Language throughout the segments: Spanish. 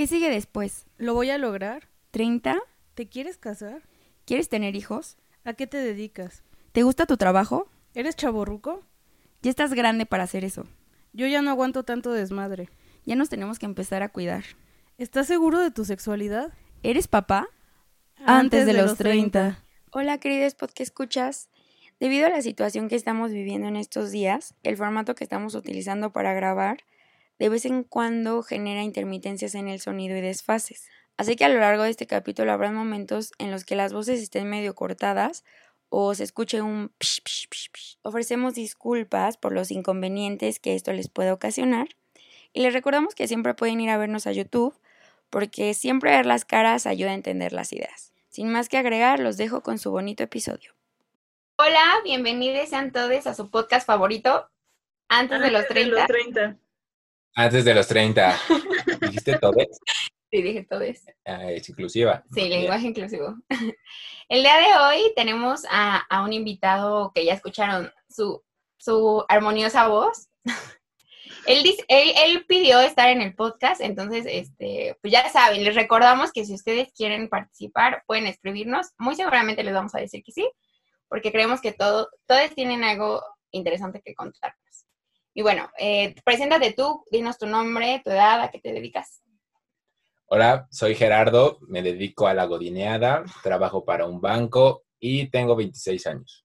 ¿Qué sigue después? ¿Lo voy a lograr? ¿30? ¿Te quieres casar? ¿Quieres tener hijos? ¿A qué te dedicas? ¿Te gusta tu trabajo? ¿Eres chaborruco? Ya estás grande para hacer eso. Yo ya no aguanto tanto desmadre. Ya nos tenemos que empezar a cuidar. ¿Estás seguro de tu sexualidad? ¿Eres papá? Antes de los 30. Hola, queridos podcast escuchas. Debido a la situación que estamos viviendo en estos días, el formato que estamos utilizando para grabar de vez en cuando genera intermitencias en el sonido y desfases. Así que a lo largo de este capítulo habrá momentos en los que las voces estén medio cortadas o se escuche un psh, psh, psh, psh. Ofrecemos disculpas por los inconvenientes que esto les puede ocasionar y les recordamos que siempre pueden ir a vernos a YouTube porque siempre ver las caras ayuda a entender las ideas. Sin más que agregar, los dejo con su bonito episodio. Hola, bienvenidos sean todos a su podcast favorito, Antes, de los 30. De los 30. Antes de los 30. ¿Dijiste todos? Sí, dije todos. Ah, es inclusiva. Sí, lenguaje inclusivo. El día de hoy tenemos a, a un invitado que ya escucharon su, su armoniosa voz. Él, dice- él, él pidió estar en el podcast, entonces, este, pues ya saben, les recordamos que si ustedes quieren participar, pueden escribirnos. Muy seguramente les vamos a decir que sí, porque creemos que todo, todos tienen algo interesante que contarnos. Y bueno, eh, preséntate tú, dinos tu nombre, tu edad, a qué te dedicas. Hola, soy Gerardo, me dedico a la godineada, trabajo para un banco y tengo 26 años.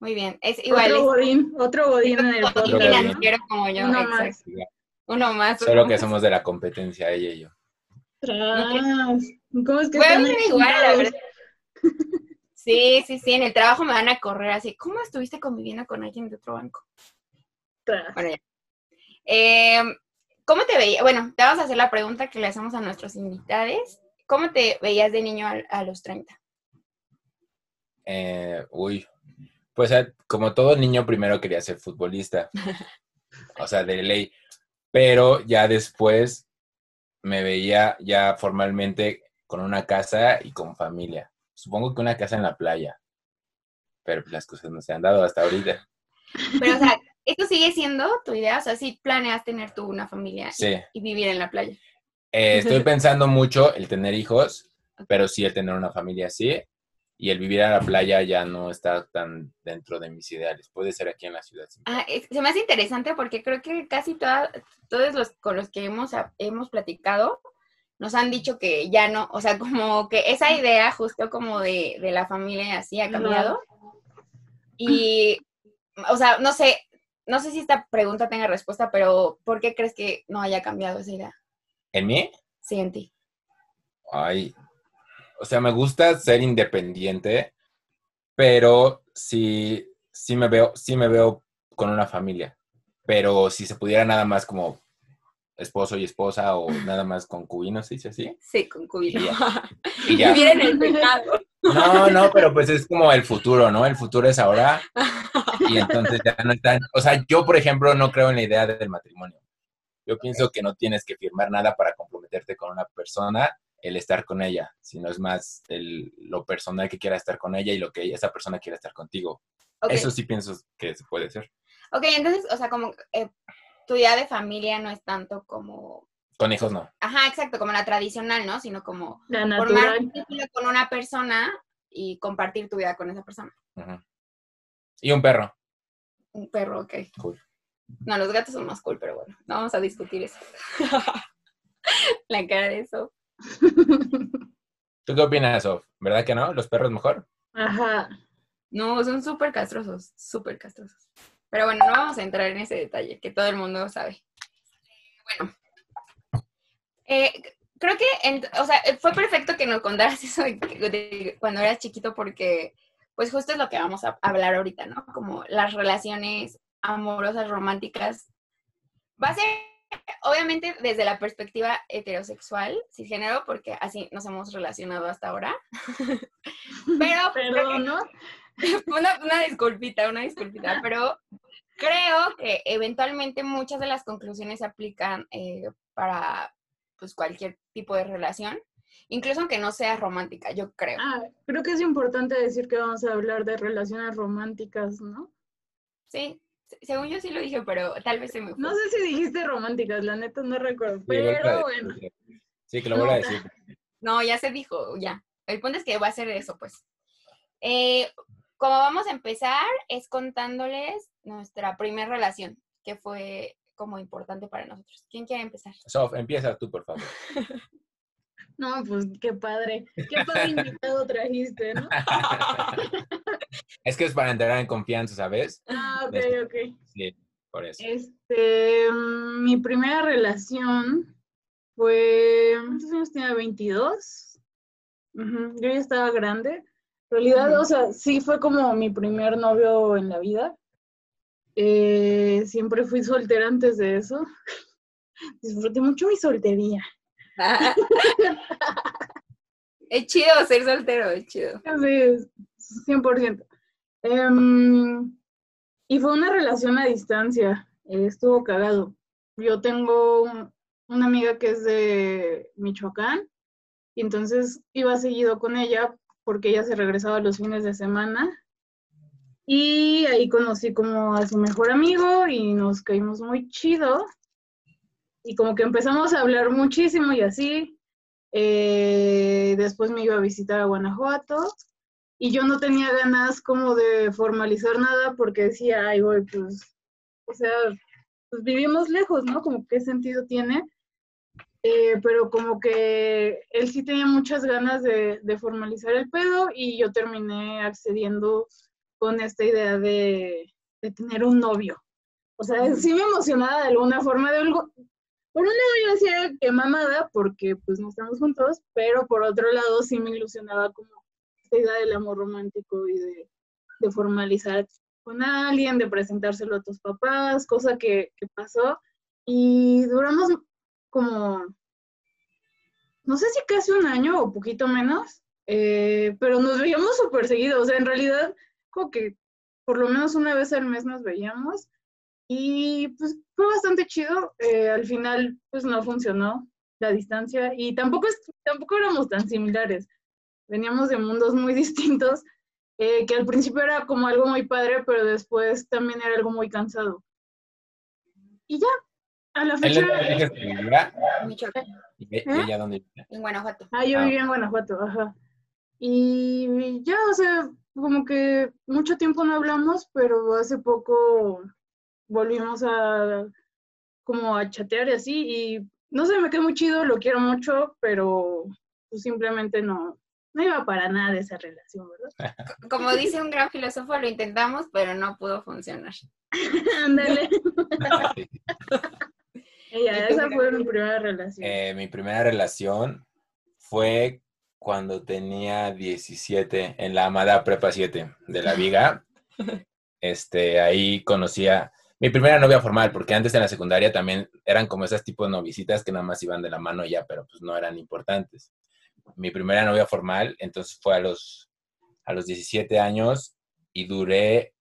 Muy bien, es igual. Otro es- godín, otro godín en el Otro financiero como yo, Uno más. Uno más. Solo uno que más. somos de la competencia, ella y yo. Tras. ¿Cómo es que Bueno, están igual, la verdad. Sí, sí, sí, en el trabajo me van a correr así. ¿Cómo estuviste conviviendo con alguien de otro banco? Bueno, ya. Eh, ¿Cómo te veías? Bueno, te vamos a hacer la pregunta que le hacemos a nuestros invitados. ¿Cómo te veías de niño a, a los 30? Eh, uy, pues eh, como todo niño primero quería ser futbolista, o sea, de ley, pero ya después me veía ya formalmente con una casa y con familia. Supongo que una casa en la playa, pero las cosas no se han dado hasta ahorita. Pero, o sea, ¿esto sigue siendo tu idea? O sea, si planeas tener tú una familia y- Sí. y, vivir en la playa. Eh, estoy pensando mucho el tener hijos, pero sí el tener una familia sí. Y el vivir a la playa ya no está tan dentro de mis ideales. Puede ser aquí en la ciudad. sí. Ah, es- se me hace interesante porque creo que casi toda- todos los con los que hemos, hemos platicado nos han dicho que ya no, o sea, como que esa idea justo como de, de la familia así ha cambiado. Y, o sea, no sé, no sé si esta pregunta tenga respuesta, pero ¿por qué crees que no haya cambiado esa idea? ¿En mí? Sí, en ti. Ay, o sea, me gusta ser independiente, pero sí, sí me veo, sí me veo con una familia. Pero si se pudiera nada más como esposo y esposa o nada más concubinos, ¿se dice así? Sí, concubino. Y ya. Y ya. Vivir en el pecado. No, no, pero pues es como el futuro, ¿no? El futuro es ahora y entonces ya no están, o sea, yo por ejemplo no creo en la idea del matrimonio. Yo pienso que no tienes que firmar nada para comprometerte con una persona, el estar con ella, sino es más el, lo personal que quiera estar con ella y lo que esa persona quiera estar contigo. Eso sí pienso que se puede hacer. Ok, entonces, o sea, como eh, tu idea de familia no es tanto como, Con hijos no. ajá, exacto, como la tradicional, ¿no? Sino como La formar un vínculo con una persona y compartir tu vida con esa persona. Y un perro. Un perro, ok. Cool. No, los gatos son más cool, pero bueno, no vamos a discutir eso. la cara de eso. ¿Tú qué opinas, Sof? ¿Verdad que no? ¿Los perros mejor? Ajá. No, son súper castrosos, súper castrosos. Pero bueno, no vamos a entrar en ese detalle, que todo el mundo sabe. Bueno, eh, creo que, en- o sea, fue perfecto que nos contaras eso de, de cuando eras chiquito, porque pues justo es lo que vamos a hablar ahorita, ¿no? Como las relaciones amorosas, románticas. Va a ser, obviamente, desde la perspectiva heterosexual, cisgénero, porque así nos hemos relacionado hasta ahora. Pero, Perdón, ¿no? una, una disculpita, una disculpita, pero creo que eventualmente muchas de las conclusiones se aplican eh, para pues cualquier tipo de relación, incluso aunque no sea romántica, yo creo. Ah, creo que es importante decir que vamos a hablar de relaciones románticas, ¿no? Sí, se- según yo sí lo dije, pero tal vez se me fue. No sé si dijiste románticas, la neta no recuerdo, Sí, pero bueno. Sí, que lo voy a decir. No, ya se dijo, ya. El punto es que va a ser eso, pues. Eh, como vamos a empezar, es contándoles nuestra primera relación, que fue como importante para nosotros. ¿Quién quiere empezar? Sof, empieza tú, por favor. No, pues qué padre. Qué padre invitado trajiste, ¿no? es que es para entrar en confianza, ¿sabes? Ah, ok, ok. Sí, por eso. Este, mm, mi primera relación fue, ¿cuántos años tenía? 22. Yo ya estaba grande. En realidad, o sea, sí fue como mi primer novio en la vida. Eh, siempre fui soltera antes de eso. Disfruté mucho mi soltería. es chido ser soltero, es chido. Sí, 100%. Em, y fue una relación a distancia, estuvo cagado. Yo tengo una amiga que es de Michoacán y entonces iba seguido con ella porque ella se regresaba los fines de semana y ahí conocí como a su mejor amigo y nos caímos muy chido y como que empezamos a hablar muchísimo y así. Eh, después me iba a visitar a Guanajuato y yo no tenía ganas como de formalizar nada porque decía, ay, güey, pues, o sea, pues vivimos lejos, ¿no? Como qué sentido tiene. Eh, pero como que él sí tenía muchas ganas de, de, formalizar el pedo y yo terminé accediendo con esta idea de, de tener un novio. O sea, sí me emocionaba de alguna forma, de algo, por un lado yo decía que mamada porque pues no estamos juntos, pero por otro lado sí me ilusionaba como esta idea del amor romántico y de, formalizar con alguien, de presentárselo a tus papás, cosa que, pasó. Y duramos como, no sé si casi un año o poquito menos, eh, pero nos veíamos súper seguido. O sea, en realidad, como que por lo menos una vez al mes nos veíamos. Y pues fue bastante chido. Eh, al final, pues no funcionó la distancia y tampoco, es, tampoco éramos tan similares. Veníamos de mundos muy distintos, eh, que al principio era como algo muy padre, pero después también era algo muy cansado. Y ya, a la fecha... ¿Y ella dónde En Guanajuato. Ah, yo vivía en Guanajuato, ajá. Y ya, o sea, como que mucho tiempo no hablamos, pero hace poco volvimos a como a chatear y así, y no sé, me quedó muy chido, lo quiero mucho, pero pues, simplemente no, no iba para nada esa relación, ¿verdad? Como dice un gran filósofo, lo intentamos, pero no pudo funcionar. Ándale. esa fue mi primera relación. Eh, mi primera relación fue cuando tenía 17 en la amada Prepa 7 de la Viga. Este, ahí conocía mi primera novia formal, porque antes en la secundaria también eran como esas tipos de novicitas que nada más iban de la mano ya, pero pues no eran importantes. Mi primera novia formal, entonces fue a los, a los 17 años y duré,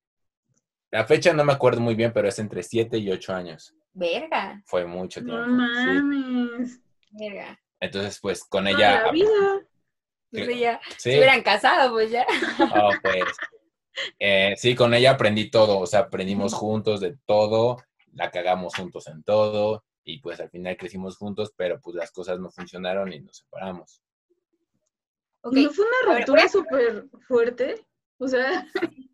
la fecha no me acuerdo muy bien, pero es entre 7 y 8 años. Verga. Fue mucho tiempo. No mames. Verga. Entonces, pues con ella... La vida. Pues ya, Se hubieran casado, pues ya. Oh, pues. Eh, sí, con ella aprendí todo, o sea, aprendimos juntos de todo, la cagamos juntos en todo y pues al final crecimos juntos, pero pues las cosas no funcionaron y nos separamos. Okay. ¿No fue una ruptura súper fuerte? O sea...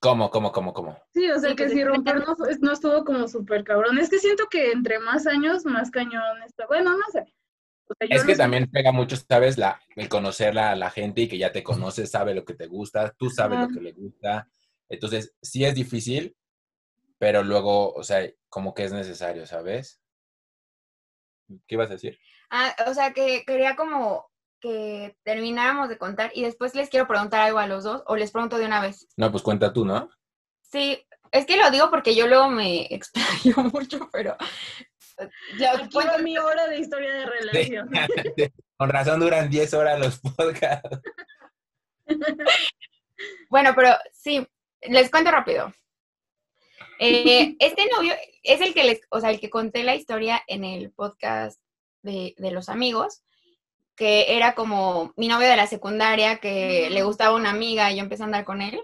¿Cómo, cómo, cómo, cómo? Sí, o sea, que si romper no, no estuvo como súper cabrón. Es que siento que entre más años, más cañón está. Bueno, no sé es que también pega mucho, sabes, la, el conocer a la gente y que ya te conoces, sabe lo que te gusta, tú sabes lo que le gusta. Entonces, sí es difícil, pero luego, o sea, como que es necesario, ¿sabes? ¿Qué ibas a decir? Ah, o sea, que quería como que termináramos de contar y después les quiero preguntar algo a los dos o les pregunto de una vez. No, pues cuenta tú, ¿no? Sí, es que lo digo porque yo luego me explayo mucho, pero ya fue mi hora de historia de relación. Con razón duran 10 horas los podcasts. Bueno, pero sí, les cuento rápido. Eh, este novio es el que les, o sea, el que conté la historia en el podcast de, de, los amigos, que era como mi novio de la secundaria, que le gustaba una amiga y yo empecé a andar con él.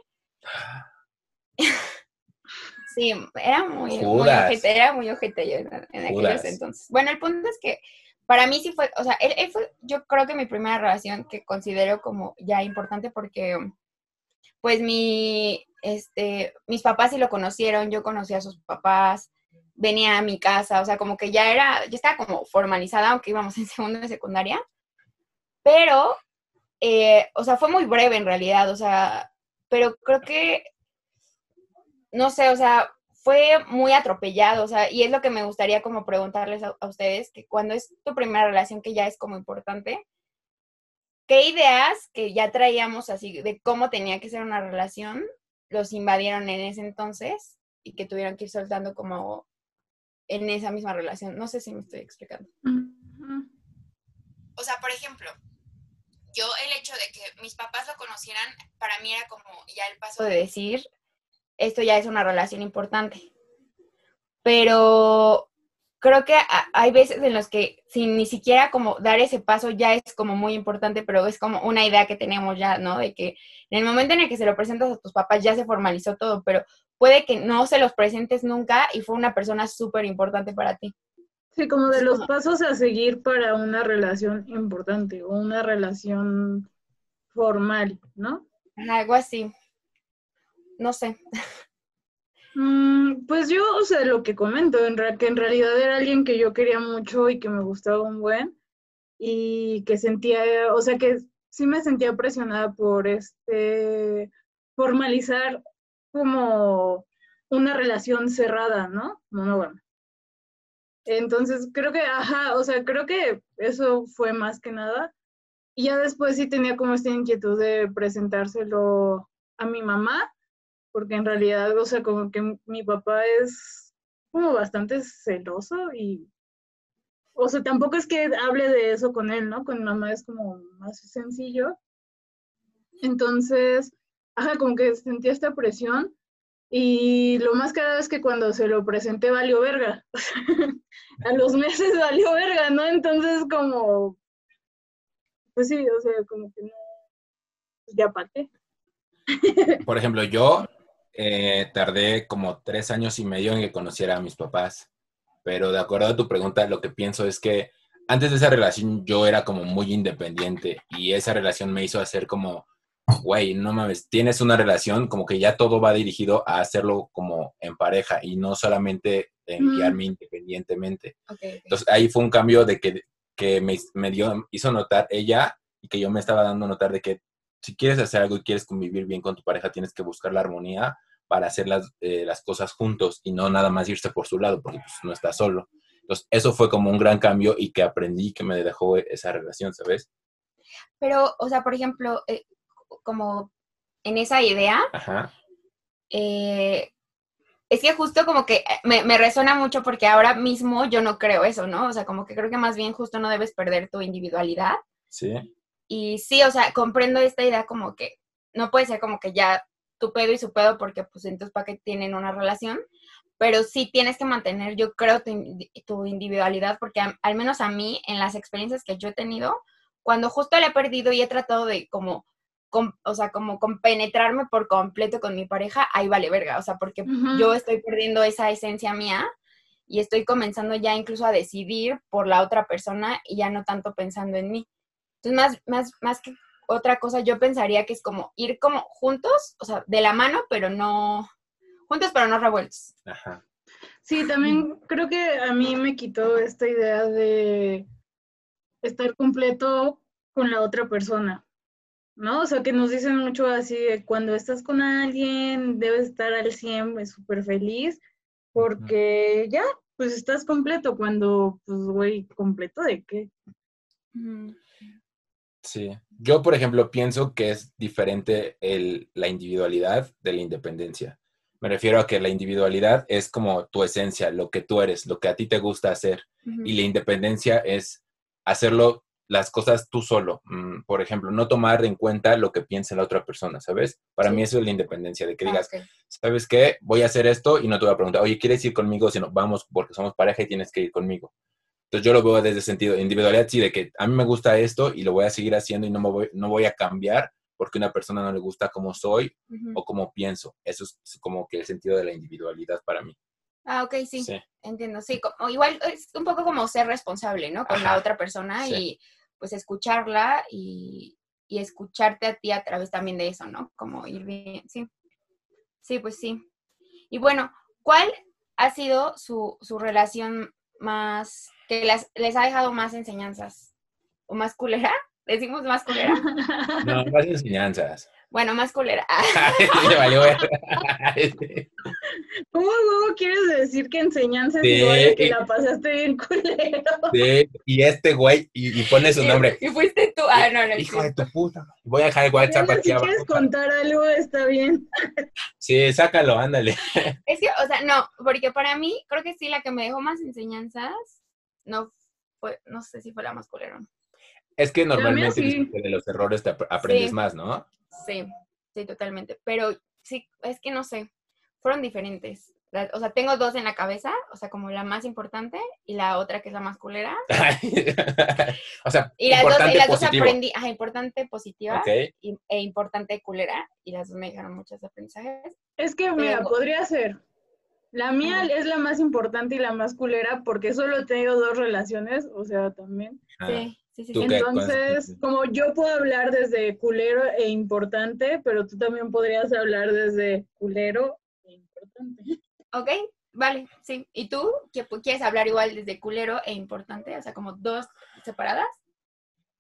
Sí, era muy, muy ojete, era muy ojete yo en, aquellos entonces. Bueno, el punto es que para mí sí fue, o sea, él, fue, yo creo que mi primera relación que considero como ya importante porque, pues mi, este, mis papás sí lo conocieron, yo conocí a sus papás, venía a mi casa, o sea, como que ya era, ya estaba como formalizada, aunque íbamos en segundo de secundaria, pero, eh, o sea, fue muy breve en realidad, o sea, pero creo que, no sé, o sea, fue muy atropellado, o sea, y es lo que me gustaría como preguntarles a, ustedes, que cuando es tu primera relación que ya es como importante, ¿qué ideas que ya traíamos así de cómo tenía que ser una relación los invadieron en ese entonces y que tuvieron que ir soltando como en esa misma relación? No sé si me estoy explicando. O sea, por ejemplo, yo el hecho de que mis papás lo conocieran, para mí era como ya el paso de decir, esto ya es una relación importante. Pero creo que hay veces en los que sin ni siquiera como dar ese paso ya es como muy importante, pero es como una idea que tenemos ya, ¿no? De que en el momento en el que se lo presentas a tus papás ya se formalizó todo, pero puede que no se los presentes nunca y fue una persona súper importante para ti. Sí, como de los pasos a seguir para una relación importante o una relación formal, ¿no? Algo así no sé. Mm, pues yo, o sea, lo que comento, en que en realidad era alguien que yo quería mucho y que me gustaba un buen y que sentía, o sea, que sí me sentía presionada por este formalizar como una relación cerrada, ¿no? bueno. Entonces, creo que, ajá, o sea, creo que eso fue más que nada. Y ya después sí tenía como esta inquietud de presentárselo a mi mamá, porque en realidad, o sea, como que mi papá es como bastante celoso y, o sea, tampoco es que hable de eso con él, ¿no? Con mi mamá es como más sencillo. Entonces, ajá, como que sentía esta presión y lo más cada es que cuando se lo presenté valió verga. a los meses valió verga, ¿no? Entonces como, pues sí, o sea, como que no, pues ya paté. Por ejemplo, yo eh, tardé como tres años y medio en que conociera a mis papás, pero de acuerdo a tu pregunta, lo que pienso es que antes de esa relación yo era como muy independiente y esa relación me hizo hacer como, güey, no mames, tienes una relación como que ya todo va dirigido a hacerlo como en pareja y no solamente en guiarme independientemente. Entonces ahí fue un cambio de que, que me, me dio, hizo notar ella y que yo me estaba dando notar de que si quieres hacer algo y quieres convivir bien con tu pareja, tienes que buscar la armonía para hacer las, eh, las cosas juntos y no nada más irse por su lado, porque pues, no está solo. Entonces, eso fue como un gran cambio y que aprendí que me dejó esa relación, ¿sabes? Pero, o sea, por ejemplo, eh, como en esa idea, eh, es que justo como que me, me, resuena mucho porque ahora mismo yo no creo eso, ¿no? O sea, como que creo que más bien justo no debes perder tu individualidad. Sí. Y sí, o sea, comprendo esta idea como que no puede ser como que ya tu pedo y su pedo porque pues entonces para qué tienen una relación, pero sí tienes que mantener, yo creo, tu, individualidad porque al menos a mí, en las experiencias que yo he tenido, cuando justo le he perdido y he tratado de como, o sea, como compenetrarme por completo con mi pareja, ahí vale verga, o sea, porque yo estoy perdiendo esa esencia mía y estoy comenzando ya incluso a decidir por la otra persona y ya no tanto pensando en mí. Entonces, más, más, más que otra cosa yo pensaría que es como ir como juntos, o sea, de la mano, pero no, juntos pero no revueltos. Ajá. Sí, también creo que a mí me quitó esta idea de estar completo con la otra persona, ¿no? O sea, que nos dicen mucho así, de cuando estás con alguien debes estar al 100, súper feliz, porque ya, pues estás completo, cuando, pues, güey, ¿completo de qué? Sí, yo por ejemplo pienso que es diferente el, la individualidad de la independencia. Me refiero a que la individualidad es como tu esencia, lo que tú eres, lo que a ti te gusta hacer. Y la independencia es hacerlo las cosas tú solo. Mm, por ejemplo, no tomar en cuenta lo que piensa la otra persona, ¿sabes? Para mí eso es la independencia, de que ah, digas, ¿sabes qué? Voy a hacer esto y no te voy a preguntar, oye, ¿quieres ir conmigo? Sino, vamos, porque somos pareja y tienes que ir conmigo. Entonces yo lo veo desde el sentido individualidad, sí, de que a mí me gusta esto y lo voy a seguir haciendo y no, me voy, no voy a cambiar porque a una persona no le gusta cómo soy o cómo pienso. Eso es como que el sentido de la individualidad para mí. Ah, ok, sí. Entiendo, sí. Como, igual es un poco como ser responsable, ¿no? Con la otra persona y pues escucharla y, y escucharte a ti a través también de eso, ¿no? Como ir bien, sí. Sí, pues sí. Y bueno, ¿cuál ha sido su, su relación más, que les, les ha dejado más enseñanzas? ¿O más culera? ¿Decimos más culera? No, más enseñanzas. Bueno, más culera. ¿Cómo, quieres decir que enseñanzas sí, igual que la pasaste bien culero? Sí, y este güey, y, pone su nombre. Y fuiste tú. Ah, no, no. Hijo de tu puta. Voy a dejar el WhatsApp aquí Si quieres contar algo, está bien. Sí, sácalo, ándale. Es que, o sea, no, porque para mí, creo que sí, la que me dejó más enseñanzas, no fue, no sé si fue la más culera. Es que normalmente de los errores te aprendes más, ¿no? Sí, sí, totalmente. Pero sí, es que no sé, fueron diferentes. O sea, tengo dos en la cabeza, o sea, como la más importante y la otra que es la más culera. o sea, y las, dos, y las dos aprendí, ajá, importante positiva y, e importante culera, y las dos me dejaron muchos aprendizajes. Es que, mira, podría ser. La mía es la más importante y la más culera porque solo he tenido dos relaciones, o sea, también. Sí. Entonces, como yo puedo hablar desde culero e importante, pero tú también podrías hablar desde culero e importante. Ok, vale, sí. ¿Y tú quieres hablar igual desde culero e importante? O sea, como dos separadas.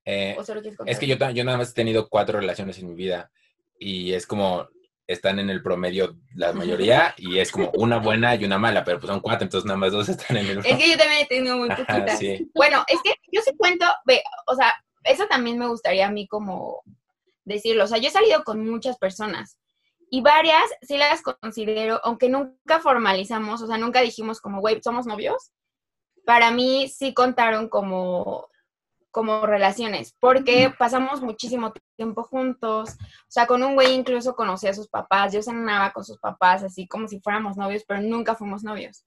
Eh, ¿O solo quieres es que yo, yo nada más he tenido cuatro relaciones en mi vida y es como están en el promedio la mayoría y es como una buena y una mala, pero pues son cuatro, entonces nada más dos están en el... Es que yo también he tenido muy poquitas. Bueno, es que yo sí cuento, ve, o sea, eso también me gustaría a mí como decirlo, o sea, yo he salido con muchas personas y varias sí las considero, aunque nunca formalizamos, o sea, nunca dijimos como, güey, somos novios, para mí sí contaron como como relaciones, porque pasamos muchísimo tiempo juntos, o sea, con un güey incluso conocí a sus papás, yo cenaba con sus papás, así como si fuéramos novios, pero nunca fuimos novios.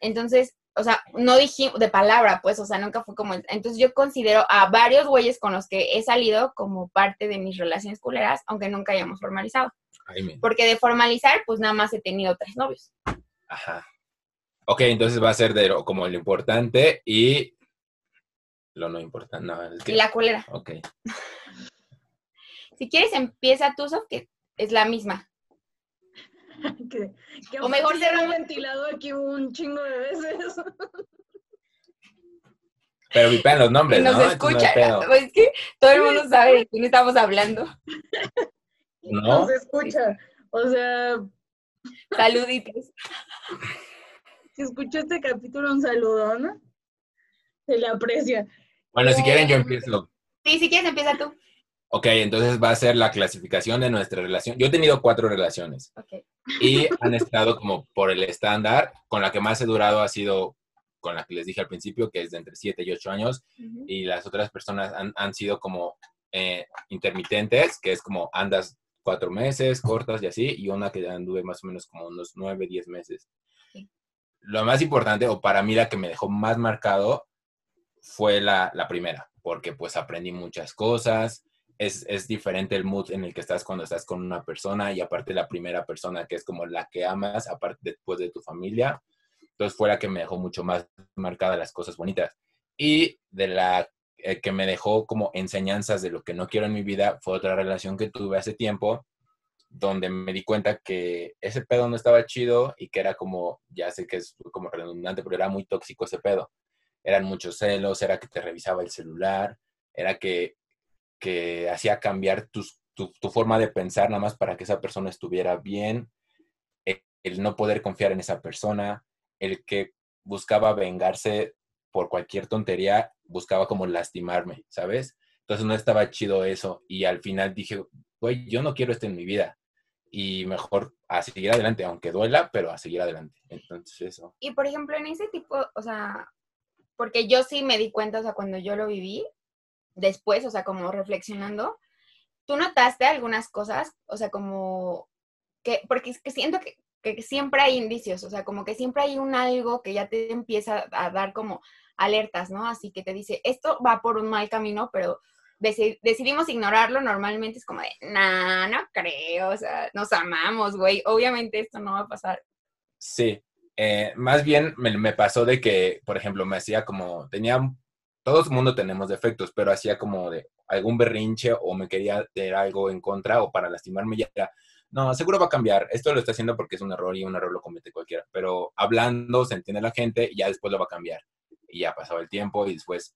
Entonces, o sea, no dije de palabra, pues, o sea, nunca fue como... Entonces yo considero a varios güeyes con los que he salido como parte de mis relaciones culeras, aunque nunca hayamos formalizado. Porque de formalizar, pues nada más he tenido tres novios. Ajá. Ok, entonces va a ser de como lo importante y lo no importa, nada. Y la cólera. Ok. si quieres, empieza tú, Sof, que es la misma. o mejor se ha ventilado aquí un chingo de veces. Pero vipen los nombres, Nos ¿no? escucha. Pues es que todo el mundo sabe de quién estamos hablando. ¿No? Nos escucha. O sea. Saluditos. Si escuchó este capítulo, un saludo, ¿no? Se le aprecia. Bueno, si quieren yo empiezo. Sí, si quieres empieza tú. Ok, entonces va a ser la clasificación de nuestra relación. Yo he tenido cuatro relaciones. Okay. Y han estado como por el estándar. Con la que más he durado ha sido con la que les dije al principio, que es de entre 7 y 8 años. Y las otras personas han, sido como eh, intermitentes, que es como andas cuatro meses, cortas y así. Y una que anduve más o menos como unos 9, 10 meses. Lo más importante, o para mí la que me dejó más marcado, fue la, primera, porque pues aprendí muchas cosas, es, es, diferente el mood en el que estás cuando estás con una persona y aparte la primera persona que es como la que amas, aparte después de tu familia, entonces fue la que me dejó mucho más marcada las cosas bonitas. Y de la eh, que me dejó como enseñanzas de lo que no quiero en mi vida fue otra relación que tuve hace tiempo, donde me di cuenta que ese pedo no estaba chido y que era como, ya sé que es como redundante, pero era muy tóxico ese pedo eran muchos celos, era que te revisaba el celular, era que, que hacía cambiar tu, forma de pensar nada más para que esa persona estuviera bien, el, el no poder confiar en esa persona, el que buscaba vengarse por cualquier tontería, buscaba como lastimarme, ¿sabes? Entonces no estaba chido eso y al final dije, güey, yo no quiero esto en mi vida y mejor a seguir adelante, aunque duela, pero a seguir adelante. Entonces eso. Y por ejemplo, en ese tipo, o sea, porque yo sí me di cuenta, o sea, cuando yo lo viví, después, o sea, como reflexionando, ¿tú notaste algunas cosas? O sea, como que, porque es que siento que, siempre hay indicios, o sea, como que siempre hay un algo que ya te empieza a dar como alertas, ¿no? Así que te dice, esto va por un mal camino, pero decidimos ignorarlo, normalmente es como de, nah, no creo, o sea, nos amamos, güey, obviamente esto no va a pasar. Sí, Eh, más bien me, pasó de que, por ejemplo, me hacía como, tenía, todo el mundo tenemos defectos, pero hacía como de algún berrinche o me quería tener algo en contra o para lastimarme ya era, no, seguro va a cambiar, esto lo está haciendo porque es un error y un error lo comete cualquiera, pero hablando se entiende la gente y ya después lo va a cambiar. Y ya pasaba el tiempo y después,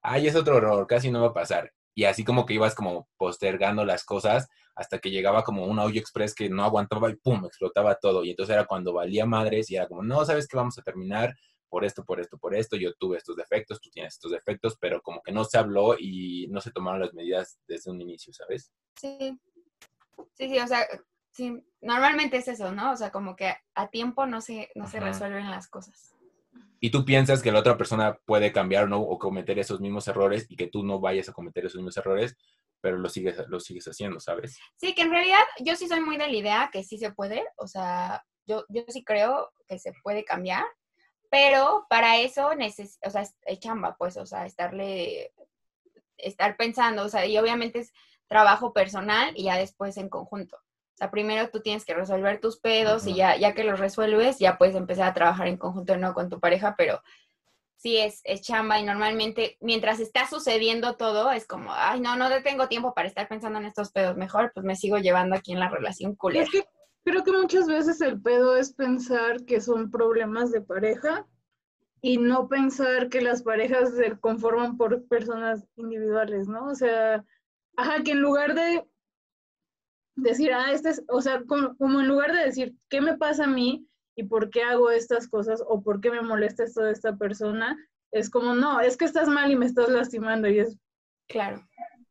ay, es otro error, casi no va a pasar. Y así como que ibas como postergando las cosas hasta que llegaba como un audio express que no aguantaba y pum, explotaba todo. Y entonces era cuando valía madres y era como, no, sabes que vamos a terminar por esto, por esto, por esto. Yo tuve estos defectos, tú tienes estos defectos, pero como que no se habló y no se tomaron las medidas desde un inicio, ¿sabes? Sí. Sí, sí, o sea, sí, normalmente es eso, ¿no? O sea, como que a tiempo no se, no se resuelven las cosas. Y tú piensas que la otra persona puede cambiar ¿no? o cometer esos mismos errores y que tú no vayas a cometer esos mismos errores, pero lo sigues, lo sigues haciendo, ¿sabes? Sí, que en realidad yo sí soy muy de la idea que sí se puede, o sea, yo, yo sí creo que se puede cambiar, pero para eso neces o sea, es chamba, pues, o sea, estarle, estar pensando, o sea, y obviamente es trabajo personal y ya después en conjunto. O sea, primero tú tienes que resolver tus pedos y ya, ya que los resuelves, ya puedes empezar a trabajar en conjunto, no con tu pareja, pero sí es, es chamba y normalmente mientras está sucediendo todo es como, ay, no, no tengo tiempo para estar pensando en estos pedos, mejor pues me sigo llevando aquí en la relación culera. Es que creo que muchas veces el pedo es pensar que son problemas de pareja y no pensar que las parejas se conforman por personas individuales, ¿no? O sea, ajá, que en lugar de decir, ah, este es, o sea, como, como en lugar de decir, ¿qué me pasa a mí? y por qué hago estas cosas o por qué me molesta esto de esta persona, es como, no, es que estás mal y me estás lastimando y es... Claro.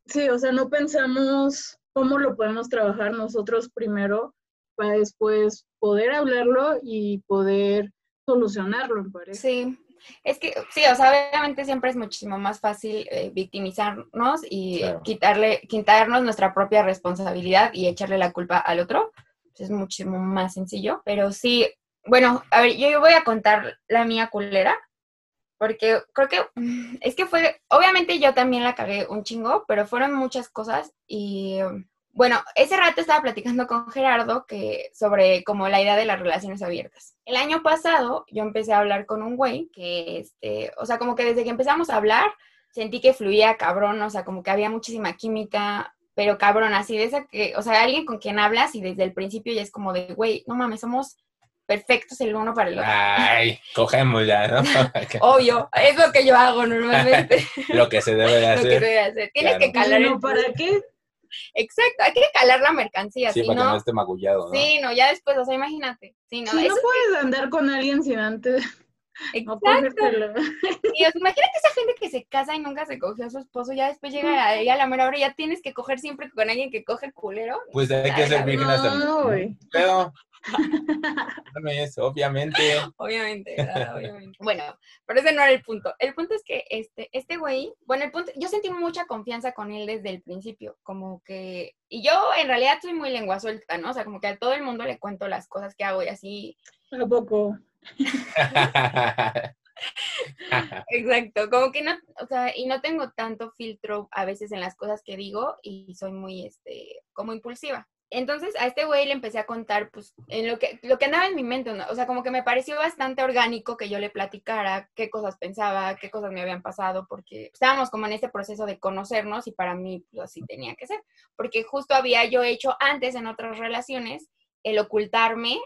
Sí, o sea, no pensamos cómo lo podemos trabajar nosotros primero para después poder hablarlo y poder solucionarlo, me parece. Sí, es que, sí, o sea, obviamente siempre es muchísimo más fácil eh, victimizarnos y quitarle, quitarnos nuestra propia responsabilidad y echarle la culpa al otro. Es muchísimo más sencillo, pero sí, bueno, a ver, yo voy a contar la mía culera, porque creo que es que fue, obviamente yo también la cagué un chingo, pero fueron muchas cosas y bueno, ese rato estaba platicando con Gerardo que sobre como la idea de las relaciones abiertas. El año pasado yo empecé a hablar con un güey que, este, o sea, como que desde que empezamos a hablar sentí que fluía cabrón, o sea, como que había muchísima química, pero cabrón, así de esa que, o sea, alguien con quien hablas y desde el principio ya es como de, güey, no mames, somos perfectos el uno para el otro. Ay, cogemos ya, ¿no? Obvio, es lo que yo hago normalmente. lo que se debe de hacer. Lo que se debe hacer. Tienes que calar el... ¿Para qué? Exacto, hay que calar la mercancía. Sí, para que no esté magullado, ¿no? Sí, no, ya después, o sea, imagínate. Sí, no, no puedes andar con alguien sin antes... Exacto. y imagínate esa gente que se casa y nunca se cogió a su esposo, ya después llega a, a la mera hora, ya tienes que coger siempre con alguien que coge culero. Pues hay que ser virgen hasta no, güey. Pero no es, obviamente. Obviamente, obviamente. Bueno, pero ese no era el punto. El punto es que este, este güey, bueno, el punto, yo sentí mucha confianza con él desde el principio, como que, y yo en realidad soy muy lengua suelta, ¿no? O sea, como que a todo el mundo le cuento las cosas que hago y así. ¿A poco? Exacto, como que no, o sea, y no tengo tanto filtro a veces en las cosas que digo y soy muy, este, como impulsiva. Entonces a este güey le empecé a contar, pues, en lo que, lo que andaba en mi mente, o sea, como que me pareció bastante orgánico que yo le platicara qué cosas pensaba, qué cosas me habían pasado, porque estábamos como en este proceso de conocernos y para mí, pues, así tenía que ser, porque justo había yo hecho antes en otras relaciones el ocultarme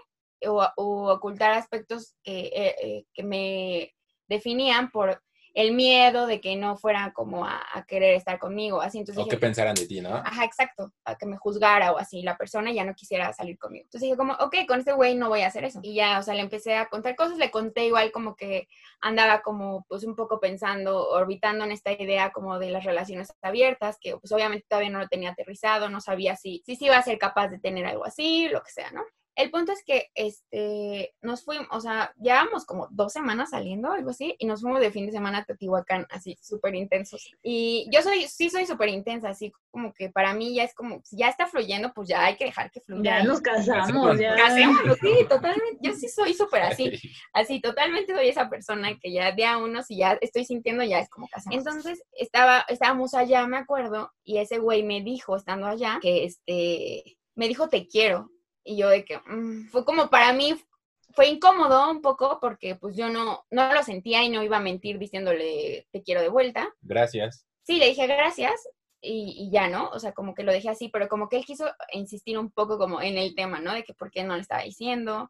o, ocultar aspectos que, eh, eh, que me definían por el miedo de que no fueran como a, querer estar conmigo, así. Entonces o que pensaran de ti, ¿no? Ajá, exacto, a que me juzgara o así la persona ya no quisiera salir conmigo. Entonces dije como, ok, con este güey no voy a hacer eso. Y ya, o sea, le empecé a contar cosas, le conté igual como que andaba como pues un poco pensando, orbitando en esta idea como de las relaciones abiertas, que pues obviamente todavía no lo tenía aterrizado, no sabía si, si iba a ser capaz de tener algo así, lo que sea, ¿no? El punto es que este, nos fuimos, o sea, llevamos como dos semanas saliendo, algo así, y nos fuimos de fin de semana a Teotihuacán, así, súper intensos. Y yo soy, sí soy súper intensa, así como que para mí ya es como, si ya está fluyendo, pues ya hay que dejar que fluya. Ya nos casamos, ya. Casémonos, sí, totalmente. Yo sí soy súper así, así, totalmente soy esa persona que ya de a uno, si ya estoy sintiendo, ya es como casamos. Entonces, estaba, estábamos allá, me acuerdo, y ese güey me dijo, estando allá, que este, me dijo te quiero. Y yo de que mm, fue como para mí, fue incómodo un poco porque pues yo no, no lo sentía y no iba a mentir diciéndole te quiero de vuelta. Gracias. Sí, le dije gracias y, y, ya, ¿no? O sea, como que lo dejé así, pero como que él quiso insistir un poco como en el tema, ¿no? De que por qué no le estaba diciendo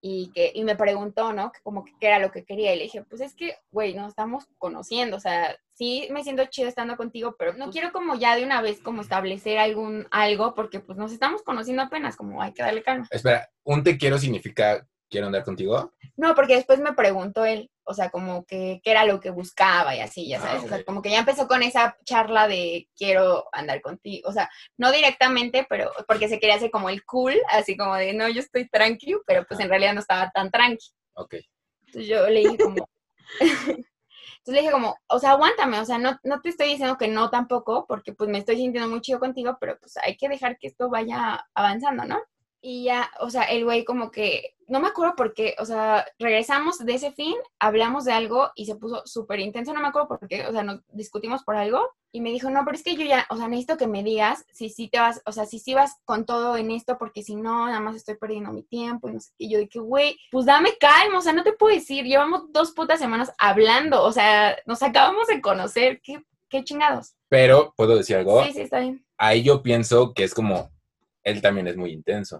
y que y me preguntó, ¿no? Que como que qué era lo que quería y le dije, pues es que, güey, nos estamos conociendo, o sea, sí me siento chido estando contigo, pero no quiero como ya de una vez como establecer algún algo porque pues nos estamos conociendo apenas, como hay que darle calma. Espera, un te quiero significa quiero andar contigo? No, porque después me preguntó él, o sea, como que qué era lo que buscaba y así, ya sabes, o sea, como que ya empezó con esa charla de quiero andar contigo, o sea, no directamente, pero porque se quería hacer como el cool, así como de no, yo estoy tranquilo, pero pues en realidad no estaba tan tranqui. Ok. Entonces yo le dije como, entonces le dije como, o sea, aguántame, o sea, no, no te estoy diciendo que no tampoco, porque pues me estoy sintiendo muy chido contigo, pero pues hay que dejar que esto vaya avanzando, ¿no? Y ya, o sea, el güey como que, no me acuerdo por qué, o sea, regresamos de ese fin, hablamos de algo y se puso súper intenso, no me acuerdo por qué, o sea, nos discutimos por algo y me dijo, no, pero es que yo ya, o sea, necesito que me digas si sí te vas, o sea, si sí vas con todo en esto, porque si no, nada más estoy perdiendo mi tiempo y no sé qué. Y yo dije, güey, pues dame calma, o sea, no te puedo decir, llevamos dos putas semanas hablando, o sea, nos acabamos de conocer, qué, qué chingados. Pero, ¿puedo decir algo? Sí, sí, está bien. Ahí yo pienso que es como, él también es muy intenso.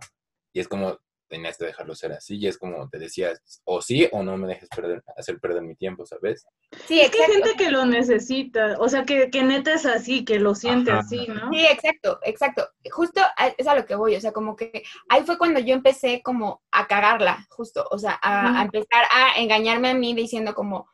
Y es como, tenías que dejarlo ser así. Y es como te decías, o sí o no me dejes perder, hacer perder mi tiempo, ¿sabes? Sí, Es que hay exacto. gente que lo necesita, o sea, que, que neta es así, que lo siente Ajá. así, ¿no? Sí, exacto, exacto. Justo a- es a lo que voy, o sea, como que ahí fue cuando yo empecé como a cagarla, justo, o sea, a, a empezar a engañarme a mí diciendo como,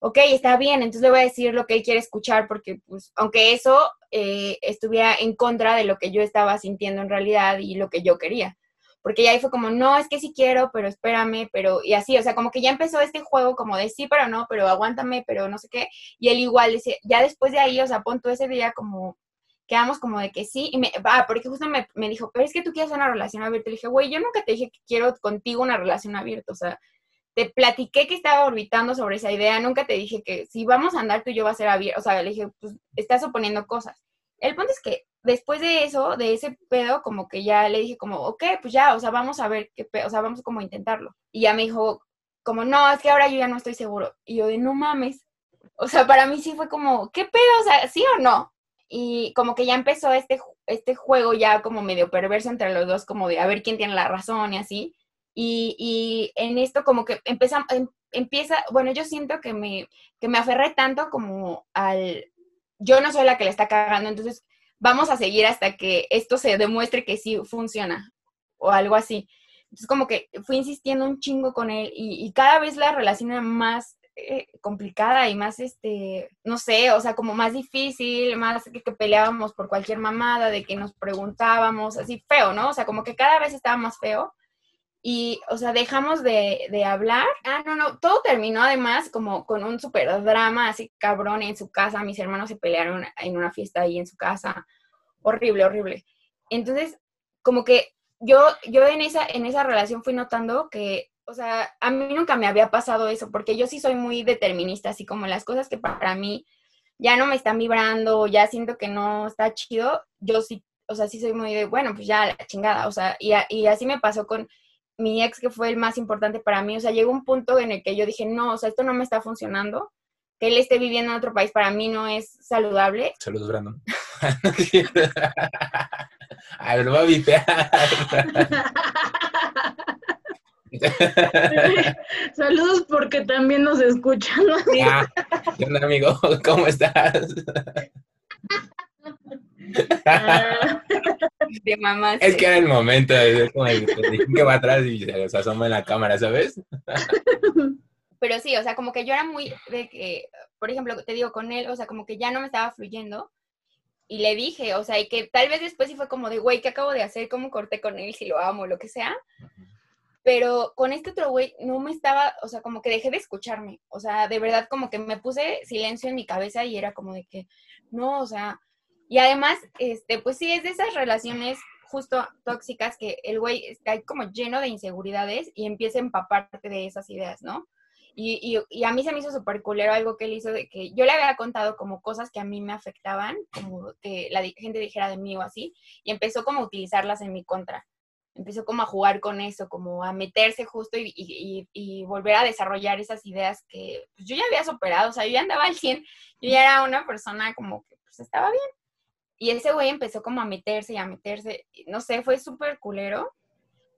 ok, está bien, entonces le voy a decir lo que él quiere escuchar, porque pues, aunque eso eh, estuviera en contra de lo que yo estaba sintiendo en realidad y lo que yo quería. Porque ya ahí fue como, no, es que sí quiero, pero espérame, pero, y así, o sea, como que ya empezó este juego como de sí, pero no, pero aguántame, pero no sé qué, y él igual ya después de ahí, o sea, pon tú ese día como, quedamos como de que sí, y me, ah, porque justo me, me dijo, pero es que tú quieres una relación abierta. Le dije, güey, yo nunca te dije que quiero contigo una relación abierta, o sea, te platiqué que estaba orbitando sobre esa idea, nunca te dije que si vamos a andar tú y yo va a ser abierto, o sea, le dije, pues estás suponiendo cosas. El punto es que después de eso, de ese pedo, como que ya le dije como, ok, pues ya, o sea, vamos a ver qué pedo, o sea, vamos como a intentarlo. Y ya me dijo, como, no, es que ahora yo ya no estoy seguro. Y yo de, no mames. O sea, para mí sí fue como, ¿qué pedo? O sea, ¿sí o no? Y como que ya empezó este, este juego ya como medio perverso entre los dos, como de a ver quién tiene la razón y así. Y, y en esto como que empieza, em- empieza, bueno, yo siento que me, que me aferré tanto como al, yo no soy la que le está cagando, entonces vamos a seguir hasta que esto se demuestre que sí funciona o algo así. Entonces como que fui insistiendo un chingo con él y, cada vez la relación era más eh, complicada y más, este, no sé, o sea, como más difícil, más que, que peleábamos por cualquier mamada, de que nos preguntábamos, así feo, ¿no? O sea, como que cada vez estaba más feo. Y, o sea, dejamos de, de hablar. Ah, no, no, todo terminó además como con un super drama así cabrón en su casa. Mis hermanos se pelearon en una fiesta ahí en su casa. Horrible, horrible. Entonces, como que yo, yo en esa, en esa relación fui notando que, o sea, a mí nunca me había pasado eso, porque yo sí soy muy determinista, así como las cosas que para mí ya no me están vibrando, ya siento que no está chido, yo sí, o sea, sí soy muy de, bueno, pues ya la chingada, o sea, y, y así me pasó con mi ex, que fue el más importante para mí, o sea, llegó un punto en el que yo dije, no, o sea, esto no me está funcionando, que él esté viviendo en otro país para mí no es saludable, Saludos, Brandon. Ay, lo va a vipear. Saludos porque también nos escuchan. ¿no? Ah, ¿qué onda, amigo? ¿Cómo estás? Ah, de mamá. Es que era el momento, es como el el que va atrás y se los asoma en la cámara, ¿sabes? Pero sí, o sea, como que yo era muy de que, por ejemplo, te digo, con él, o sea, como que ya no me estaba fluyendo. Y le dije, o sea, y que tal vez después sí fue como de, güey, ¿qué acabo de hacer? ¿Cómo corté con él? Si lo amo, lo que sea. Pero con este otro güey no me estaba, o sea, como que dejé de escucharme. O sea, de verdad, como que me puse silencio en mi cabeza y era como de que, no, o sea. Y además, este, pues sí, es de esas relaciones justo tóxicas que el güey está como lleno de inseguridades y empieza a empaparte de esas ideas, ¿no? Y, y, y a mí se me hizo súper culero algo que él hizo de que yo le había contado como cosas que a mí me afectaban, como que la gente dijera de mí o así, y empezó como a utilizarlas en mi contra. empezó como a jugar con eso, como a meterse justo y, volver a desarrollar esas ideas que pues, yo ya había superado, o sea, yo ya andaba al 100, yo ya era una persona como que pues estaba bien. Y ese güey empezó como a meterse y a meterse, no sé, fue súper culero,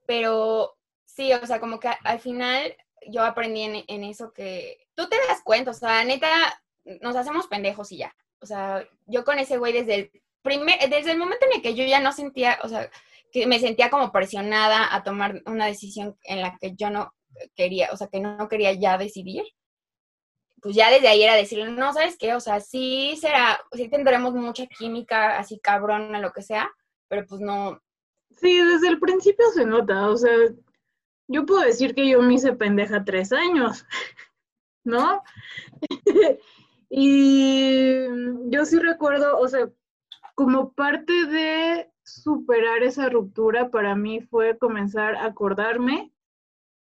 pero sí, o sea, como que al final yo aprendí en, en eso que tú te das cuenta, o sea, neta, nos hacemos pendejos y ya. O sea, yo con ese güey desde el primer, desde el momento en el que yo ya no sentía, o sea, que me sentía como presionada a tomar una decisión en la que yo no quería, o sea, que no quería ya decidir, pues ya desde ahí era decirle, no, ¿sabes qué? O sea, sí será, sí tendremos mucha química, así cabrón, lo que sea, pero pues no. Sí, desde el principio se nota, o sea, yo puedo decir que yo me hice pendeja tres años, ¿no? y yo sí recuerdo, o sea, como parte de superar esa ruptura para mí fue comenzar a acordarme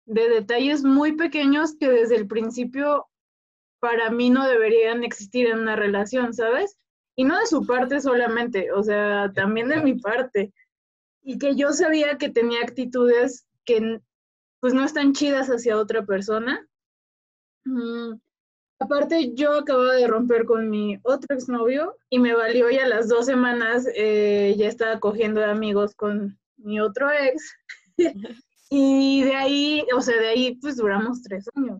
de detalles muy pequeños que desde el principio para mí no deberían existir en una relación, ¿sabes? Y no de su parte solamente, o sea, también de mi parte. Y que yo sabía que tenía actitudes que pues no están chidas hacia otra persona. Mm, Aparte, yo acababa de romper con mi otro exnovio y me valió y a las dos semanas eh, ya estaba cogiendo de amigos con mi otro ex. y de ahí, o sea, de ahí pues duramos tres años.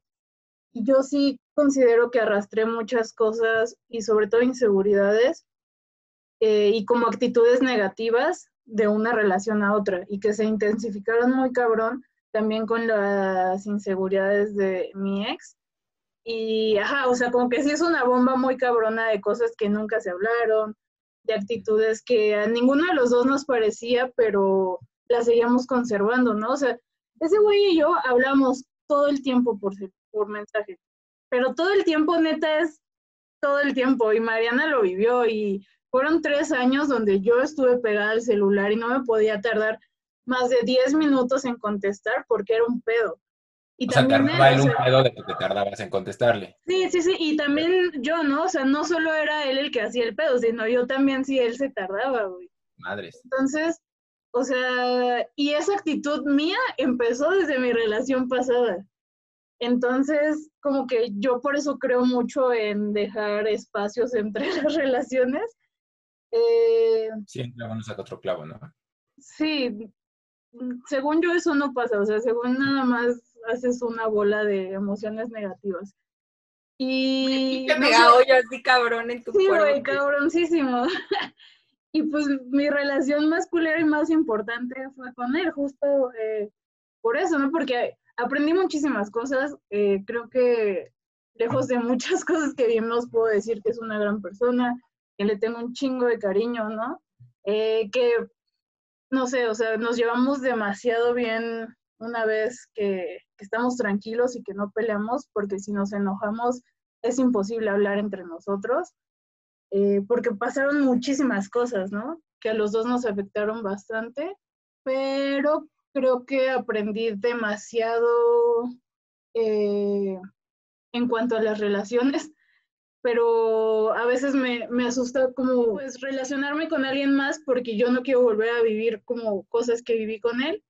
Y yo sí considero que arrastré muchas cosas y sobre todo inseguridades eh, y como actitudes negativas de una relación a otra y que se intensificaron muy cabrón también con las inseguridades de mi ex y, ajá, o sea, como que sí es una bomba muy cabrona de cosas que nunca se hablaron, de actitudes que a ninguno de los dos nos parecía, pero las seguíamos conservando, ¿no? O sea, ese güey y yo hablamos todo el tiempo por, por mensaje, pero todo el tiempo, neta, es todo el tiempo, y Mariana lo vivió, y fueron tres años donde yo estuve pegada al celular y no me podía tardar más de diez minutos en contestar porque era un pedo. Y o también sea, él, un pedo de que te tardabas en contestarle. Sí, sí, sí, y también yo, ¿no? O sea, no solo era él el que hacía el pedo, sino yo también si él se tardaba, güey. Madres. Entonces, o sea, y esa actitud mía empezó desde mi relación pasada. Entonces, como que yo por eso creo mucho en dejar espacios entre las relaciones. Eh, sí, un clavo no saca otro clavo, ¿no? Sí, según yo eso no pasa, o sea, según nada más haces una bola de emociones negativas. Y... Te mega hoyo así cabrón en tu sí, cuerpo. Sí, güey, cabroncísimo. y pues mi relación más culera y más importante fue con él, justo eh, por eso, ¿no? Porque aprendí muchísimas cosas. Eh, creo que lejos de muchas cosas que vimos, puedo decir que es una gran persona, que le tengo un chingo de cariño, ¿no? Eh, que, no sé, o sea, nos llevamos demasiado bien una vez que, estamos tranquilos y que no peleamos, porque si nos enojamos es imposible hablar entre nosotros, eh, porque pasaron muchísimas cosas, ¿no? Que a los dos nos afectaron bastante, pero creo que aprendí demasiado eh, en cuanto a las relaciones, pero a veces me, me, asusta como pues, relacionarme con alguien más porque yo no quiero volver a vivir como cosas que viví con él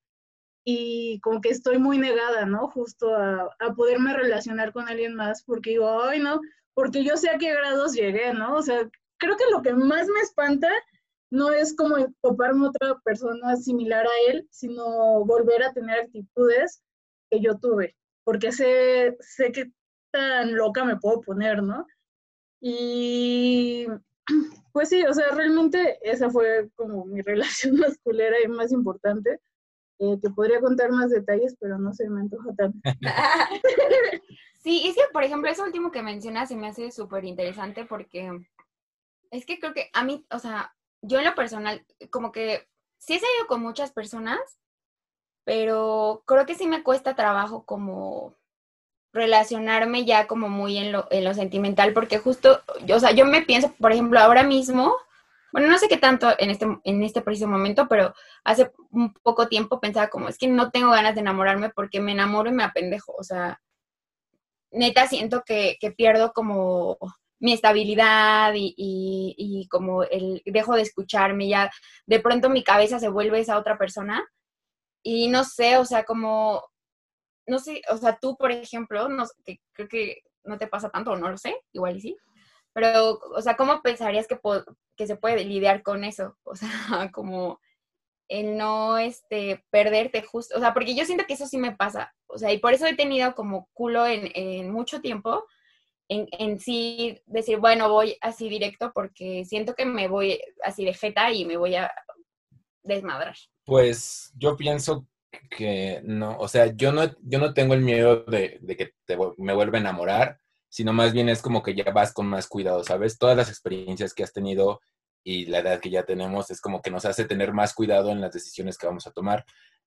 y como que estoy muy negada, ¿no? Justo a, a, poderme relacionar con alguien más, porque digo, ay, no, porque yo sé a qué grados llegué, ¿no? O sea, creo que lo que más me espanta no es como toparme otra persona similar a él, sino volver a tener actitudes que yo tuve, porque sé, sé que tan loca me puedo poner, ¿no? Y pues sí, o sea, realmente esa fue como mi relación masculera y más importante eh, te podría contar más detalles, pero no se me antoja tanto. sí, es que, por ejemplo, eso último que mencionas se me hace súper interesante porque es que creo que a mí, o sea, yo en lo personal, como que sí he salido con muchas personas, pero creo que sí me cuesta trabajo como relacionarme ya como muy en lo, en lo sentimental, porque justo, o sea, yo me pienso, por ejemplo, ahora mismo, bueno, no sé qué tanto en este, en este preciso momento, pero hace un poco tiempo pensaba como, es que no tengo ganas de enamorarme porque me enamoro y me apendejo, o sea, neta siento que, pierdo como mi estabilidad y, como el dejo de escucharme, ya de pronto mi cabeza se vuelve esa otra persona Y no sé, o sea, como, no sé, o sea, tú, por ejemplo, no, que creo que no te pasa tanto, no lo sé, igual y sí, pero, o sea, ¿cómo pensarías que, se puede lidiar con eso? O sea, como el no este, perderte justo, o sea, porque yo siento que eso sí me pasa, o sea, y por eso he tenido como culo en mucho tiempo, en, en, sí decir, bueno, voy así directo porque siento que me voy así de jeta y me voy a desmadrar. Pues yo pienso que no, o sea, yo no, yo no tengo el miedo de, de que te, me vuelva a enamorar, sino más bien es como que ya vas con más cuidado, ¿sabes? Todas las experiencias que has tenido y la edad que ya tenemos es como que nos hace tener más cuidado en las decisiones que vamos a tomar.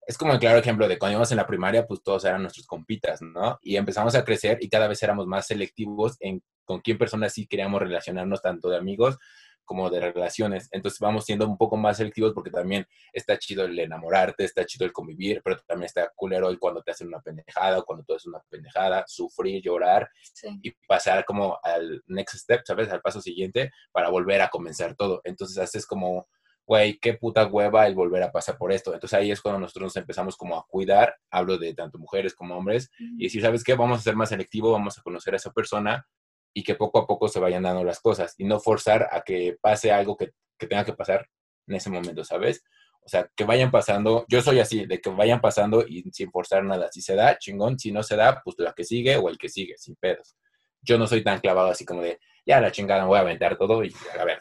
Es como el claro ejemplo de cuando íbamos en la primaria, pues todos eran nuestros compitas, ¿no? Y empezamos a crecer y cada vez éramos más selectivos en con quién personas sí queríamos relacionarnos, tanto de amigos como de relaciones. Entonces vamos siendo un poco más selectivos porque también está chido el enamorarte, está chido el convivir, pero también está culero el cuando te hacen una pendejada o cuando tú haces una pendejada, sufrir, llorar y pasar como al next step, ¿sabes? Al paso siguiente para volver a comenzar todo. Entonces haces como, güey, qué puta hueva el volver a pasar por esto. Entonces ahí es cuando nosotros nos empezamos como a cuidar, hablo de tanto mujeres como hombres, y decir, ¿sabes qué? Vamos a ser más selectivo, vamos a conocer a esa persona y que poco a poco se vayan dando las cosas y no forzar a que pase algo que, que tenga que pasar en ese momento, ¿sabes? O sea, que vayan pasando, yo soy así, de que vayan pasando y sin forzar nada. Si se da, chingón, si no se da, pues la que sigue o el que sigue, sin pedos. Yo no soy tan clavado así como de, ya la chingada, voy a aventar todo y a ver.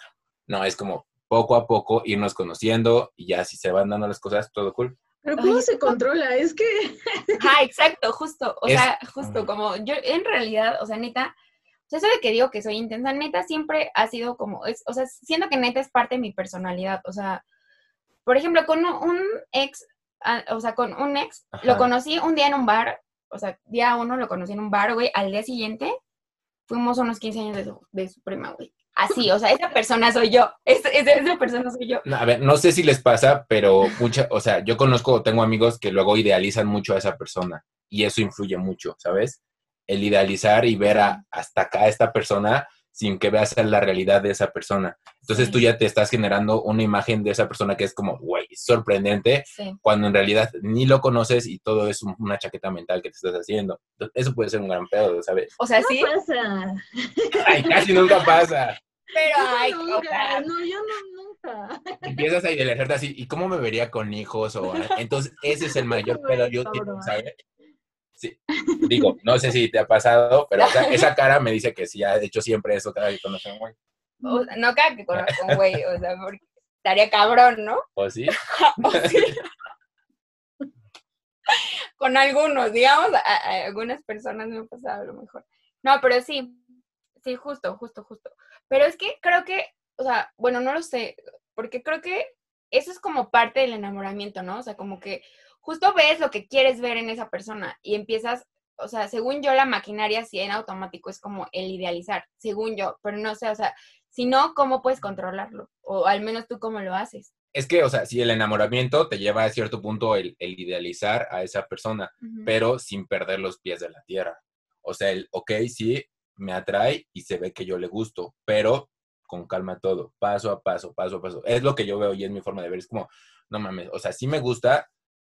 No, es como poco a poco irnos conociendo y ya si se van dando las cosas, todo cool. Pero ¿cómo se controla? Es que... Ah, exacto, justo. O sea, justo como yo en realidad, o sea, neta, o sea, eso de que digo que soy intensa, neta siempre ha sido como, es, o sea, siento que neta es parte de mi personalidad. O sea, por ejemplo, con un ex, o sea, con un ex, lo conocí un día en un bar, o sea, día uno lo conocí en un bar, güey, al día siguiente fuimos unos 15 años de su, de su prima, güey. Así, o sea, esa persona soy yo, esa, esa persona soy yo. a ver, no sé si les pasa, pero mucha, o sea, yo conozco, tengo amigos que luego idealizan mucho a esa persona y eso influye mucho, ¿sabes? el idealizar y ver hasta acá a esta persona sin que veas la realidad de esa persona. Entonces tú ya te estás generando una imagen de esa persona que es como, güey, sorprendente, cuando en realidad ni lo conoces y todo es una chaqueta mental que te estás haciendo. eso puede ser un gran pedo, ¿sabes? O sea, sí. pasa. Ay, casi nunca pasa. Pero, ay, nunca, no, yo no, nunca. Empiezas a idealizarte así, ¿y cómo me vería con hijos? O, entonces, ese es el mayor pedo, yo ¿sabes? Sí. Digo, no sé si te ha pasado, pero esa cara me dice que sí ha hecho siempre eso cada vez que conoce a un güey. no cada que conozco a un güey, o sea, porque estaría cabrón, ¿no? ¿O sí? ¿O sí? Con algunos, digamos, a, algunas personas me ha pasado a lo mejor. No, pero sí, sí, justo, justo, justo. Pero es que creo que, o sea, bueno, no lo sé, porque creo que eso es como parte del enamoramiento, ¿no? O sea, como que justo ves lo que quieres ver en esa persona y empiezas, o sea, según yo la maquinaria sí en automático es como el idealizar, según yo, pero no sé, o sea, si no, ¿cómo puedes controlarlo? O al menos tú cómo lo haces. Es que, o sea, si el enamoramiento te lleva a cierto punto el, idealizar a esa persona, pero sin perder los pies de la tierra. O sea, el, ok, sí, me atrae y se ve que yo le gusto, pero con calma todo, paso a paso, paso a paso. Es lo que yo veo y es mi forma de ver. Es como, no mames, o sea, sí me gusta,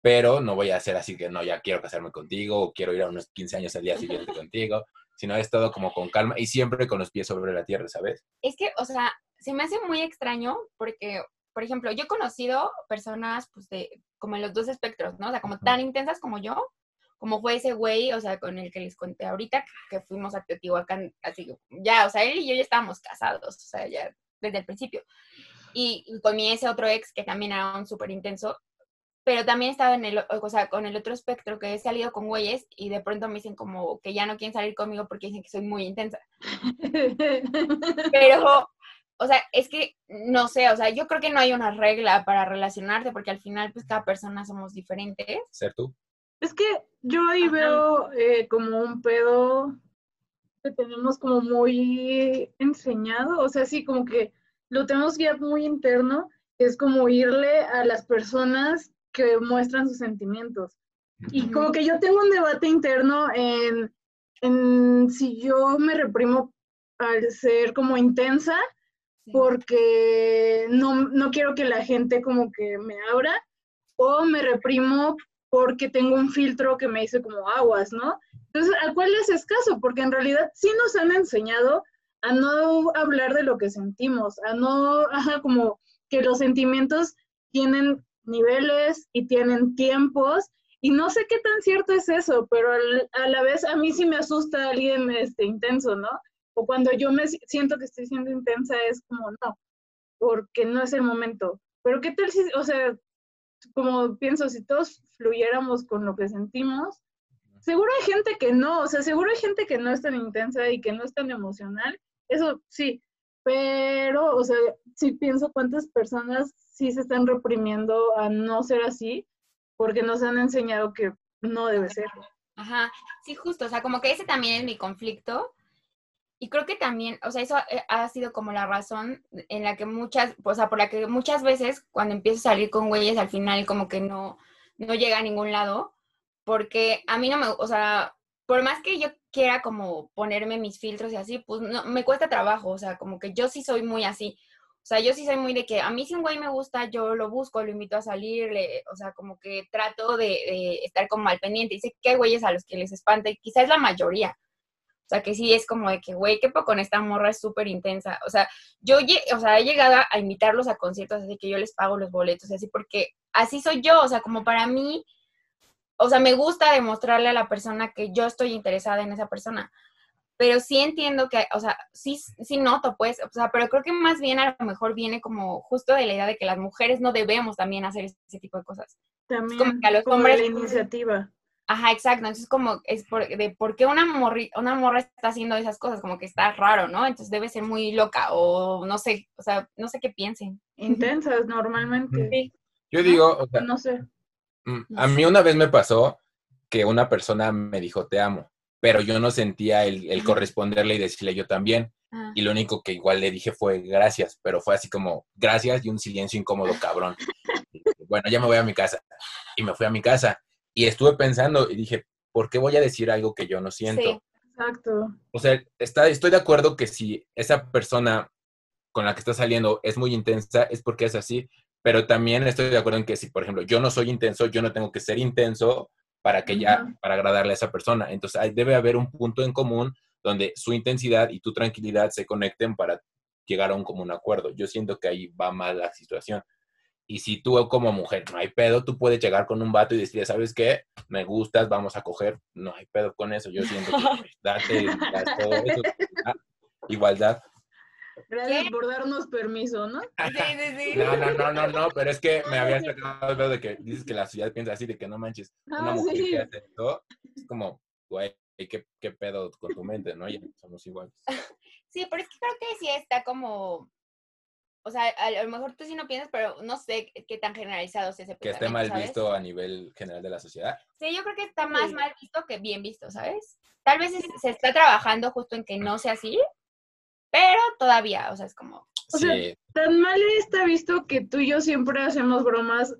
pero no voy a hacer así que no, ya quiero casarme contigo o quiero ir a unos 15 años al día siguiente contigo, sino es todo como con calma y siempre con los pies sobre la tierra, ¿sabes? Es que, o sea, se me hace muy extraño porque, por ejemplo, yo he conocido personas, pues, de, como en los dos espectros, ¿no? O sea, como tan intensas como yo, como fue ese güey, o sea, con el que les conté ahorita, que fuimos a Teotihuacán, así, ya, o sea, él y yo ya estábamos casados, o sea, ya desde el principio. Y, y con mi ese otro ex, que también era un súper intenso, pero también estaba en el, o sea, con el otro espectro que he salido con güeyes y de pronto me dicen como que ya no quieren salir conmigo porque dicen que soy muy intensa. Pero, o sea, es que no sé, o sea, yo creo que no hay una regla para relacionarte porque al final pues cada persona somos diferentes. Ser tú. Es que yo ahí veo eh, como un pedo que tenemos como muy enseñado, o sea, sí, como que lo tenemos ya muy interno, es como irle a las personas que muestran sus sentimientos. Y como que yo tengo un debate interno en, en si yo me reprimo al ser como intensa, porque no, no quiero que la gente como que me abra, o me reprimo porque tengo un filtro que me dice como aguas, ¿no? Entonces, ¿a cuál es escaso? Porque en realidad sí nos han enseñado a no hablar de lo que sentimos, a no, ajá, como que los sentimientos tienen niveles y tienen tiempos y no sé qué tan cierto es eso, pero a la vez a mí sí me asusta alguien este, intenso, ¿no? O cuando yo me siento que estoy siendo intensa es como, no, porque no es el momento. Pero qué tal si, o sea, como pienso, si todos fluyéramos con lo que sentimos, seguro hay gente que no, o sea, seguro hay gente que no es tan intensa y que no es tan emocional, eso sí, pero, o sea, sí pienso cuántas personas sí se están reprimiendo a no ser así porque nos han enseñado que no debe ser. Ajá, sí, justo, o sea, como que ese también es mi conflicto. Y creo que también, o sea, eso ha sido como la razón en la que muchas, o sea, por la que muchas veces cuando empiezo a salir con güeyes al final como que no, no llega a ningún lado, porque a mí no me, o sea, por más que yo quiera como ponerme mis filtros y así, pues no, me cuesta trabajo, o sea, como que yo sí soy muy así. O sea, yo sí soy muy de que a mí si un güey me gusta, yo lo busco, lo invito a salir, o sea, como que trato de, estar como al pendiente. Y sé que hay güeyes a los que les espanta, y quizás la mayoría. O sea, que sí es como de que, güey, qué poco con esta morra es súper intensa. O sea, yo o sea, he llegado a invitarlos a conciertos, así que yo les pago los boletos, así porque así soy yo. O sea, como para mí, o sea, me gusta demostrarle a la persona que yo estoy interesada en esa persona pero sí entiendo que, o sea, sí, sí noto, pues, o sea, pero creo que más bien a lo mejor viene como justo de la idea de que las mujeres no debemos también hacer ese tipo de cosas. También, como que a los hombres... La iniciativa. Ajá, exacto. Entonces, como, es por, de por qué una, morri, una morra está haciendo esas cosas, como que está raro, ¿no? Entonces debe ser muy loca o no sé, o sea, no sé qué piensen. Intensas normalmente. Sí. Yo digo, o sea, no sé. Mm, a mí una vez me pasó que una persona me dijo, te amo pero yo no sentía el, corresponderle y decirle yo también. Ah. Y lo único que igual le dije fue gracias, pero fue así como gracias y un silencio incómodo, cabrón. bueno, ya me voy a mi casa. Y me fui a mi casa. Y estuve pensando y dije, ¿por qué voy a decir algo que yo no siento? Sí, exacto. O sea, está, estoy de acuerdo que si esa persona con la que está saliendo es muy intensa, es porque es así, pero también estoy de acuerdo en que si, por ejemplo, yo no soy intenso, yo no tengo que ser intenso para que ya, para agradarle a esa persona. Entonces, ahí debe haber un punto en común donde su intensidad y tu tranquilidad se conecten para llegar a un común acuerdo. Yo siento que ahí va mal la situación. Y si tú como mujer no hay pedo, tú puedes llegar con un vato y decirle, ¿sabes qué? Me gustas, vamos a coger. No hay pedo con eso. Yo siento que pues, date, todo eso. Igualdad. Gracias por darnos permiso, ¿no? Sí, sí, sí. No, no, no, no, no, pero es que me había sacado el de que dices que la ciudad piensa así, de que no manches, una ah, mujer que hace esto, es como, güey, ¿qué, ¿qué pedo con tu mente, no? Ya somos iguales. Sí, pero es que creo que sí está como, o sea, a lo mejor tú sí no piensas, pero no sé qué tan generalizado es ese Que esté mal visto a nivel general de la sociedad. Sí, yo creo que está más mal visto que bien visto, ¿sabes? Tal vez se está trabajando justo en que no sea así, pero todavía, o sea, es como... O sea, tan mal está visto que tú y yo siempre hacemos bromas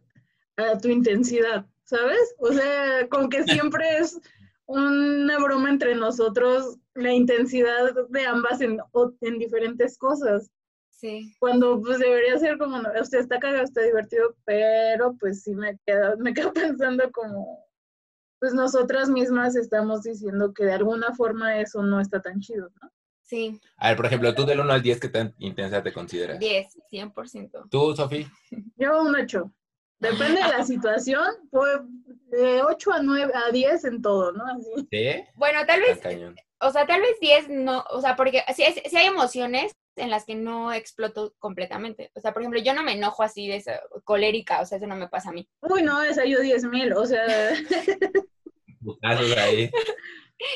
a tu intensidad, ¿sabes? O sea, con que siempre es una broma entre nosotros, la intensidad de ambas en, en diferentes cosas. Sí. Cuando pues debería ser como, usted está cagado, está divertido, pero pues sí me quedo, me quedo pensando como, pues nosotras mismas estamos diciendo que de alguna forma eso no está tan chido, ¿no? Sí. A ver, por ejemplo, tú del 1 al 10, ¿qué tan intensa te consideras? 10, 100%. ¿Tú, Sofi? Yo un 8. Depende de la situación, pues de 8 a 9 a 10 en todo, ¿no? Así. ¿Sí? Bueno, tal vez, o sea, tal vez 10 no, o sea, porque si hay, hay emociones en las que no exploto completamente. O sea, por ejemplo, yo no me enojo así de esa, colérica, o sea, eso no me pasa a mí. Uy, no, esa yo 10 mil, o sea. ahí.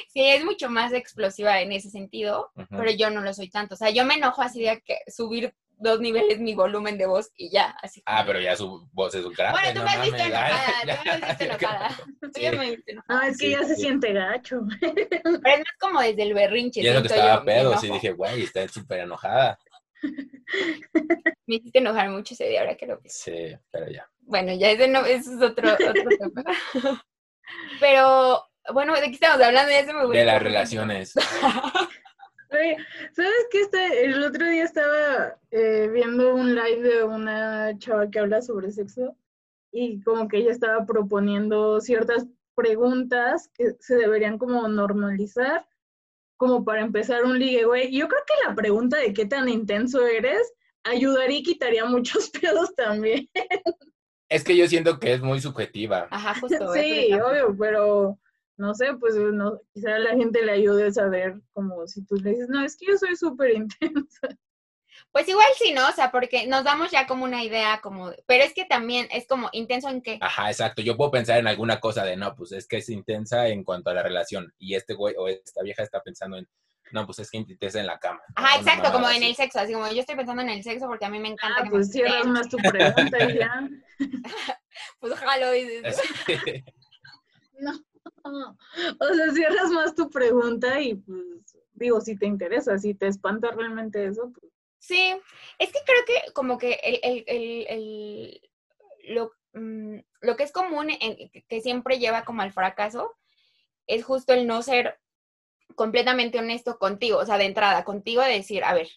sí, es mucho más explosiva en ese sentido, pero yo no lo soy tanto. O sea, yo me enojo así de que subir dos niveles mi volumen de voz y ya, así. Ah, pero ya su voz es un grave. Bueno, tú me has visto enojada, tú me has visto enojada. Tú ya me viste enojada. No, es que ya se siente gacho. Pero es más como desde el berrinche. Y es lo que estaba pedo, sí dije, güey, está súper enojada. Me hiciste enojar mucho ese día, ahora que lo. Sí, pero ya. Bueno, ya ese no, eso es otro, otro tema. Pero bueno, ¿de qué estamos hablando? Ya se me De las relaciones. ¿Sabes qué? Este, el otro día estaba eh, viendo un live de una chava que habla sobre sexo y como que ella estaba proponiendo ciertas preguntas que se deberían como normalizar como para empezar un ligue, güey. Yo creo que la pregunta de qué tan intenso eres ayudaría y quitaría muchos pedos también. Es que yo siento que es muy subjetiva. Ajá, justo. sí, obvio, pero no sé, pues no, quizá la gente le ayude a saber como si tú le dices, no, es que yo soy súper intensa. Pues igual sí, ¿no? O sea, porque nos damos ya como una idea, como, pero es que también es como intenso en qué. Ajá, exacto. Yo puedo pensar en alguna cosa de, no, pues es que es intensa en cuanto a la relación. Y este güey o esta vieja está pensando en, no, pues es que intensa en la cama. Ajá, exacto, como en el sexo. Así como yo estoy pensando en el sexo porque a mí me encanta. Ah, pues cierras más tu pregunta y ya. pues ojalá dices. no. O sea, cierras más tu pregunta y pues digo, si te interesa, si te espanta realmente eso, pues Sí, es que creo que como que el, el, el, lo, mm, lo, que es común, en, que siempre lleva como al fracaso, es justo el no ser completamente honesto contigo, o sea, de entrada, contigo de decir, a ver,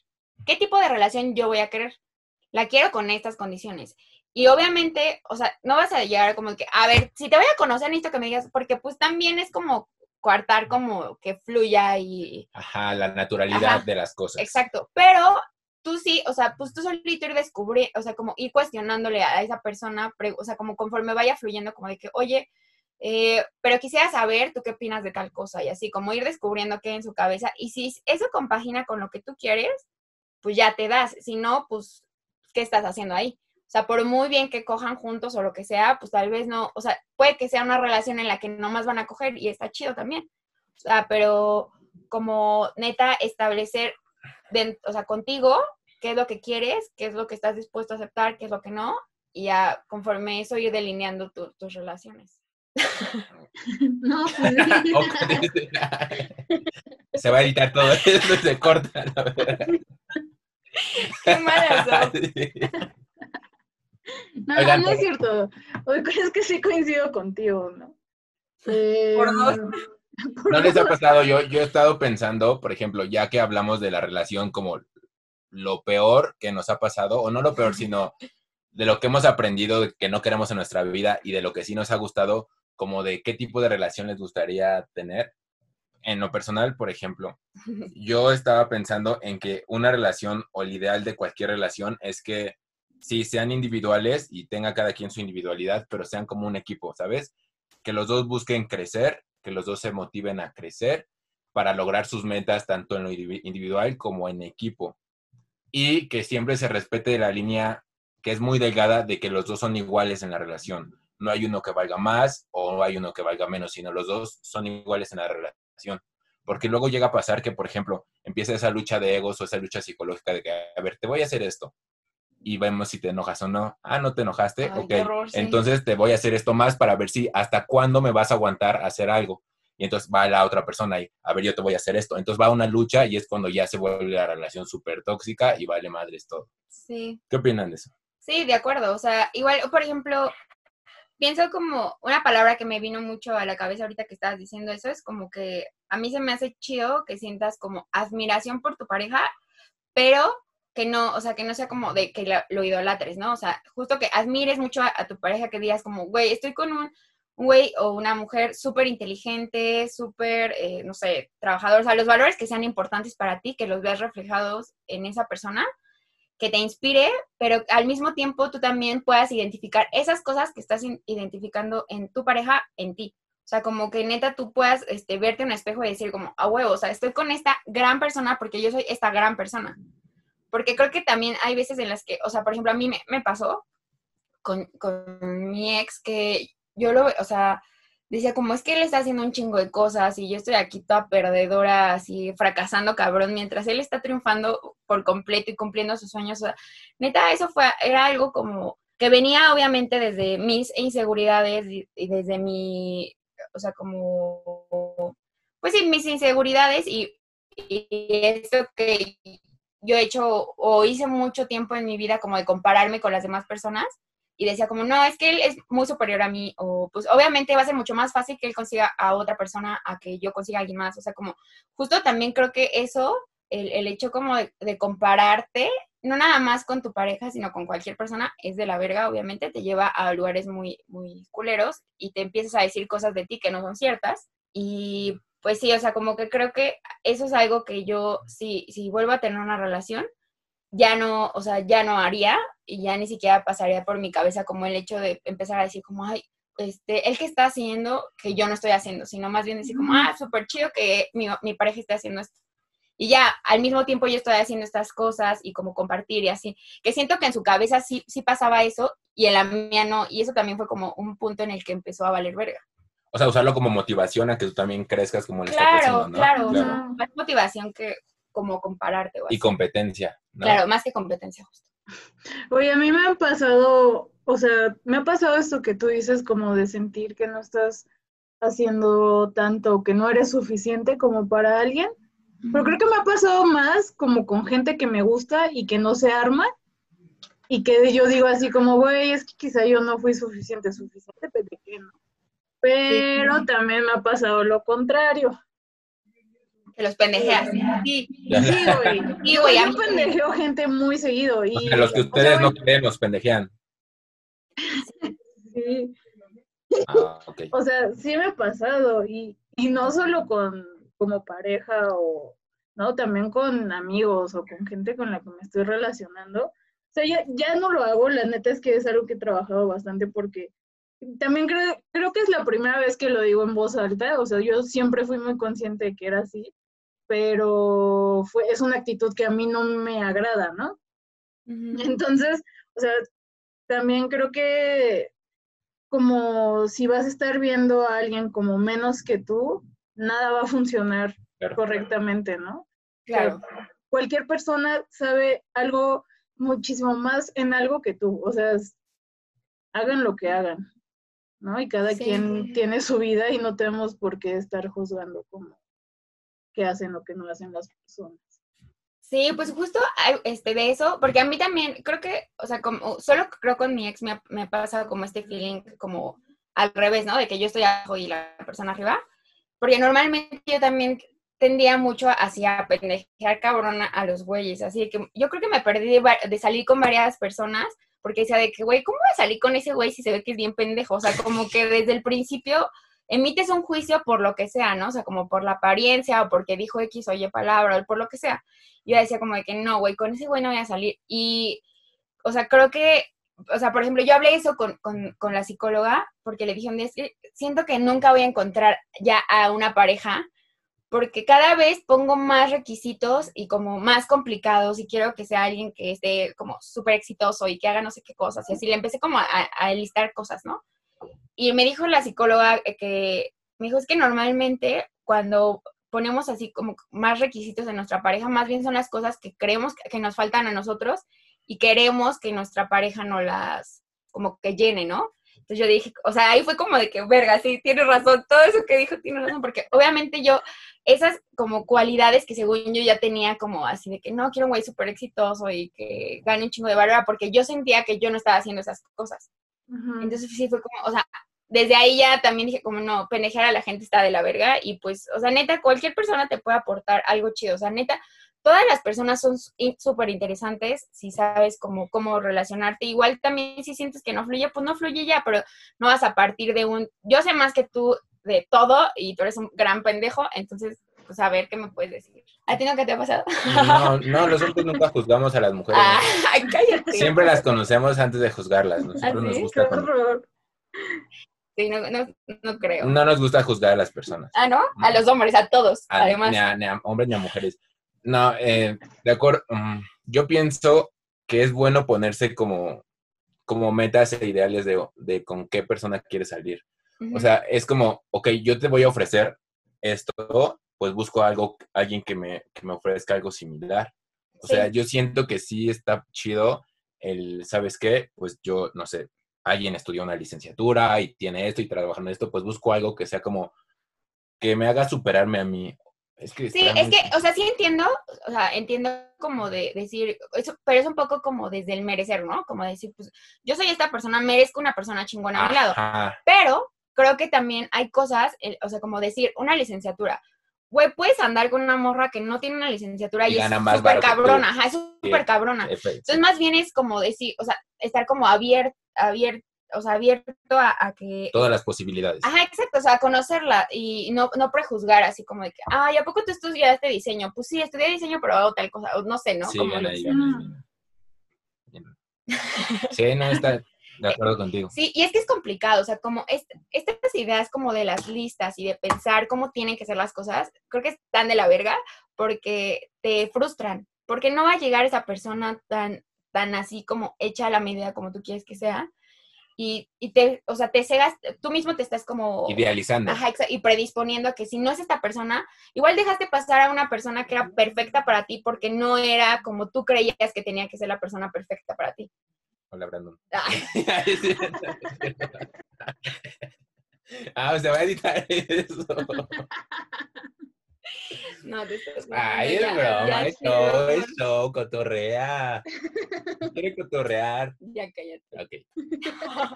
¿qué tipo de relación yo voy a querer? La quiero con estas condiciones. Y obviamente, o sea, no vas a llegar como que, a ver, si te voy a conocer, necesito que me digas, porque pues también es como coartar como que fluya y... Ajá, la naturalidad de las cosas. Exacto, pero tú sí, o sea, pues tú solito ir descubrir, o sea, como ir cuestionándole a esa persona, o sea, como conforme vaya fluyendo, como de que, oye, eh, pero quisiera saber tú qué opinas de tal cosa y así, como ir descubriendo qué hay en su cabeza. Y si eso compagina con lo que tú quieres, pues ya te das. Si no, pues, ¿qué estás haciendo ahí? O sea, por muy bien que cojan juntos o lo que sea, pues tal vez no, o sea, puede que sea una relación en la que no más van a coger y está chido también. O sea, pero como neta establecer, o sea, contigo, qué es lo que quieres, qué es lo que estás dispuesto a aceptar, qué es lo que no, y ya conforme eso ir delineando tus relaciones. no, pues Se va a editar todo esto, se corta, la verdad. Qué mala No, no es cierto. Es que sí coincido contigo, ¿no? Por dos. Em, ¿No les ha pasado? Yo, yo he estado pensando, por ejemplo, ya que hablamos de la relación como lo peor que nos ha pasado, o no lo peor, sino de lo que hemos aprendido que no queremos en nuestra vida y de lo que sí nos ha gustado, como de qué tipo de relación les gustaría tener. En lo personal, por ejemplo, yo estaba pensando en que una relación o el ideal de cualquier relación es que sí sean individuales y tenga cada quien su individualidad, pero sean como un equipo, ¿sabes? Que los dos busquen crecer, que los dos se motiven a crecer para lograr sus metas tanto en lo individual como en equipo y que siempre se respete la línea que es muy delgada de que los dos son iguales en la relación. No hay uno que valga más o hay uno que valga menos, sino los dos son iguales en la relación. Porque luego llega a pasar que, por ejemplo, empieza esa lucha de egos o esa lucha psicológica de que, a ver, te voy a hacer esto. Y vemos si te enojas o no. Ah, no te enojaste. ok. Entonces te voy a hacer esto más para ver si hasta cuándo me vas a aguantar hacer algo y entonces va la otra persona y, a ver, yo te voy a hacer esto. Entonces va una lucha y es cuando ya se vuelve la relación súper tóxica y vale madres todo. Sí. ¿Qué opinan de eso? Sí, de acuerdo. O sea, igual, por ejemplo, pienso como una palabra que me vino mucho a la cabeza ahorita que estabas diciendo eso, es como que a mí se me hace chido que sientas como admiración por tu pareja, pero que no, o sea, que no sea como de que lo, idolatres, ¿no? O sea, justo que admires mucho a, tu pareja, que digas como, güey, estoy con un güey o una mujer súper inteligente, súper, eh, no sé, trabajador, o sea, los valores que sean importantes para ti, que los veas reflejados en esa persona, que te inspire, pero al mismo tiempo tú también puedas identificar esas cosas que estás identificando en tu pareja, en ti. O sea, como que neta tú puedas este, verte en un espejo y decir como, a huevo, o sea, estoy con esta gran persona porque yo soy esta gran persona. Porque creo que también hay veces en las que, o sea, por ejemplo, a mí me, pasó con, con mi ex que yo lo, o sea, decía como es que él está haciendo un chingo de cosas y yo estoy aquí toda perdedora, así fracasando cabrón, mientras él está triunfando por completo y cumpliendo sus sueños. O sea, neta, eso fue, era algo como que venía obviamente desde mis inseguridades y, desde mi, o sea, como, pues sí, mis inseguridades y, y esto que yo he hecho o hice mucho tiempo en mi vida como de compararme con las demás personas y decía como, no, es que él es muy superior a mí, o pues obviamente va a ser mucho más fácil que él consiga a otra persona a que yo consiga a alguien más, o sea, como justo también creo que eso, el, el hecho como de, compararte, no nada más con tu pareja, sino con cualquier persona, es de la verga, obviamente, te lleva a lugares muy, muy culeros y te empiezas a decir cosas de ti que no son ciertas. Y pues sí, o sea, como que creo que eso es algo que yo, si, si vuelvo a tener una relación, ya no, o sea, ya no haría y ya ni siquiera pasaría por mi cabeza como el hecho de empezar a decir como, ay, este, el que está haciendo que yo no estoy haciendo, sino más bien decir como, ah, súper chido que mi, mi pareja esté haciendo esto. Y ya, al mismo tiempo yo estoy haciendo estas cosas y como compartir y así, que siento que en su cabeza sí, sí pasaba eso y en la mía no, y eso también fue como un punto en el que empezó a valer verga. O sea, usarlo como motivación a que tú también crezcas como le claro, está ¿no? Claro, claro. más motivación que como compararte. y competencia. ¿no? Claro, más que competencia justo. Oye, a mí me han pasado, o sea, me ha pasado esto que tú dices como de sentir que no estás haciendo tanto, que no eres suficiente como para alguien. Pero creo que me ha pasado más como con gente que me gusta y que no se arma y que yo digo así como, güey, es que quizá yo no fui suficiente, suficiente, pero que no. Pero también me ha pasado lo contrario. Que los pendejeas. Sí, sí, güey. Sí, güey. Yo pendejeo gente muy seguido. Y, o sea, los que ustedes o sea, no creen los pendejean. Sí. Ah, okay. O sea, sí me ha pasado. Y, y no solo con como pareja o, ¿no? También con amigos o con gente con la que me estoy relacionando. O sea, ya, ya no lo hago, la neta es que es algo que he trabajado bastante porque también creo, creo que es la primera vez que lo digo en voz alta, o sea, yo siempre fui muy consciente de que era así, pero fue, es una actitud que a mí no me agrada, ¿no? Uh -huh. Entonces, o sea, también creo que como si vas a estar viendo a alguien como menos que tú, nada va a funcionar claro. correctamente, ¿no? Claro. O sea, cualquier persona sabe algo muchísimo más en algo que tú, o sea, hagan lo que hagan, ¿no? Y cada sí. quien tiene su vida y no tenemos por qué estar juzgando como qué hacen o qué no hacen las personas. Sí, pues justo este, de eso, porque a mí también, creo que, o sea, como, solo creo con mi ex me ha, me ha pasado como este feeling como al revés, ¿no? De que yo estoy abajo y la persona arriba, porque normalmente yo también tendía mucho hacia pendejear cabrona a los güeyes, así que yo creo que me perdí de, de salir con varias personas, porque decía de que, güey, ¿cómo voy a salir con ese güey si se ve que es bien pendejo? O sea, como que desde el principio emites un juicio por lo que sea, ¿no? O sea, como por la apariencia o porque dijo X o Y palabra o por lo que sea. Yo decía como de que no, güey, con ese güey no voy a salir. Y, o sea, creo que, o sea, por ejemplo, yo hablé eso con, con, con la psicóloga porque le dije día, es que siento que nunca voy a encontrar ya a una pareja porque cada vez pongo más requisitos y como más complicados y quiero que sea alguien que esté como súper exitoso y que haga no sé qué cosas. Y así le empecé como a, a listar cosas, ¿no? Y me dijo la psicóloga que, me dijo, es que normalmente cuando ponemos así como más requisitos en nuestra pareja, más bien son las cosas que creemos que nos faltan a nosotros y queremos que nuestra pareja no las, como que llene, ¿no? Entonces yo dije, o sea, ahí fue como de que, verga, sí, tiene razón, todo eso que dijo tiene razón, porque obviamente yo, esas como cualidades que según yo ya tenía como así de que no, quiero un güey súper exitoso y que gane un chingo de valor, porque yo sentía que yo no estaba haciendo esas cosas. Uh -huh. Entonces sí fue como, o sea, desde ahí ya también dije como no, pendejear a la gente está de la verga y pues, o sea, neta, cualquier persona te puede aportar algo chido, o sea, neta, todas las personas son súper interesantes si sabes cómo, cómo relacionarte. Igual también si sientes que no fluye, pues no fluye ya, pero no vas a partir de un, yo sé más que tú de todo y tú eres un gran pendejo, entonces, pues a ver qué me puedes decir. ¿A ti no qué te ha pasado? No, no, nosotros nunca juzgamos a las mujeres. Ay, cállate. Siempre las conocemos antes de juzgarlas. Nosotros ¿Ah, nos gusta. Sí, no, no, no, creo. No nos gusta juzgar a las personas. Ah, ¿no? A los hombres, a todos, a, además. Ni a, ni a, hombres ni a mujeres. No, eh, de acuerdo. Um, yo pienso que es bueno ponerse como, como metas e ideales de, de con qué persona quieres salir. Uh -huh. O sea, es como, ok, yo te voy a ofrecer esto, pues busco algo, alguien que me, que me ofrezca algo similar. O sí. sea, yo siento que sí está chido el, ¿sabes qué? Pues yo, no sé, alguien estudió una licenciatura y tiene esto y trabaja en esto, pues busco algo que sea como que me haga superarme a mí. Es que sí, es que, o sea, sí entiendo, o sea, entiendo como de decir, eso, pero es un poco como desde el merecer, ¿no? Como decir, pues, yo soy esta persona, merezco una persona chingona a mi lado. Pero creo que también hay cosas, o sea, como decir, una licenciatura, güey, puedes andar con una morra que no tiene una licenciatura y, Y es súper cabrona, ajá, es súper cabrona. Entonces, más bien es como decir, o sea, estar como abierto, abierto, o sea, abierto a, a que... Todas las posibilidades. Ajá, exacto, o sea, conocerla y no, no prejuzgar así como de que, ay, ¿a poco tú estudiaste diseño? Pues sí, estudié diseño, pero hago tal cosa, o no sé, ¿no? Sí, Como ahí. Bien. Sí, no, está de acuerdo contigo. Sí, y es que es complicado, o sea, como est- estas ideas como de las listas y de pensar cómo tienen que ser las cosas, creo que están de la verga porque te frustran, porque no va a llegar esa persona tan, tan así como hecha a la medida como tú quieres que sea. Y, y te, o sea, te cegas, tú mismo te estás como... Idealizando. Ajá, y predisponiendo a que si no es esta persona, igual dejaste pasar a una persona que era perfecta para ti porque no era como tú creías que tenía que ser la persona perfecta para ti. Hola, Brandon. Ay, ah, se va a editar eso. no, te estás Ay, es broma, es show, broma. es show, cotorrea. Quiere cotorrear. Ya cállate. Ok.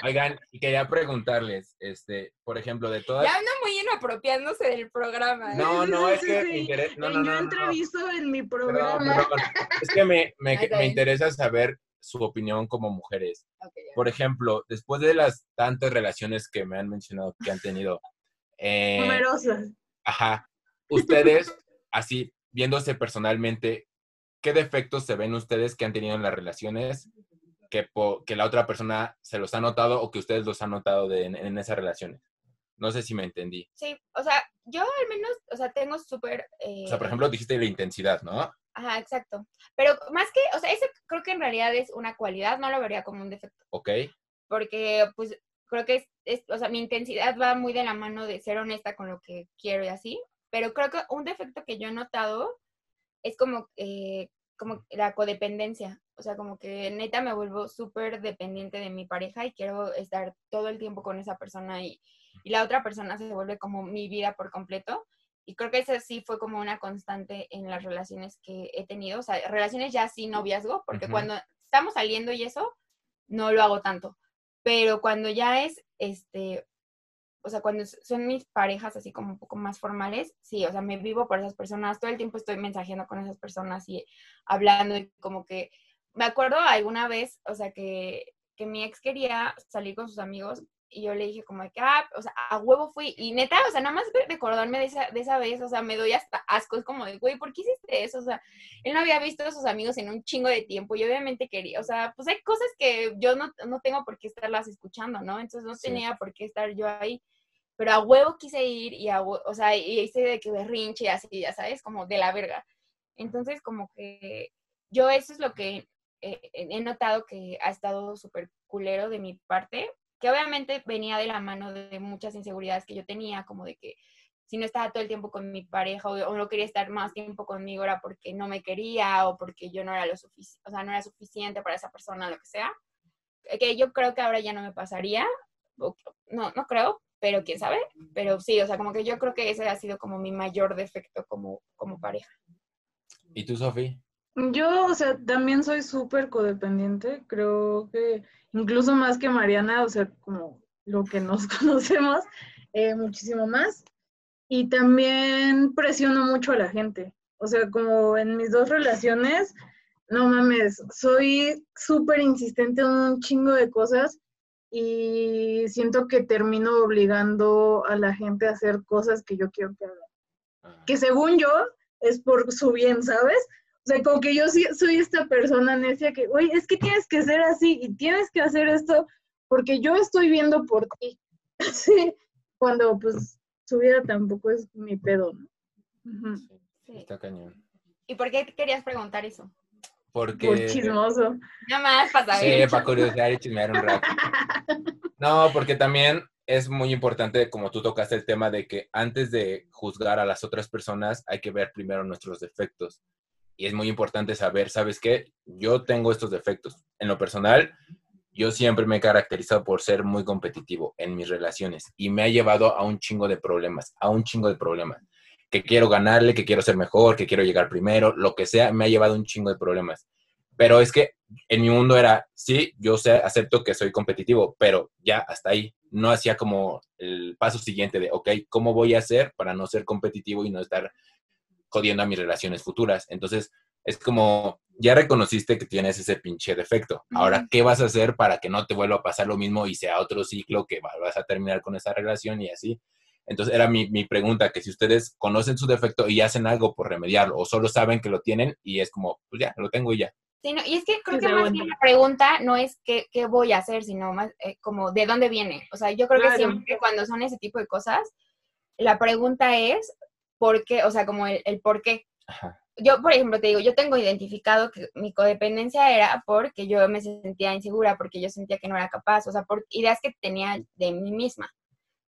Oigan, y quería preguntarles, este, por ejemplo, de todas. Ya anda muy inapropiándose del programa. ¿eh? No, no, es Sí, que sí, me interesa. No, El no, yo no, no, no. entrevisto en mi programa. perdón. Es que me, interesa saber su opinión como mujeres. Por ejemplo, después de las tantas relaciones que me han mencionado que han tenido, eh, Numerosas. ajá, ustedes, así, viéndose personalmente, ¿qué defectos se ven ustedes que han tenido en las relaciones que, po- que la otra persona se los ha notado o que ustedes los han notado de- en, en esas relaciones? No sé si me entendí. Sí, o sea, yo al menos, o sea, tengo súper... eh, O sea, por ejemplo, dijiste la intensidad, ¿no? Ajá, exacto. Pero más que, o sea, eso creo que en realidad es una cualidad, no lo vería como un defecto. ¿Ok? porque pues creo que es, es- o sea, mi intensidad va muy de la mano de ser honesta con lo que quiero y así, pero creo que un defecto que yo he notado es como, eh, como la codependencia, o sea, como que neta me vuelvo súper dependiente de mi pareja y quiero estar todo el tiempo con esa persona y, y la otra persona se vuelve como mi vida por completo. Y creo que esa sí fue como una constante en las relaciones que he tenido, o sea, relaciones ya sin noviazgo, porque Ujú. cuando estamos saliendo y eso, no lo hago tanto pero cuando ya es, este, o sea, cuando son mis parejas así como un poco más formales, sí, o sea, me vivo por esas personas, todo el tiempo estoy mensajeando con esas personas y hablando y como que, me acuerdo alguna vez, o sea, que, que mi ex quería salir con sus amigos y yo le dije como que, ah, o sea, a huevo fui, y neta, o sea, nada más de recordarme de esa, de esa vez, o sea, me doy hasta asco, es como de, güey, ¿por qué hiciste eso? O sea, él no había visto a sus amigos en un chingo de tiempo y obviamente quería, o sea, pues hay cosas que yo no, no tengo por qué estarlas escuchando, ¿no? Entonces no Sí. tenía por qué estar yo ahí, pero a huevo quise ir y a hue- o sea, y hice de que berrinche y así, ya sabes, como de la verga. Entonces como que yo eso es lo que he notado que ha estado súper culero de mi parte, que obviamente venía de la mano de muchas inseguridades que yo tenía, como de que si no estaba todo el tiempo con mi pareja o, no quería estar más tiempo conmigo era porque no me quería o porque yo no era lo suficiente, o sea, no era suficiente para esa persona, lo que sea. Que yo creo que ahora ya no me pasaría, o- no, no creo, pero quién sabe, pero sí, o sea, como que yo creo que ese ha sido como mi mayor defecto como, como pareja. ¿Y tú, Sofi? Yo, o sea, también soy súper codependiente, creo que incluso más que Mariana, o sea, como lo que nos conocemos, eh, muchísimo más. Y también presiono mucho a la gente, o sea, como en mis dos relaciones, no mames, soy súper insistente en un chingo de cosas y siento que termino obligando a la gente a hacer cosas que yo quiero que hagan que según yo es por su bien, ¿sabes? O sea, como que yo sí soy esta persona necia que, oye, es que tienes que ser así y tienes que hacer esto porque yo estoy viendo por ti. Sí, cuando pues su vida tampoco es mi pedo, ¿no? Sí, Sí. Está cañón. ¿Y por qué querías preguntar eso? Porque... Por chismoso. Nada más para Sí, saber. para curiosear y chismear un rato. No, porque también es muy importante, como tú tocaste el tema, de que antes de juzgar a las otras personas hay que ver primero nuestros defectos. Y es muy importante saber, ¿sabes qué? Yo tengo estos defectos. En lo personal, yo siempre me he caracterizado por ser muy competitivo en mis relaciones y me ha llevado a un chingo de problemas, a un chingo de problemas. Que quiero ganarle, que quiero ser mejor, que quiero llegar primero, lo que sea, me ha llevado a un chingo de problemas. Pero es que en mi mundo era, sí, yo sé, acepto que soy competitivo, pero ya hasta ahí. No hacía como el paso siguiente de, ok, ¿cómo voy a hacer para no ser competitivo y no estar jodiendo a mis relaciones futuras? Entonces, es como, ya reconociste que tienes ese pinche defecto. Ahora, ¿qué vas a hacer para que no te vuelva a pasar lo mismo y sea otro ciclo que vas a terminar con esa relación y así? Entonces era mi, mi, pregunta, que si ustedes conocen su defecto y hacen algo por remediarlo o solo saben que lo tienen y es como, pues ya, lo tengo y ya. Sí, y es que creo que más bien la pregunta no es qué, qué voy a hacer, sino más eh, como de dónde viene. O sea, yo creo que siempre cuando son ese tipo de cosas, la pregunta es por qué, o sea, como el, el por qué. Yo, por ejemplo, te digo, yo tengo identificado que mi codependencia era porque yo me sentía insegura, porque yo sentía que no era capaz, o sea, por ideas que tenía de mí misma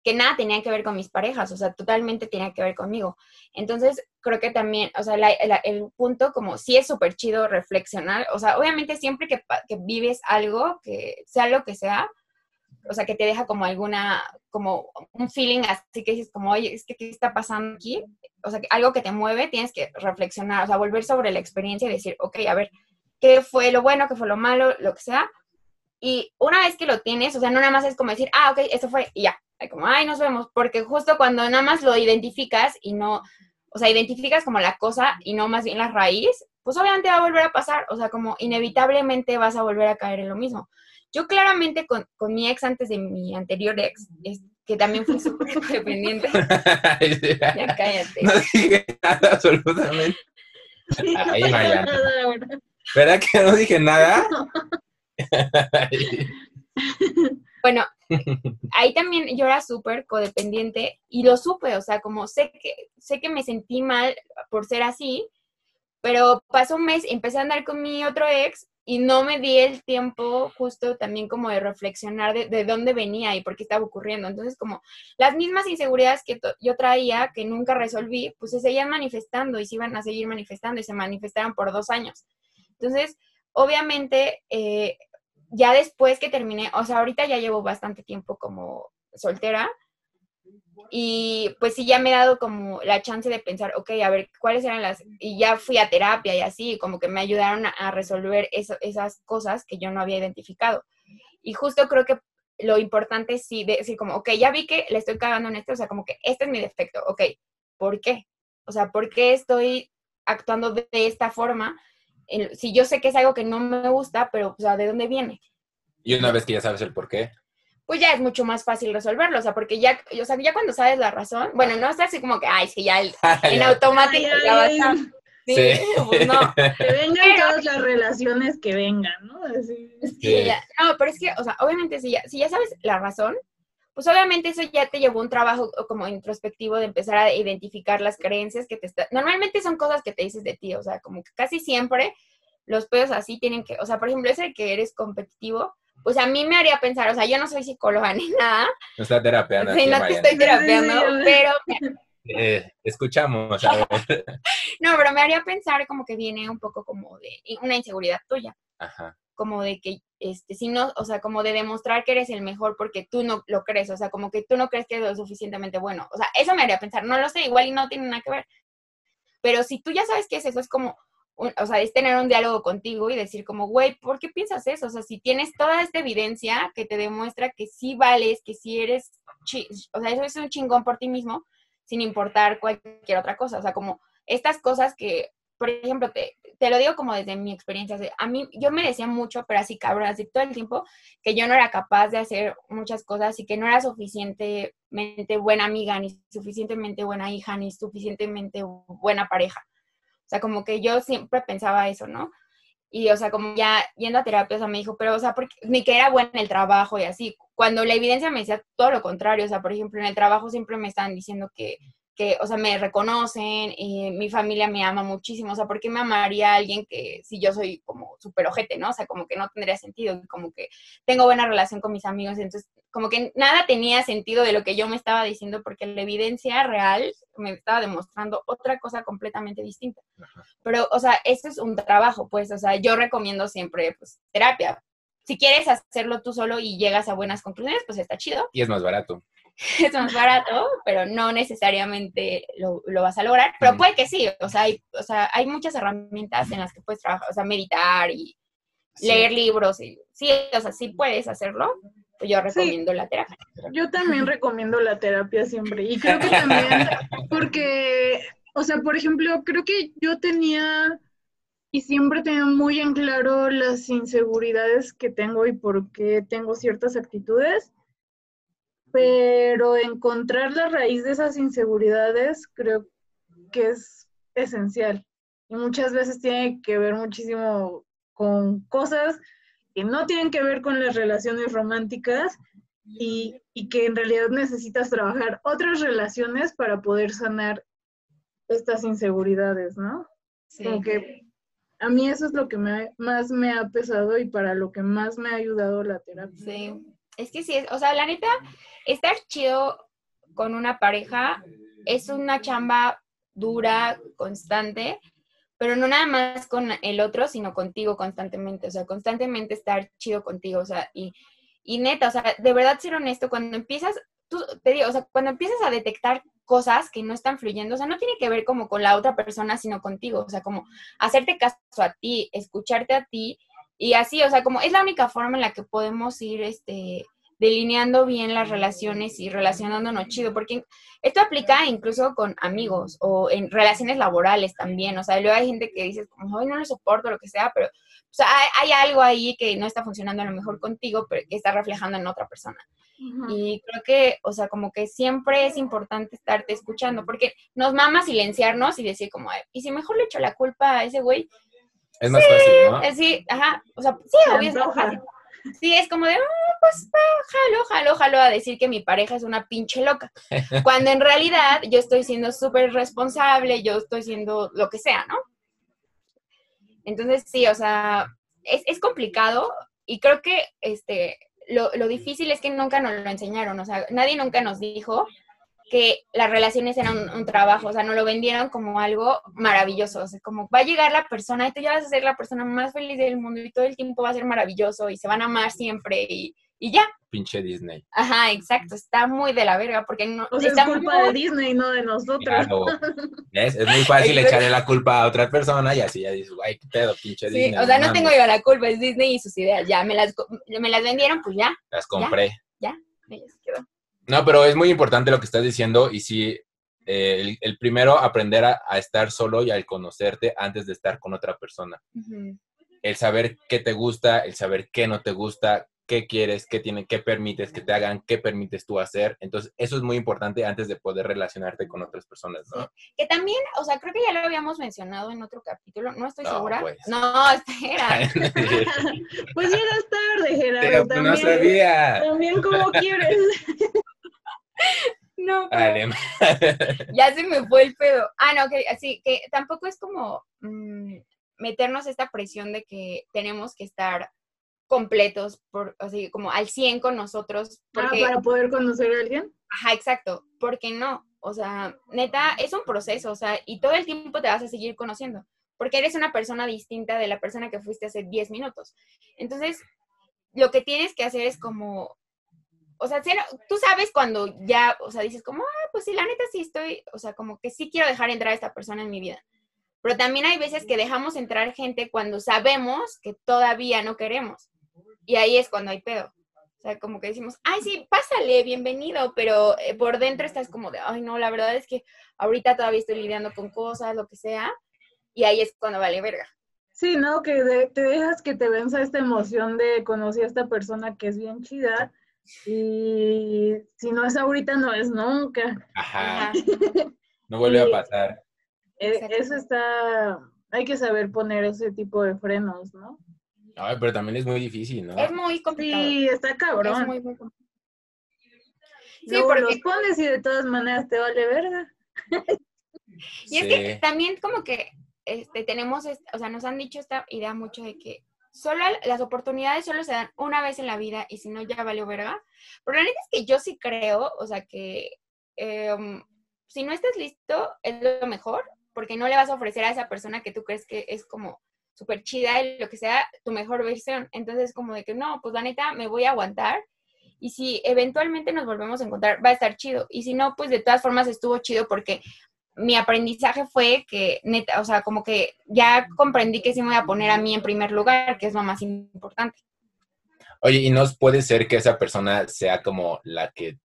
que nada tenía que ver con mis parejas, o sea, totalmente tenía que ver conmigo. Entonces, creo que también, o sea, el punto como sí es súper chido reflexionar, o sea, obviamente siempre que, que, vives algo, que sea lo que sea, o sea, que te deja como alguna, como un feeling así que dices como, oye, es que ¿qué está pasando aquí? O sea, algo que te mueve, tienes que reflexionar, o sea, volver sobre la experiencia y decir, ok, a ver, ¿qué fue lo bueno, qué fue lo malo, lo que sea? Y una vez que lo tienes, o sea, no nada más es como decir, ah, ok, eso fue y ya, como, ay, nos vemos, porque justo cuando nada más lo identificas y no, o sea, identificas como la cosa y no más bien la raíz, pues obviamente va a volver a pasar, o sea, como inevitablemente vas a volver a caer en lo mismo. Yo claramente con, con mi ex antes de mi anterior ex, que también fue súper dependiente. ya cállate. No dije nada absolutamente. Ahí, ¿Verdad que no dije nada? Bueno, ahí también yo era súper codependiente y lo supe, o sea, como sé que, sé que me sentí mal por ser así, pero pasó un mes, empecé a andar con mi otro ex y no me di el tiempo justo también como de reflexionar de, dónde venía y por qué estaba ocurriendo. Entonces, como las mismas inseguridades que yo traía, que nunca resolví, pues se seguían manifestando y se iban a seguir manifestando y se manifestaron por dos años. Entonces, obviamente, eh, ya después que terminé, o sea, ahorita ya llevo bastante tiempo como soltera y pues sí, ya me he dado como la chance de pensar, ok, a ver, ¿cuáles eran las? Y ya fui a terapia y así, como que me ayudaron a, resolver esas cosas que yo no había identificado. Y justo creo que lo importante es sí decir como, ok, ya vi que le estoy cagando en esto, o sea, como que este es mi defecto, ok, ¿por qué? O sea, ¿por qué estoy actuando de esta forma? si yo sé que es algo que no me gusta, pero, o sea, ¿de dónde viene? Y una vez que ya sabes el por qué. Pues ya es mucho más fácil resolverlo, o sea, porque ya, o sea, ya cuando sabes la razón, bueno, no es así como que, ay, es que ya en automático ya vas a... Sí, Pues no. Que vengan todas las relaciones que vengan, ¿no? Así. Sí, ya. No, pero es que, o sea, obviamente si ya, si ya sabes la razón, pues obviamente eso ya te llevó un trabajo como introspectivo de empezar a identificar las creencias que te están... Normalmente son cosas que te dices de ti, o sea, como que casi siempre los pedos así tienen que, o sea, por ejemplo, ese que eres competitivo, pues a mí me haría pensar, o sea, yo no soy psicóloga ni nada. No está terapeando. Sí, no te estoy terapeando, pero... Eh, escuchamos. no, pero me haría pensar como que viene un poco como de una inseguridad tuya. Ajá. Como de que, este, si no, o sea, como de demostrar que eres el mejor porque tú no lo crees, o sea, como que tú no crees que eres lo suficientemente bueno. O sea, eso me haría pensar, no lo sé, igual y no tiene nada que ver. Pero si tú ya sabes qué es eso, es como, o sea, es tener un diálogo contigo y decir como, güey, ¿por qué piensas eso? O sea, si tienes toda esta evidencia que te demuestra que sí vales, que sí eres, o sea, eso es un chingón por ti mismo, sin importar cualquier otra cosa. O sea, como estas cosas que, por ejemplo, te, te lo digo como desde mi experiencia, a mí, yo me decía mucho, pero así cabrón, así todo el tiempo, que yo no era capaz de hacer muchas cosas y que no era suficientemente buena amiga, ni suficientemente buena hija, ni suficientemente buena pareja. O sea, como que yo siempre pensaba eso, ¿no? Y, o sea, como ya yendo a terapia, o sea, me dijo, pero, o sea, porque, ni que era buena en el trabajo y así. Cuando la evidencia me decía todo lo contrario, o sea, por ejemplo, en el trabajo siempre me estaban diciendo que que, o sea, me reconocen, y mi familia me ama muchísimo, o sea, ¿por qué me amaría alguien que si yo soy como súper ojete, ¿no? O sea, como que no tendría sentido, como que tengo buena relación con mis amigos, entonces como que nada tenía sentido de lo que yo me estaba diciendo porque la evidencia real me estaba demostrando otra cosa completamente distinta. Pero, o sea, esto es un trabajo, pues, o sea, yo recomiendo siempre, pues, terapia. Si quieres hacerlo tú solo y llegas a buenas conclusiones, pues está chido. Y es más barato. es más barato, pero no necesariamente lo, vas a lograr, pero puede que sí, o sea, hay, o sea, hay muchas herramientas en las que puedes trabajar, o sea, meditar y leer libros, y, sí, o sea, sí puedes hacerlo, yo recomiendo la terapia. Yo también recomiendo la terapia siempre, y creo que también, porque, o sea, por ejemplo, creo que yo tenía y siempre tengo muy en claro las inseguridades que tengo y por qué tengo ciertas actitudes pero encontrar la raíz de esas inseguridades creo que es esencial y muchas veces tiene que ver muchísimo con cosas que no tienen que ver con las relaciones románticas y, que en realidad necesitas trabajar otras relaciones para poder sanar estas inseguridades, ¿no? Sí. Como que a mí eso es lo que más me ha pesado y para lo que más me ha ayudado la terapia. Sí, es que sí, o sea, la neta, estar chido con una pareja es una chamba dura, constante, pero no nada más con el otro, sino contigo constantemente, o sea, constantemente estar chido contigo, o sea, y, y neta, o sea, de verdad ser honesto, cuando empiezas, tú, te digo, o sea, cuando empiezas a detectar cosas que no están fluyendo, o sea, no tiene que ver como con la otra persona, sino contigo, o sea, como hacerte caso a ti, escucharte a ti y así, o sea, como es la única forma en la que podemos ir, este, delineando bien las relaciones y relacionándonos chido, porque esto aplica incluso con amigos o en relaciones laborales también, o sea, luego hay gente que dice, como, no lo soporto, lo que sea, pero o sea, hay, algo ahí que no está funcionando a lo mejor contigo, pero que está reflejando en otra persona. Y creo que, o sea, como que siempre es importante estarte escuchando, porque nos mama silenciarnos y decir como, y si mejor le echo la culpa a ese güey, es más fácil, ¿no? Sí, ajá. O sea, sí, obvio es más fácil. Sí, es como de, ah, pues jalo, jalo, jalo a decir que mi pareja es una pinche loca. Cuando en realidad yo estoy siendo súper responsable, yo estoy siendo lo que sea, ¿no? Entonces, sí, o sea, es, es complicado y creo que este, lo, lo difícil es que nunca nos lo enseñaron, o sea, nadie nunca nos dijo que las relaciones eran un, trabajo, o sea, no lo vendieron como algo maravilloso, o sea, como va a llegar la persona y tú ya vas a ser la persona más feliz del mundo y todo el tiempo va a ser maravilloso y se van a amar siempre y, y ya. Pinche Disney. Ajá, exacto, está muy de la verga porque no... O sea, es culpa de Disney, no de nosotros. Es muy fácil echarle la culpa a otra persona y así ya dices, guay, qué pedo, pinche sí, O sea, no tengo yo la culpa, es Disney y sus ideas, ya, me las, me las vendieron, pues ya. Las compré. Ya. No, pero es muy importante lo que estás diciendo y sí, eh, el, primero, aprender a, estar solo y al conocerte antes de estar con otra persona. El saber qué te gusta, el saber qué no te gusta, qué quieres, qué tiene, qué permites que te hagan, qué permites tú hacer. Entonces, eso es muy importante antes de poder relacionarte con otras personas, ¿no? Que también, o sea, creo que ya lo habíamos mencionado en otro capítulo, no estoy segura. Pues. No, espera. pues llegas tarde, Gerardo. Pero también, no sabía. También como quieres. No, ya se me fue el pedo. Ah, no, que así que tampoco es como mm, meternos esta presión de que tenemos que estar completos, por, así como al 100 con nosotros. Ah, para poder conocer a alguien. Ajá, exacto. porque no? O sea, neta, es un proceso, o sea, y todo el tiempo te vas a seguir conociendo, porque eres una persona distinta de la persona que fuiste hace 10 minutos. Entonces, lo que tienes que hacer es como o sea, tú sabes cuando ya, o sea, dices como, ah, pues sí, la neta sí estoy, o sea, como que sí quiero dejar entrar a esta persona en mi vida. Pero también hay veces que dejamos entrar gente cuando sabemos que todavía no queremos. Y ahí es cuando hay pedo. O sea, como que decimos, ay, sí, pásale, bienvenido, pero eh, por dentro estás como de, ay, no, la verdad es que ahorita todavía estoy lidiando con cosas, lo que sea, y ahí es cuando vale verga. Sí, ¿no? Que te dejas que te venza esta emoción de conocer a esta persona que es bien chida, y si no es ahorita, no es nunca. Ajá. No vuelve a pasar. E, eso está, hay que saber poner ese tipo de frenos, ¿no? Ay, pero también es muy difícil, ¿no? Es muy complicado. Sí, está cabrón. Es muy, muy complicado. Sí, porque los pones y de todas maneras te vale verga. y es que también como que este, tenemos, o sea, nos han dicho esta idea mucho de que solo las oportunidades solo se dan una vez en la vida y si no ya valió verga. Pero la neta es que yo sí creo, o sea, que em, si no estás listo es lo mejor, porque no le vas a ofrecer a esa persona que tú crees que es como súper chida y lo que sea, tu mejor versión. Entonces, como de que no, pues la neta me voy a aguantar Y si eventualmente nos volvemos a encontrar, va a estar chido. Y si no, pues de todas formas estuvo chido porque mi aprendizaje fue que, neta, o sea, como que ya comprendí que sí me voy a poner a mí en primer lugar, que es lo más importante. Oye, ¿y no puede ser que esa persona sea como la que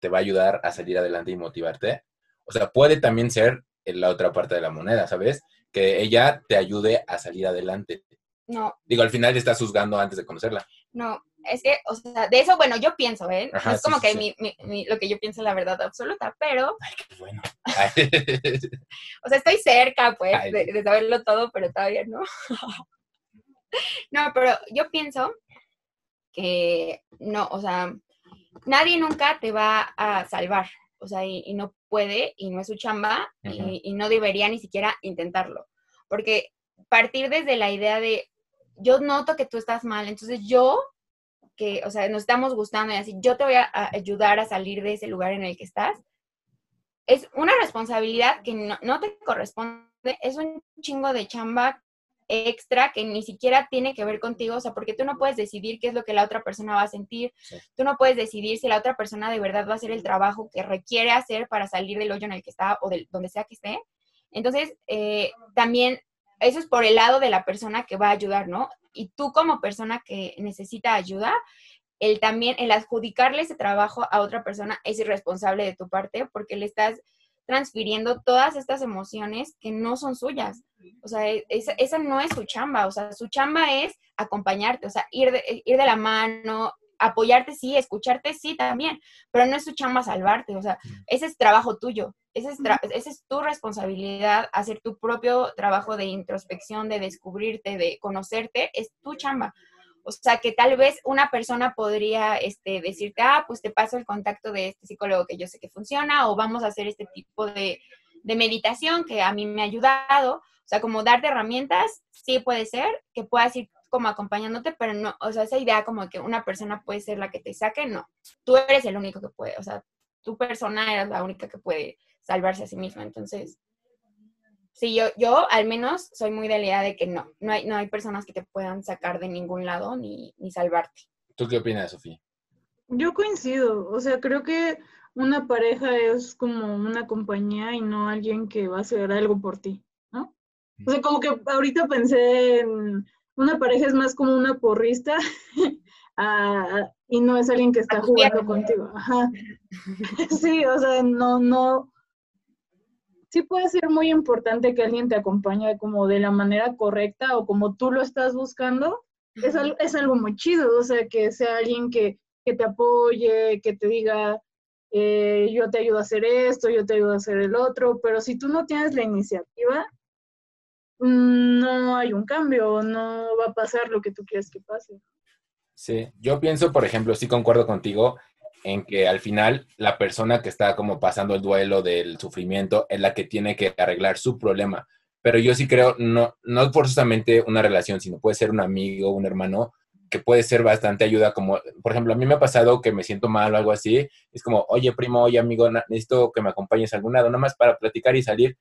te va a ayudar a salir adelante y motivarte? O sea, puede también ser en la otra parte de la moneda, ¿sabes? Que ella te ayude a salir adelante. No. Digo, al final te estás juzgando antes de conocerla. No, es que, o sea, de eso, bueno, yo pienso, ¿eh? es como que Mi, mi, lo que yo pienso es la verdad absoluta, pero... Ay, qué bueno. o sea, estoy cerca, pues, de, saberlo todo, pero todavía no. no, pero yo pienso que no, o sea, nadie nunca te va a salvar, o sea, y, no puede, y no es su chamba, y, y no debería ni siquiera intentarlo, porque partir desde la idea de, yo noto que tú estás mal, entonces yo que, o sea, nos estamos gustando y así, yo te voy a, ayudar a salir de ese lugar en el que estás, es una responsabilidad que no, te corresponde, es un chingo de chamba extra que ni siquiera tiene que ver contigo, o sea, porque tú no puedes decidir qué es lo que la otra persona va a sentir, tú no puedes decidir si la otra persona de verdad va a hacer el trabajo que requiere hacer para salir del hoyo en el que está o de donde sea que esté. Entonces, eh, también eso es por el lado de la persona que va a ayudar, ¿no? Y tú como persona que necesita ayuda, el también, el adjudicarle ese trabajo a otra persona es irresponsable de tu parte porque le estás transfiriendo todas estas emociones que no son suyas. O sea, e, esa, no es su chamba, o sea, su chamba es acompañarte, o sea, ir de, ir de la mano, apoyarte sí, escucharte sí también, pero no es su chamba salvarte, o sea, ese es trabajo tuyo. Esa es, tu responsabilidad, hacer tu propio trabajo de introspección, de descubrirte, de conocerte, es tu chamba. O sea, que tal vez una persona podría este, decirte, ah, pues te paso el contacto de este psicólogo que yo sé que funciona, o vamos a hacer este tipo de, de meditación que a mí me ha ayudado. O sea, como darte herramientas, sí puede ser, que puedas ir como acompañándote, pero no, o sea, esa idea como que una persona puede ser la que te saque, no. Tú eres el único que puede, o sea, tu persona eres la única que puede salvarse a sí misma. Entonces, sí, yo, yo al menos soy muy de la idea de que no, no hay, no hay personas que te puedan sacar de ningún lado ni, ni salvarte. ¿Tú qué opinas, Sofía? Yo coincido, o sea, creo que una pareja es como una compañía y no alguien que va a hacer algo por ti, ¿no? O sea, como que ahorita pensé en una pareja es más como una porrista y no es alguien que está jugando contigo. Ajá. Sí, o sea, no, no, sí puede ser muy importante que alguien te acompañe como de la manera correcta o como tú lo estás buscando. Es, algo, es algo muy chido, o sea, que sea alguien que, que te apoye, que te diga, eh, yo te ayudo a hacer esto, yo te ayudo a hacer el otro, pero si tú no tienes la iniciativa, no hay un cambio, no va a pasar lo que tú quieres que pase. Sí, yo pienso, por ejemplo, sí concuerdo contigo en que al final la persona que está como pasando el duelo del sufrimiento es la que tiene que arreglar su problema. Pero yo sí creo, no, no forzosamente una relación, sino puede ser un amigo, un hermano, que puede ser bastante ayuda, como, por ejemplo, a mí me ha pasado que me siento mal o algo así, es como, oye, primo, oye, amigo, necesito que me acompañes a algún lado, nada más para platicar y salir.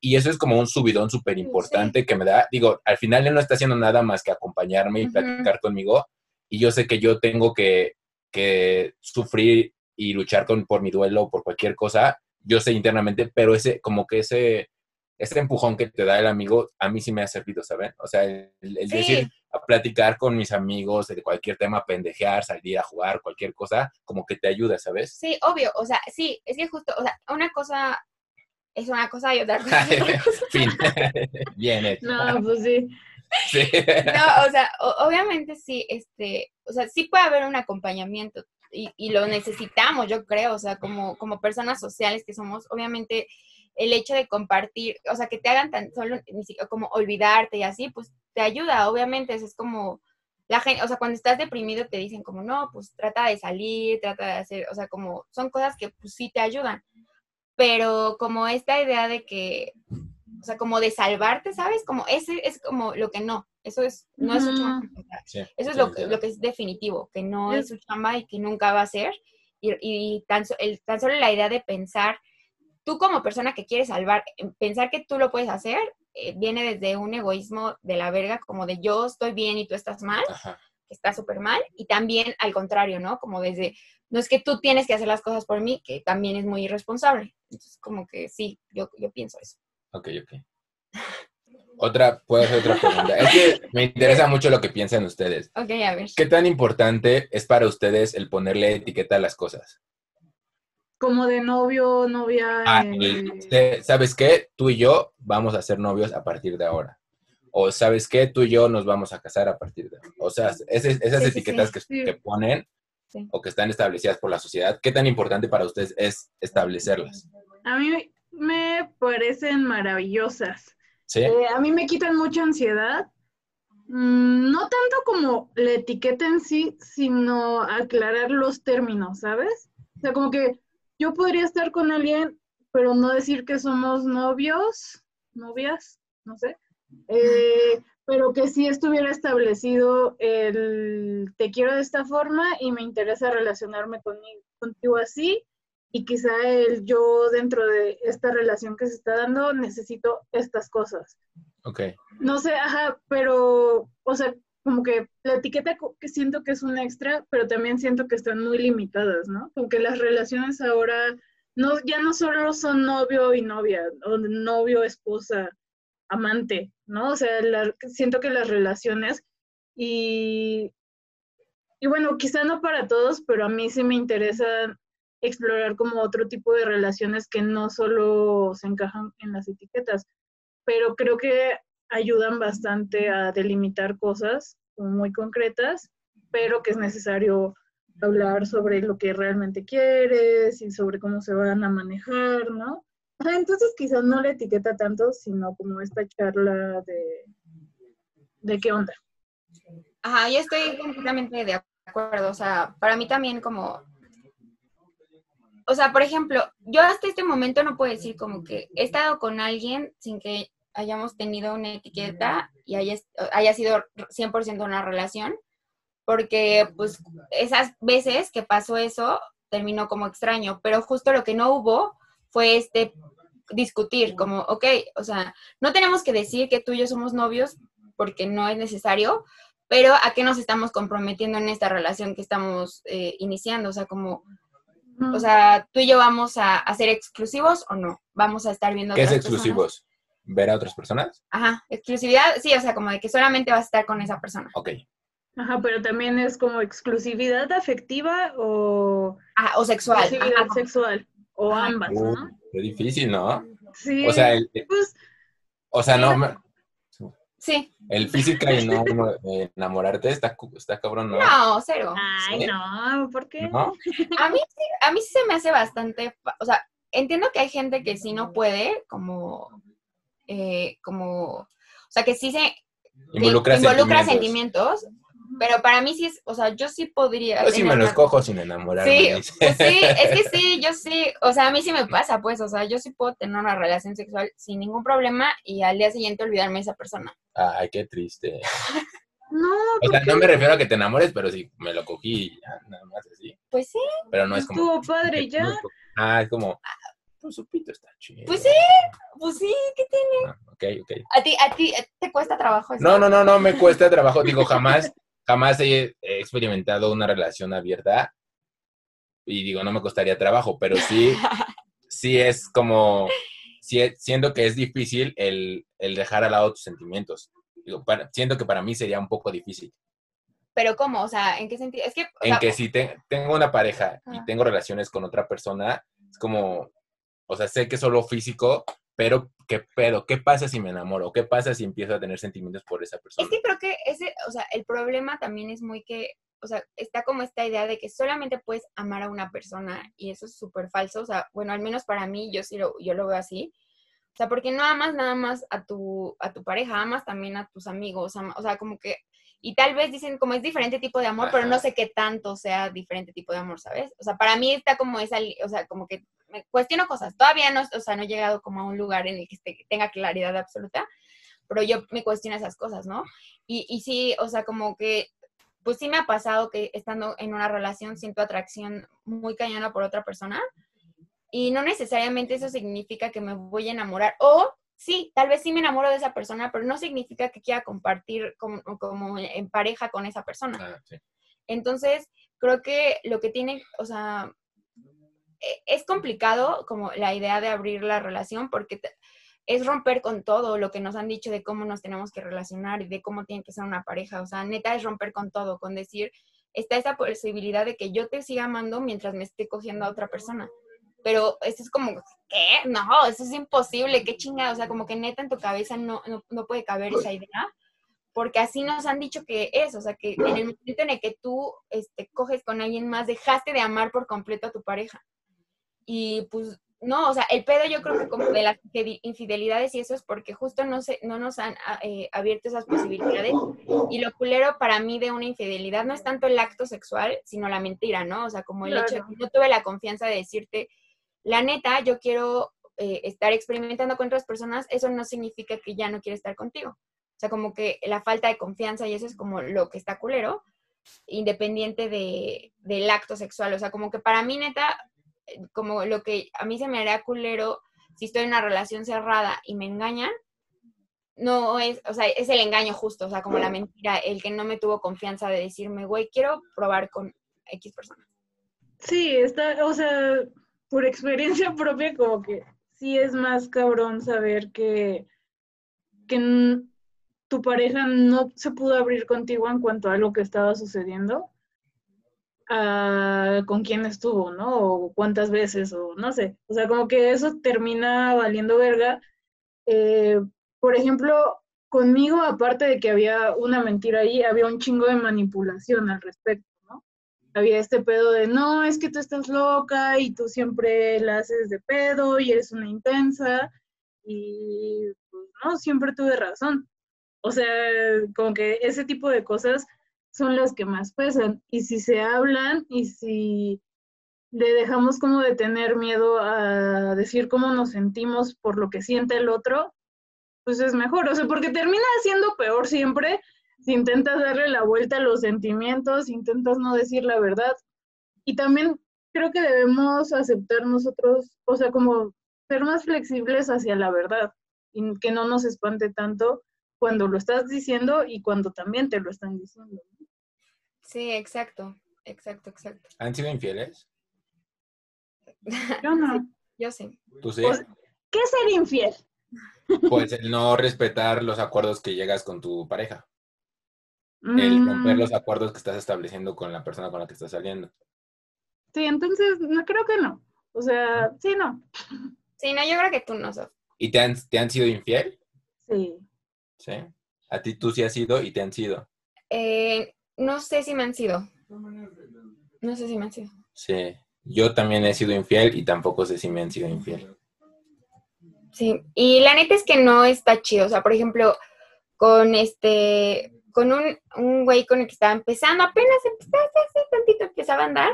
Y eso es como un subidón súper importante que me da, digo, al final él no está haciendo nada más que acompañarme y platicar conmigo, y yo sé que yo tengo que que sufrir y luchar con, por mi duelo, por cualquier cosa, yo sé internamente, pero ese, como que ese, ese empujón que te da el amigo, a mí sí me ha servido, ¿saben? O sea, el, decir, a platicar con mis amigos de cualquier tema, pendejear, salir a jugar, cualquier cosa, como que te ayuda, ¿sabes? Sí, obvio, o sea, sí, es que justo, o sea, una cosa es una cosa y otra cosa fin. Bien hecho. No, pues sí. No, o sea, obviamente sí, este, o sea, sí puede haber un acompañamiento y, y, lo necesitamos, yo creo, o sea, como, como personas sociales que somos, obviamente el hecho de compartir, o sea, que te hagan tan solo como olvidarte y así, pues te ayuda, obviamente, es como la gente, o sea, cuando estás deprimido te dicen como, no, pues trata de salir, trata de hacer, o sea, como son cosas que pues sí te ayudan, pero como esta idea de que o sea, como de salvarte, ¿sabes? Como ese es como lo que no, eso es, no es su chamba. eso es lo, lo, que es definitivo, que no es su chamba y que nunca va a ser. Y, y tan, el, tan solo la idea de pensar, tú como persona que quieres salvar, pensar que tú lo puedes hacer, eh, viene desde un egoísmo de la verga, como de yo estoy bien y tú estás mal. que está súper mal, y también al contrario, ¿no? Como desde, no es que tú tienes que hacer las cosas por mí, que también es muy irresponsable. Entonces, como que sí, yo, yo pienso eso. Ok, ok. Otra, puedo hacer otra pregunta. Es que me interesa mucho lo que piensan ustedes. Ok, a ver. ¿Qué tan importante es para ustedes el ponerle etiqueta a las cosas? Como de novio, novia. Ah, eh, el- ¿Sabes qué? Tú y yo vamos a ser novios a partir de ahora. O ¿sabes qué? Tú y yo nos vamos a casar a partir de ahora. O sea, ese- esas Sí, sí, etiquetas sí, que, sí. que ponen Sí. o que están establecidas por la sociedad, ¿qué tan importante para ustedes es establecerlas? A mí me parecen maravillosas. ¿Sí? Eh, a mí me quitan mucha ansiedad. Mm, no tanto como la etiqueta en sí, sino aclarar los términos, ¿sabes? O sea, como que yo podría estar con alguien, pero no decir que somos novios, novias, no sé. Eh, pero que sí estuviera establecido el te quiero de esta forma y me interesa relacionarme conmigo, contigo así y quizá el yo dentro de esta relación que se está dando necesito estas cosas. Ok. No sé, ajá, pero, o sea, como que la etiqueta que siento que es un extra, pero también siento que están muy limitadas, ¿no? Como que las relaciones ahora no, ya no solo son novio y novia, o novio, esposa, amante, ¿no? O sea, la- siento que las relaciones y, y bueno, quizá no para todos, pero a mí sí me interesa explorar como otro tipo de relaciones que no solo se encajan en las etiquetas, pero creo que ayudan bastante a delimitar cosas muy concretas, pero que es necesario hablar sobre lo que realmente quieres y sobre cómo se van a manejar, ¿no? Entonces quizás no la etiqueta tanto, sino como esta charla de, de qué onda. Ajá, yo estoy completamente de acuerdo. O sea, para mí también como... O sea, por ejemplo, yo hasta este momento no puedo decir como que he estado con alguien sin que hayamos tenido una etiqueta y haya, haya sido 100% una relación, porque pues esas veces que pasó eso terminó como extraño, pero justo lo que no hubo fue este discutir, como, ok, o sea, no tenemos que decir que tú y yo somos novios porque no es necesario, pero a qué nos estamos comprometiendo en esta relación que estamos eh, iniciando, o sea, como, o sea, tú y yo vamos a, a ser exclusivos o no, vamos a estar viendo ¿Qué es personas? exclusivos? ¿Ver a otras personas? Ajá, exclusividad, sí, o sea, como de que solamente vas a estar con esa persona. Ok. Ajá, pero también es como exclusividad afectiva o Ajá, o sexual. exclusividad ajá. sexual, o Ajá. ambas, Uh, ¿no? qué difícil, ¿no? Sí, O sea, el, pues o sea, no, me- Sí, el física y no enamorarte está, está cabrón, ¿no? no, cero. Ay, ¿Sí? no, ¿por qué? ¿No? A mí, sí- a mí sí se me hace bastante, o sea, entiendo que hay gente que sí no puede, como, eh, como, o sea, que sí se Involucra, que involucra sentimientos. Pero para mí sí es, o sea, yo sí podría. Yo sí me los cojo sin enamorarme. Sí, pues sí, es que sí, yo sí, o sea, a mí sí me pasa, pues, o sea, yo sí puedo tener una relación sexual sin ningún problema y al día siguiente olvidarme de esa persona. Ay, qué triste. No, O sea, no me refiero a que te enamores, pero sí, me lo cogí y ya, nada más así. Pues sí, Pero no es como... estuvo padre ya. Ah, es como... Tu supito está chido. pues sí, pues sí, ¿qué te... Ah, ok, ok. A ti, a ti, te cuesta trabajo eso. No, no, no, no me cuesta trabajo. Digo, jamás, jamás he, experimentado una relación abierta. Y digo, no me costaría trabajo, pero sí, sí es como, sí, siento que es difícil el, el dejar al lado tus sentimientos. Digo, para- siento que para mí sería un poco difícil. Pero ¿cómo? O sea, ¿en qué sentido? Es que, o En sea, que si te- tengo una pareja y Ajá. tengo relaciones con otra persona, es como, o sea, sé que es solo físico, pero ¿qué pedo? ¿Qué pasa si me enamoro? ¿Qué pasa si empiezo a tener sentimientos por esa persona? Es que creo que ese, o sea, el problema también es muy que, o sea, está como esta idea de que solamente puedes amar a una persona y eso es súper falso, o sea, bueno, al menos para mí, yo sí lo, yo lo veo así. O sea, porque no amas nada más a tu, a tu pareja, amas también a tus amigos, ama- o sea, como que, y tal vez dicen como es diferente tipo de amor, pero no sé qué tanto sea diferente tipo de amor, ¿sabes? O sea, para mí está como esa, o sea, como que me cuestiono cosas, todavía no, o sea, no he llegado como a un lugar en el que esté- tenga claridad absoluta, pero yo me cuestiono esas cosas, ¿no? Y, y sí, o sea, como que, pues sí me ha pasado que estando en una relación siento atracción muy cañona por otra persona y no necesariamente eso significa que me voy a enamorar o sí, tal vez sí me enamoro de esa persona, pero no significa que quiera compartir como, como en pareja con esa persona. Ah, Entonces, creo que lo que tiene, o sea, e, es complicado como la idea de abrir la relación porque es romper con todo lo que nos han dicho de cómo nos tenemos que relacionar y de cómo tiene que ser una pareja. O sea, neta es romper con todo, con decir, está esa posibilidad de que yo te siga amando mientras me esté cogiendo a otra persona. Pero eso es como, ¿qué? No, eso es imposible, qué chingada. O sea, como que neta en tu cabeza no, no, puede caber esa idea porque así nos han dicho que es, o sea, que en el momento en el que tú este, coges con alguien más, dejaste de amar por completo a tu pareja. Y pues no, o sea, el pedo yo creo que como de las infidelidades y eso es porque justo no, se, no nos han ah, eh, abierto esas posibilidades. Y lo culero para mí de una infidelidad no es tanto el acto sexual, sino la mentira, ¿no? O sea, como el hecho de que no tuve la confianza de decirte, la neta, yo quiero eh, estar experimentando con otras personas, eso no significa que ya no quiero estar contigo. O sea, como que la falta de confianza y eso es como lo que está culero, independiente de, del acto sexual. O sea, como que para mí, neta, como lo que a mí se me haría culero si estoy en una relación cerrada y me engañan, no es, o sea, es el engaño justo, o sea, como la mentira, el que no me tuvo confianza de decirme, güey, quiero probar con X persona. Sí, está, o sea, por experiencia propia, como que sí es más cabrón saber que, que tu pareja no se pudo abrir contigo en cuanto a lo que estaba sucediendo con quién estuvo, ¿no? O cuántas veces, o no sé. O sea, como que eso termina valiendo verga. Eh, por ejemplo, conmigo, aparte de que había una mentira ahí, había un chingo de manipulación al respecto. Había este pedo de, no, es que tú estás loca y tú siempre la haces de pedo y eres una intensa y, pues, no, siempre tuve razón. O sea, como que ese tipo de cosas son las que más pesan. Y si se hablan y si le dejamos como de tener miedo a decir cómo nos sentimos por lo que siente el otro, pues es mejor. O sea, porque termina siendo peor siempre si intentas darle la vuelta a los sentimientos, si intentas no decir la verdad. Y también creo que debemos aceptar nosotros, o sea, como ser más flexibles hacia la verdad y que no nos espante tanto cuando lo estás diciendo y cuando también te lo están diciendo. Sí, exacto, exacto, exacto. ¿Han sido infieles? Yo no. yo sí. ¿Tú sí? Pues, ¿Qué es ser infiel? Pues el no respetar los acuerdos que llegas con tu pareja. El romper mm. los acuerdos que estás estableciendo con la persona con la que estás saliendo. Sí, entonces no creo que no. O sea, sí, no. Sí, no, yo creo que tú no sos. ¿Y te han, te han sido infiel? Sí. ¿Sí? ¿A ti tú sí has sido y te han sido? Eh, no sé si me han sido. No sé si me han sido. Sí, yo también he sido infiel y tampoco sé si me han sido infiel. Sí, y la neta es que no está chido. O sea, por ejemplo, con este, con un, un güey con el que estaba empezando, apenas empezaba hace tantito, empezaba a andar.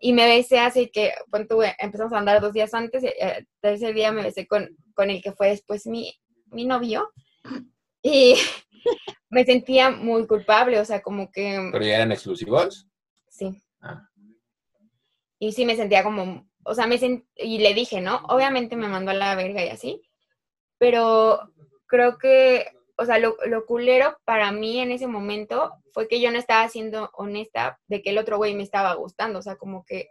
Y me besé así que, cuando empezamos a andar dos días antes, eh, tercer día me besé con, con el que fue después mi, mi novio. Y me sentía muy culpable, o sea, como que... ¿Pero ya eran exclusivos? Sí. Ah. Y sí me sentía como, o sea, me y le dije, ¿no? Obviamente me mandó a la verga y así, pero creo que, o sea, lo, lo culero para mí en ese momento fue que yo no estaba siendo honesta de que el otro güey me estaba gustando, o sea, como que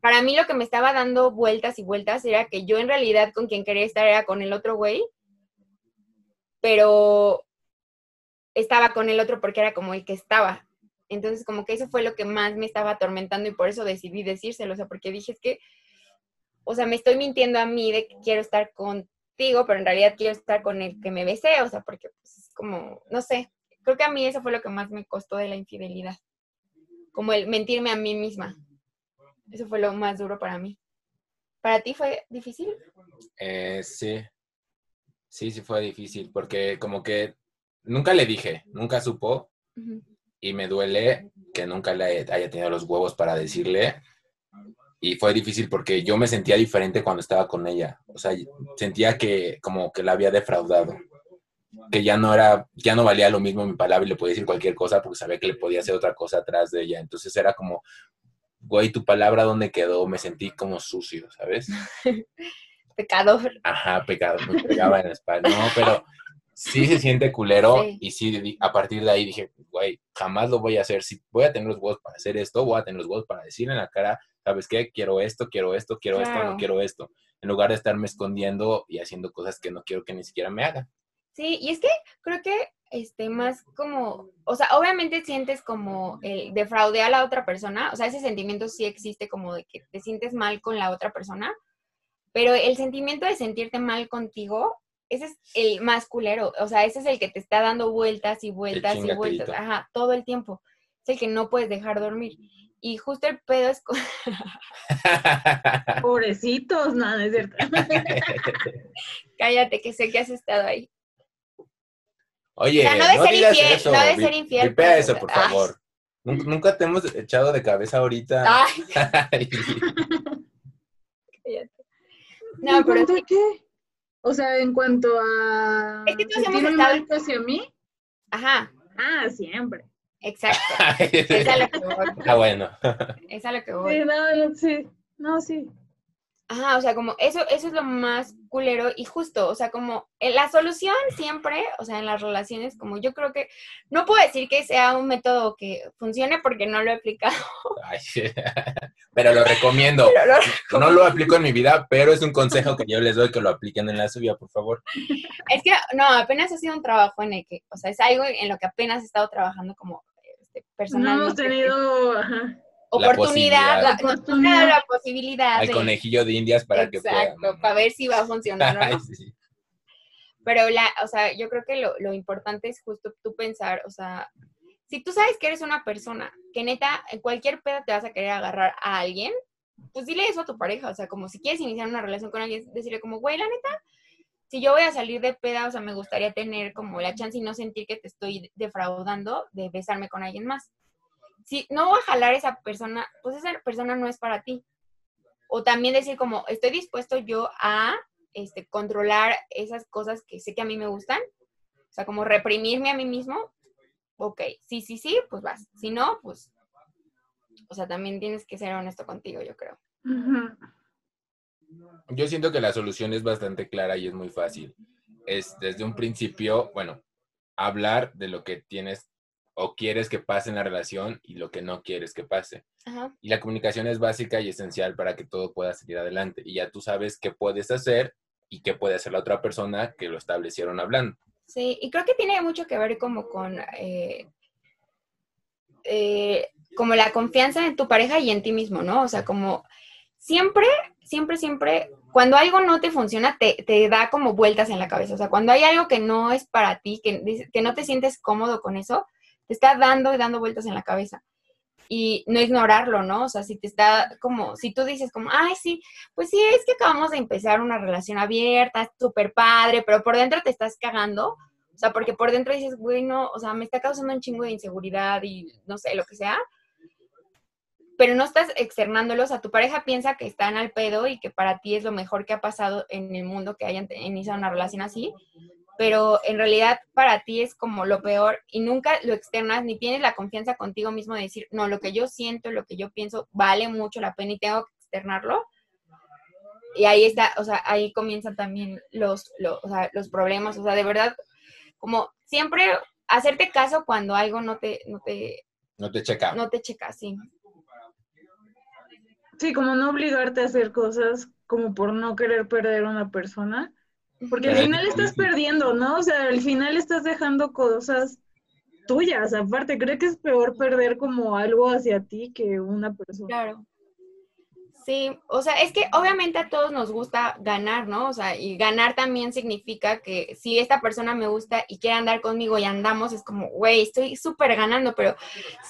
para mí lo que me estaba dando vueltas y vueltas era que yo en realidad con quien quería estar era con el otro güey, pero estaba con el otro porque era como el que estaba. Entonces, como que eso fue lo que más me estaba atormentando y por eso decidí decírselo, o sea, porque dije, es que, o sea, me estoy mintiendo a mí de que quiero estar contigo, pero en realidad quiero estar con el que me besé, o sea, porque pues, es como, no sé, creo que a mí eso fue lo que más me costó de la infidelidad, como el mentirme a mí misma. Eso fue lo más duro para mí. ¿Para ti fue difícil? Eh, sí, sí, sí fue difícil, porque como que nunca le dije, nunca supo. Y me duele que nunca le haya tenido los huevos para decirle. Y fue difícil porque yo me sentía diferente cuando estaba con ella. O sea, sentía que como que la había defraudado. Que ya no era, ya no valía lo mismo mi palabra y le podía decir cualquier cosa porque sabía que le podía hacer otra cosa atrás de ella. Entonces era como, güey, tu palabra dónde quedó, me sentí como sucio, ¿sabes? Pecador. Ajá, pecado, me pegaba en la espalda. No, pero sí se siente culero Sí. y sí, a partir de ahí dije, güey, jamás lo voy a hacer. Si voy a tener los huevos para hacer esto, voy a tener los huevos para decirle en la cara, ¿sabes qué? Quiero esto, quiero esto, quiero esto, no quiero esto. En lugar de estarme escondiendo y haciendo cosas que no quiero que ni siquiera me hagan. Sí, y es que creo que este más como, o sea, obviamente sientes como el defraudé a la otra persona, o sea, ese sentimiento sí existe como de que te sientes mal con la otra persona, pero el sentimiento de sentirte mal contigo, ese es el más culero, o sea, ese es el que te está dando vueltas y vueltas y vueltas, ajá, todo el tiempo. Es el que no puedes dejar dormir. Y justo el pedo es con- Pobrecitos, no, no es cierto. cállate que sé que has estado ahí. Oye, O sea, no de ser digas infiel, eso. no de ser infiel, vipea eso, por Ay. favor. Nun- Nunca te hemos echado de cabeza ahorita. Ay, cállate. No, ¿En pero a qué? O sea, en cuanto a Es que todos hemos estado- mal hacia mí. Ajá, Ah, siempre. exacto. Es a lo que voy. ah, bueno. Es a lo que Sí, voy. no, no, sí. No, sí. Ajá, o sea, como eso, eso es lo más culero y justo, o sea, como la solución siempre, o sea, en las relaciones, como yo creo que, no puedo decir que sea un método que funcione porque no lo he aplicado. Ay, pero lo recomiendo. pero lo- No lo aplico en mi vida, pero es un consejo que yo les doy que lo apliquen en la suya, por favor. es que, no, apenas ha sido un trabajo en el que, o sea, es algo en lo que apenas he estado trabajando como este, No personalmente. hemos tenido. ajá. La oportunidad, la, no, la posibilidad Al de- conejillo de indias para que Exacto, puedan. para ver si va a funcionar o no. sí. Pero la, o sea, yo creo que lo, lo importante es justo tú pensar, o sea, si tú sabes que eres una persona que neta en cualquier pedo te vas a querer agarrar a alguien, pues dile eso a tu pareja, o sea, como si quieres iniciar una relación con alguien, decirle como, güey, la neta, si yo voy a salir de peda, o sea, me gustaría tener como la chance y no sentir que te estoy defraudando de besarme con alguien más. Si no voy a jalar a esa persona, pues esa persona no es para ti. O también decir como, estoy dispuesto yo a este, controlar esas cosas que sé que a mí me gustan. O sea, como reprimirme a mí mismo. Ok, sí, sí, sí, pues vas. Si no, pues, o sea, también tienes que ser honesto contigo, yo creo. Yo siento que la solución es bastante clara y es muy fácil. Es desde un principio, bueno, hablar de lo que tienes o quieres que pase en la relación y lo que no quieres que pase. Ajá. Y la comunicación es básica y esencial para que todo pueda salir adelante. Y ya tú sabes qué puedes hacer y qué puede hacer la otra persona que lo establecieron hablando. Sí, y creo que tiene mucho que ver como con, eh, eh, como la confianza en tu pareja y en ti mismo, ¿no? O sea, como siempre, siempre, siempre, cuando algo no te funciona, te, te da como vueltas en la cabeza. O sea, cuando hay algo que no es para ti, que, que no te sientes cómodo con eso, te está dando y dando vueltas en la cabeza. Y no ignorarlo, ¿no? O sea, si te está como, si tú dices como, ay, sí, pues sí, es que acabamos de empezar una relación abierta, súper padre, pero por dentro te estás cagando. O sea, porque por dentro dices, güey, no, o sea, me está causando un chingo de inseguridad y no sé, lo que sea. Pero no estás externándolo, o sea, tu pareja piensa que están al pedo y que para ti es lo mejor que ha pasado en el mundo que hayan iniciado una relación así. Pero en realidad para ti es como lo peor y nunca lo externas ni tienes la confianza contigo mismo de decir, no, lo que yo siento, lo que yo pienso vale mucho la pena y tengo que externarlo. Y ahí está, o sea, ahí comienzan también los, los, o sea, los problemas, o sea, de verdad, como siempre hacerte caso cuando algo no te, no te, No te checa. no te checa, sí. Sí, como no obligarte a hacer cosas como por no querer perder a una persona. Porque al final estás perdiendo, ¿no? O sea, al final estás dejando cosas tuyas. Aparte, creo que es peor perder como algo hacia ti que una persona. Claro. Sí, o sea, es que obviamente a todos nos gusta ganar, ¿no? O sea, y ganar también significa que si esta persona me gusta y quiere andar conmigo y andamos, es como, güey, estoy súper ganando, pero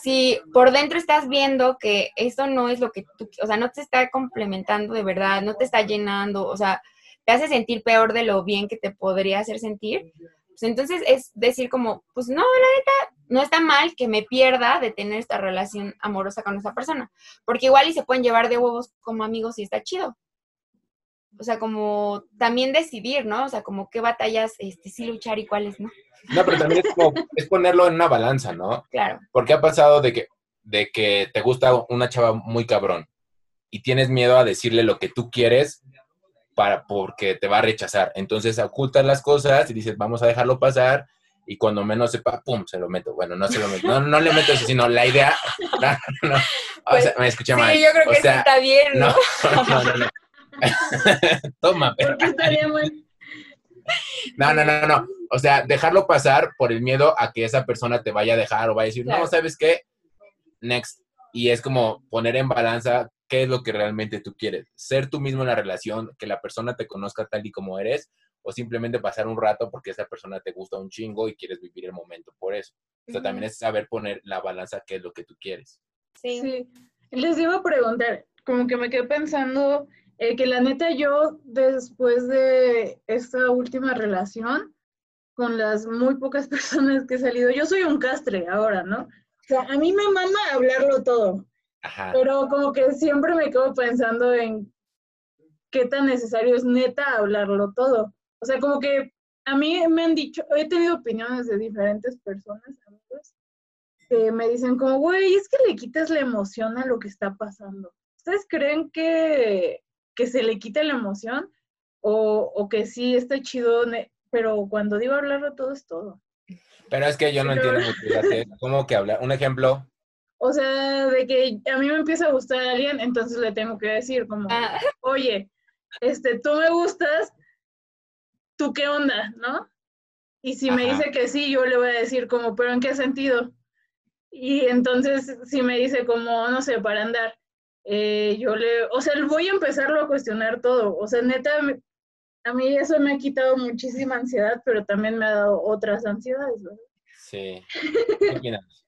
si por dentro estás viendo que esto no es lo que tú, o sea, no te está complementando de verdad, no te está llenando, o sea, te hace sentir peor de lo bien que te podría hacer sentir, pues entonces es decir como, pues no, la neta, no está mal que me pierda de tener esta relación amorosa con esa persona. Porque igual y se pueden llevar de huevos como amigos y está chido. O sea, como también decidir, ¿no? O sea, como qué batallas este, sí luchar y cuáles no. No, pero también es como, es ponerlo en una balanza, ¿no? Claro. Porque ha pasado de que, de que te gusta una chava muy cabrón y tienes miedo a decirle lo que tú quieres para, porque te va a rechazar. Entonces ocultas las cosas y dices, vamos a dejarlo pasar y cuando menos sepa, pum, se lo meto. Bueno, no se lo meto. No, no le meto eso, sino la idea. No, no, o sea, me escuché mal. Sí, yo creo que sí está bien, ¿no? No, no, no. Toma, pero. No, no, no, no. O sea, dejarlo pasar por el miedo a que esa persona te vaya a dejar o vaya a decir, Claro. no, ¿sabes qué? Next. Y es como poner en balanza qué es lo que realmente tú quieres. Ser tú mismo en la relación, que la persona te conozca tal y como eres, o simplemente pasar un rato porque esa persona te gusta un chingo y quieres vivir el momento por eso. O sea, también es saber poner la balanza qué es lo que tú quieres. Sí. Sí. Les iba a preguntar, como que me quedé pensando eh, que la neta yo después de esta última relación con las muy pocas personas que he salido, yo soy un castre ahora, ¿no? O sea, a mí me mama hablarlo todo, Ajá. pero como que siempre me quedo pensando en qué tan necesario es neta hablarlo todo. O sea, como que a mí me han dicho, he tenido opiniones de diferentes personas, amigos, que me dicen como, güey, es que le quitas la emoción a lo que está pasando. ¿Ustedes creen que, que se le quita la emoción? O, o que sí está chido, pero cuando digo hablarlo todo es todo. Pero es que yo no Pero- entiendo mucho. ¿Cómo que hablar? Un ejemplo. O sea, de que a mí me empieza a gustar alguien, entonces le tengo que decir como, Ah, oye, este, tú me gustas, ¿tú qué onda? ¿No? Y si me dice que sí, yo le voy a decir como, ¿pero en qué sentido? Y entonces, si me dice como, no sé, para andar, eh, yo le, o sea, voy a empezarlo a cuestionar todo. O sea, neta, a mí eso me ha quitado muchísima ansiedad, pero también me ha dado otras ansiedades, ¿verdad? Sí. ¿Qué opinas?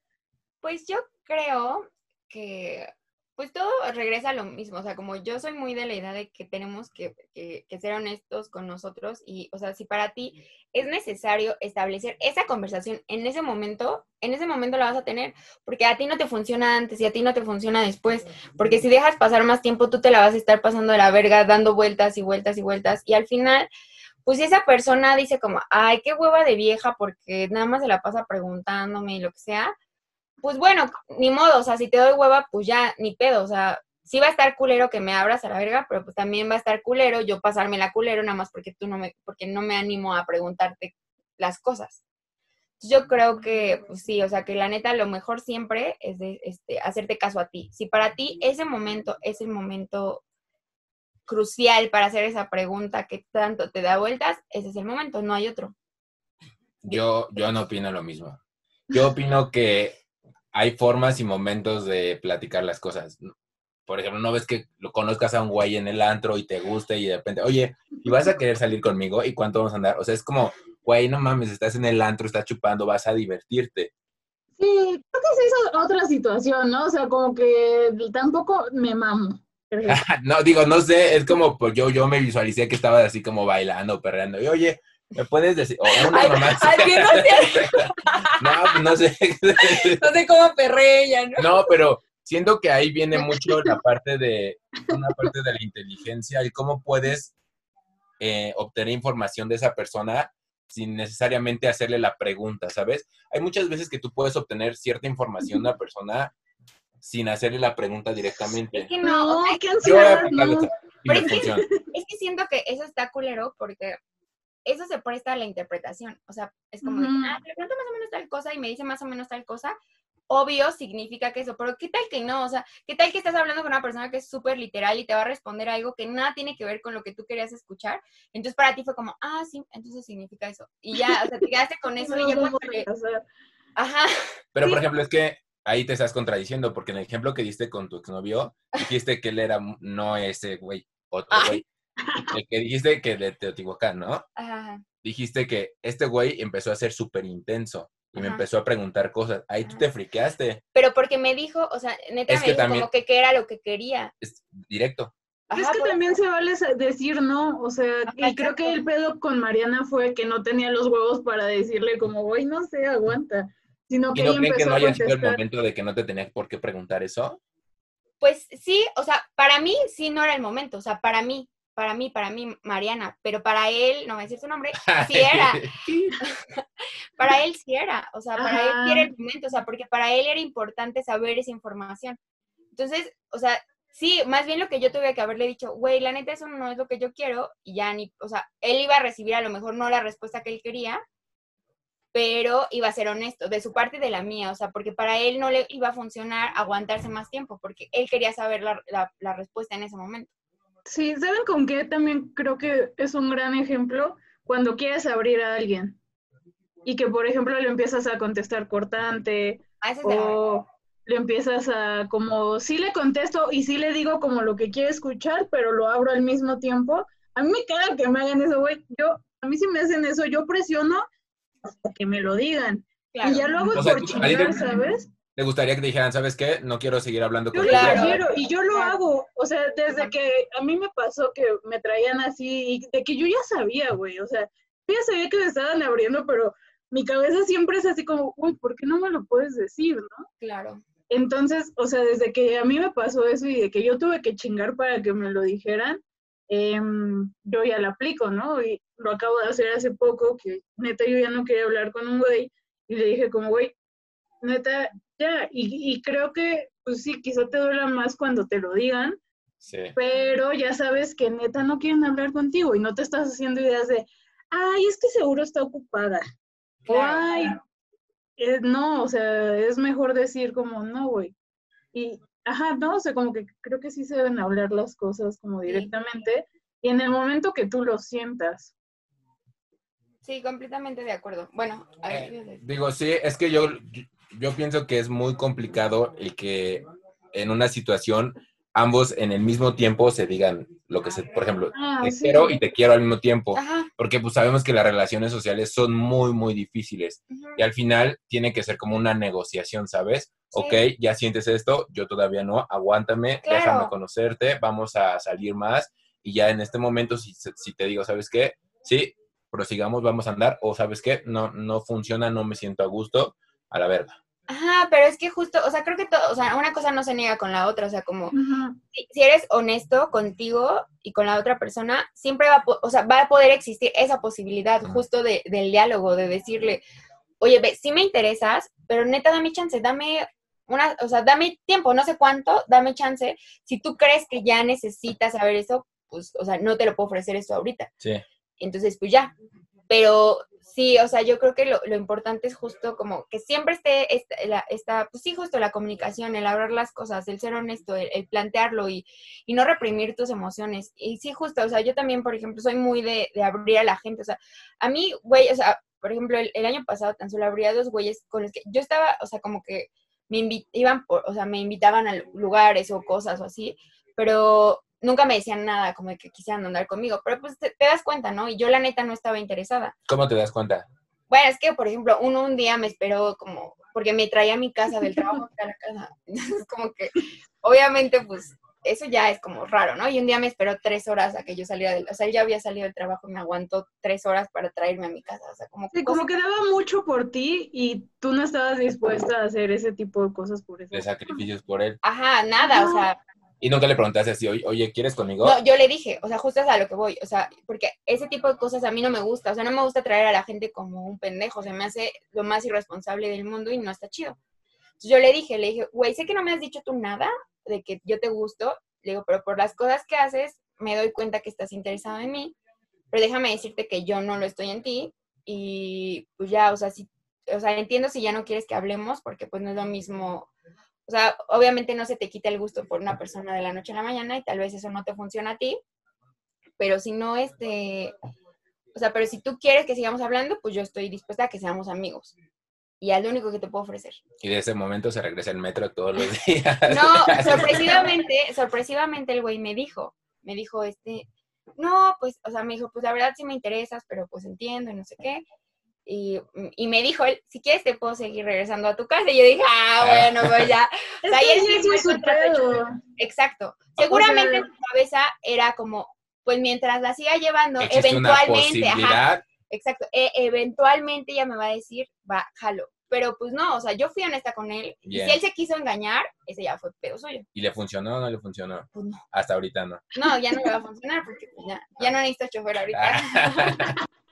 Pues yo creo que pues todo regresa a lo mismo, o sea, como yo soy muy de la idea de que tenemos que, que- que ser honestos con nosotros y, o sea, si para ti es necesario establecer esa conversación en ese momento, en ese momento la vas a tener, porque a ti no te funciona antes y a ti no te funciona después, porque si dejas pasar más tiempo, tú te la vas a estar pasando de la verga, dando vueltas y vueltas y vueltas, y al final, pues si esa persona dice como, ay, qué hueva de vieja, porque nada más se la pasa preguntándome y lo que sea, pues bueno, ni modo, o sea, si te doy hueva, pues ya, ni pedo, o sea, sí va a estar culero que me abras a la verga, pero pues también va a estar culero yo pasarme la culero nada más porque tú no me, porque no me animo a preguntarte las cosas. Yo creo que, pues sí, o sea, que la neta lo mejor siempre es de, este, hacerte caso a ti. Si para ti ese momento es el momento crucial para hacer esa pregunta que tanto te da vueltas, ese es el momento, no hay otro. Yo, yo no opino lo mismo. Yo opino que hay formas y momentos de platicar las cosas. Por ejemplo, no ves que lo conozcas a un güey en el antro y te guste y de repente, oye, ¿y vas a querer salir conmigo? ¿Y cuánto vamos a andar? O sea, es como, güey, no mames, estás en el antro, estás chupando, vas a divertirte. Sí, creo que es otra situación, ¿no? O sea, como que tampoco me mamo. No, digo, no sé, es como, pues yo, yo me visualicé que estaba así como bailando, perreando. Y oye, ¿me puedes decir? O una Ay, mamá no sé. No, pues no sé. No sé cómo perré ella, ¿no? No, pero siento que ahí viene mucho la parte de una parte de la inteligencia y cómo puedes eh, obtener información de esa persona sin necesariamente hacerle la pregunta, ¿sabes? Hay muchas veces que tú puedes obtener cierta información de una persona sin hacerle la pregunta directamente. Es que no, ansiedad, aplicar no. esa y Pero es que- es que siento que eso está culero porque eso se presta a la interpretación. O sea, es como, de, ah, le pregunto más o menos tal cosa y me dice más o menos tal cosa. Obvio significa que eso, pero ¿qué tal que no? O sea, ¿qué tal que estás hablando con una persona que es súper literal y te va a responder algo que nada tiene que ver con lo que tú querías escuchar? Entonces para ti fue como, ah, sí, entonces significa eso. Y ya, o sea, te quedaste con eso y ya casar. Ajá, Pero, por ejemplo, es que ahí te estás contradiciendo, porque en el ejemplo que diste con tu exnovio, dijiste que él era no ese güey, otro güey. El que dijiste que de Teotihuacán, ¿no? ajá, Dijiste que este güey empezó a ser súper intenso y me Ajá. empezó a preguntar cosas. Ahí tú te friqueaste, pero porque me dijo, o sea, neta Es me que dijo también- como que qué era lo que quería. es directo. es que por también se vale decir no, o sea, Ajá, y creo que el pedo con Mariana fue que no tenía los huevos para decirle como, güey, no sé, aguanta, sino ¿Y que no ella creen que no haya sido el momento de que no te tenía por qué preguntar eso? Pues sí, o sea, para mí sí no era el momento, o sea, para mí, para mí, para mí, Mariana, pero para él, no voy a decir su nombre, sí era, para él sí era, o sea, para él sí era el momento, o sea, porque para él era importante saber esa información. Entonces, o sea, Sí, más bien lo que yo tuve que haberle dicho, güey, la neta eso no es lo que yo quiero y ya ni, o sea, él iba a recibir a lo mejor no la respuesta que él quería, pero iba a ser honesto, de su parte y de la mía, o sea, porque para él no le iba a funcionar aguantarse más tiempo, porque él quería saber la, la respuesta en ese momento. Sí, ¿saben con qué también creo que es un gran ejemplo? Cuando quieres abrir a alguien y que, por ejemplo, le empiezas a contestar cortante Ah, o le empiezas a como, sí le contesto y sí le digo como lo que quiere escuchar, pero lo abro al mismo tiempo. A mí me caga que me hagan eso, güey. Yo, a mí si me hacen eso, yo presiono hasta que me lo digan. Claro. Y ya lo hago O sea, por tú- a ti te- chingar, ¿sabes? ¿Te gustaría que te dijeran, sabes qué? No quiero seguir hablando Yo con lo Claro. y yo lo hago. O sea, desde que a mí me pasó que me traían así, y de que yo ya sabía, güey. O sea, yo ya sabía que me estaban abriendo, pero mi cabeza siempre es así como, uy, ¿por qué no me lo puedes decir, no? Claro. Entonces, o sea, desde que a mí me pasó eso y de que yo tuve que chingar para que me lo dijeran, em, yo ya lo aplico, ¿no? Y lo acabo de hacer hace poco, que neta yo ya no quería hablar con un güey y le dije como, güey, neta, ya. Y, y creo que, pues sí, quizá te duela más cuando te lo digan, Sí. pero ya sabes que neta no quieren hablar contigo y no te estás haciendo ideas de, ay, es que seguro está ocupada. O, Claro. ay, eh, no, o sea, es mejor decir como, no, güey. Y, ajá, no, o sea, como que creo que sí se deben hablar las cosas como Sí. directamente y en el momento que tú lo sientas. Sí, completamente de acuerdo. Bueno, a ver, Eh. Digo, sí, es que yo, yo, pienso que es muy complicado el que en una situación ambos en el mismo tiempo se digan lo que se, por ejemplo, Ah, te sí. quiero y te quiero al mismo tiempo, Ajá. porque pues sabemos que las relaciones sociales son muy, muy difíciles y al final tiene que ser como una negociación, ¿sabes? Sí. Ok, ya sientes esto, yo todavía no, aguántame, Claro. déjame conocerte, vamos a salir más y ya en este momento si, si te digo, ¿sabes qué? Sí, prosigamos, vamos a andar o ¿sabes qué? No, no funciona, no me siento a gusto, a la verga. Ajá, pero es que justo, o sea, creo que todo, o sea, una cosa no se niega con la otra, o sea, como si, si eres honesto contigo y con la otra persona, siempre va a, po- o sea, va a poder existir esa posibilidad justo de, del diálogo, de decirle, oye, ve, sí me interesas, pero neta, dame chance, dame una, o sea, dame tiempo, no sé cuánto, dame chance. Si tú crees que ya necesitas saber eso, pues, o sea, no te lo puedo ofrecer esto ahorita. Sí. Entonces, pues ya. Pero sí, o sea, yo creo que lo, lo importante es justo como que siempre esté esta, la- esta, pues sí, justo la comunicación, el hablar las cosas, el ser honesto, el, el plantearlo y, y no reprimir tus emociones. Y sí, justo, o sea, yo también, por ejemplo, soy muy de, de abrir a la gente. O sea, a mí, güey, o sea, por ejemplo, el, el año pasado tan solo abrí a dos güeyes con los que yo estaba, o sea, como que me iban o sea, me invitaban a lugares o cosas o así, pero nunca me decían nada como de que quisieran andar conmigo, pero pues te, te das cuenta, ¿no? Y yo la neta no estaba interesada. ¿Cómo te das cuenta? Bueno, es que, por ejemplo, uno un día me esperó como, porque me traía a mi casa del trabajo a la casa. Entonces, como que, obviamente, pues, eso ya es como raro, ¿no? Y un día me esperó tres horas a que yo saliera del, o sea, él ya había salido del trabajo y me aguantó tres horas para traerme a mi casa, o sea, como Sí, cosas- como que daba mucho por ti y tú no estabas dispuesta a hacer ese tipo de cosas por eso. De sacrificios por él. Ajá, nada, o No. sea, Y nunca le preguntaste así, oye, ¿quieres conmigo? No, yo le dije, o sea, justo es a lo que voy, o sea, porque ese tipo de cosas a mí no me gusta, o sea, no me gusta traer a la gente como un pendejo, se me hace lo más irresponsable del mundo y no está chido. Entonces yo le dije, le dije, güey, sé que no me has dicho tú nada de que yo te gusto, le digo, pero por las cosas que haces me doy cuenta que estás interesado en mí, pero déjame decirte que yo no lo estoy en ti y pues ya, o sea, si, o sea, entiendo si ya no quieres que hablemos porque pues no es lo mismo o sea, obviamente no se te quita el gusto por una persona de la noche a la mañana y tal vez eso no te funciona a ti, pero si no, este, o sea, pero si tú quieres que sigamos hablando, pues yo estoy dispuesta a que seamos amigos. Y es lo único que te puedo ofrecer. Y de ese momento se regresa el metro todos los días. No, sorpresivamente, sorpresivamente el güey me dijo, me dijo, este, no, pues, o sea, me dijo, pues la verdad sí me interesas, pero pues entiendo y no sé qué. Y, y me dijo él, si quieres te puedo seguir regresando a tu casa. Y yo dije, ah, bueno, pues ya. Es O sea, y que es su pedo. Exacto. O Seguramente sea- en su cabeza era como, pues mientras la siga llevando, eventualmente, ajá, exacto, e- eventualmente ella me va a decir, va, jalo. Pero pues no, o sea, yo fui honesta con él. Y si él se quiso engañar, ese ya fue pedo suyo. ¿Y le funcionó o no le funcionó? Pues no. Hasta ahorita no. No, ya no le va a funcionar porque pues, ya, ya no necesito chofer ahorita.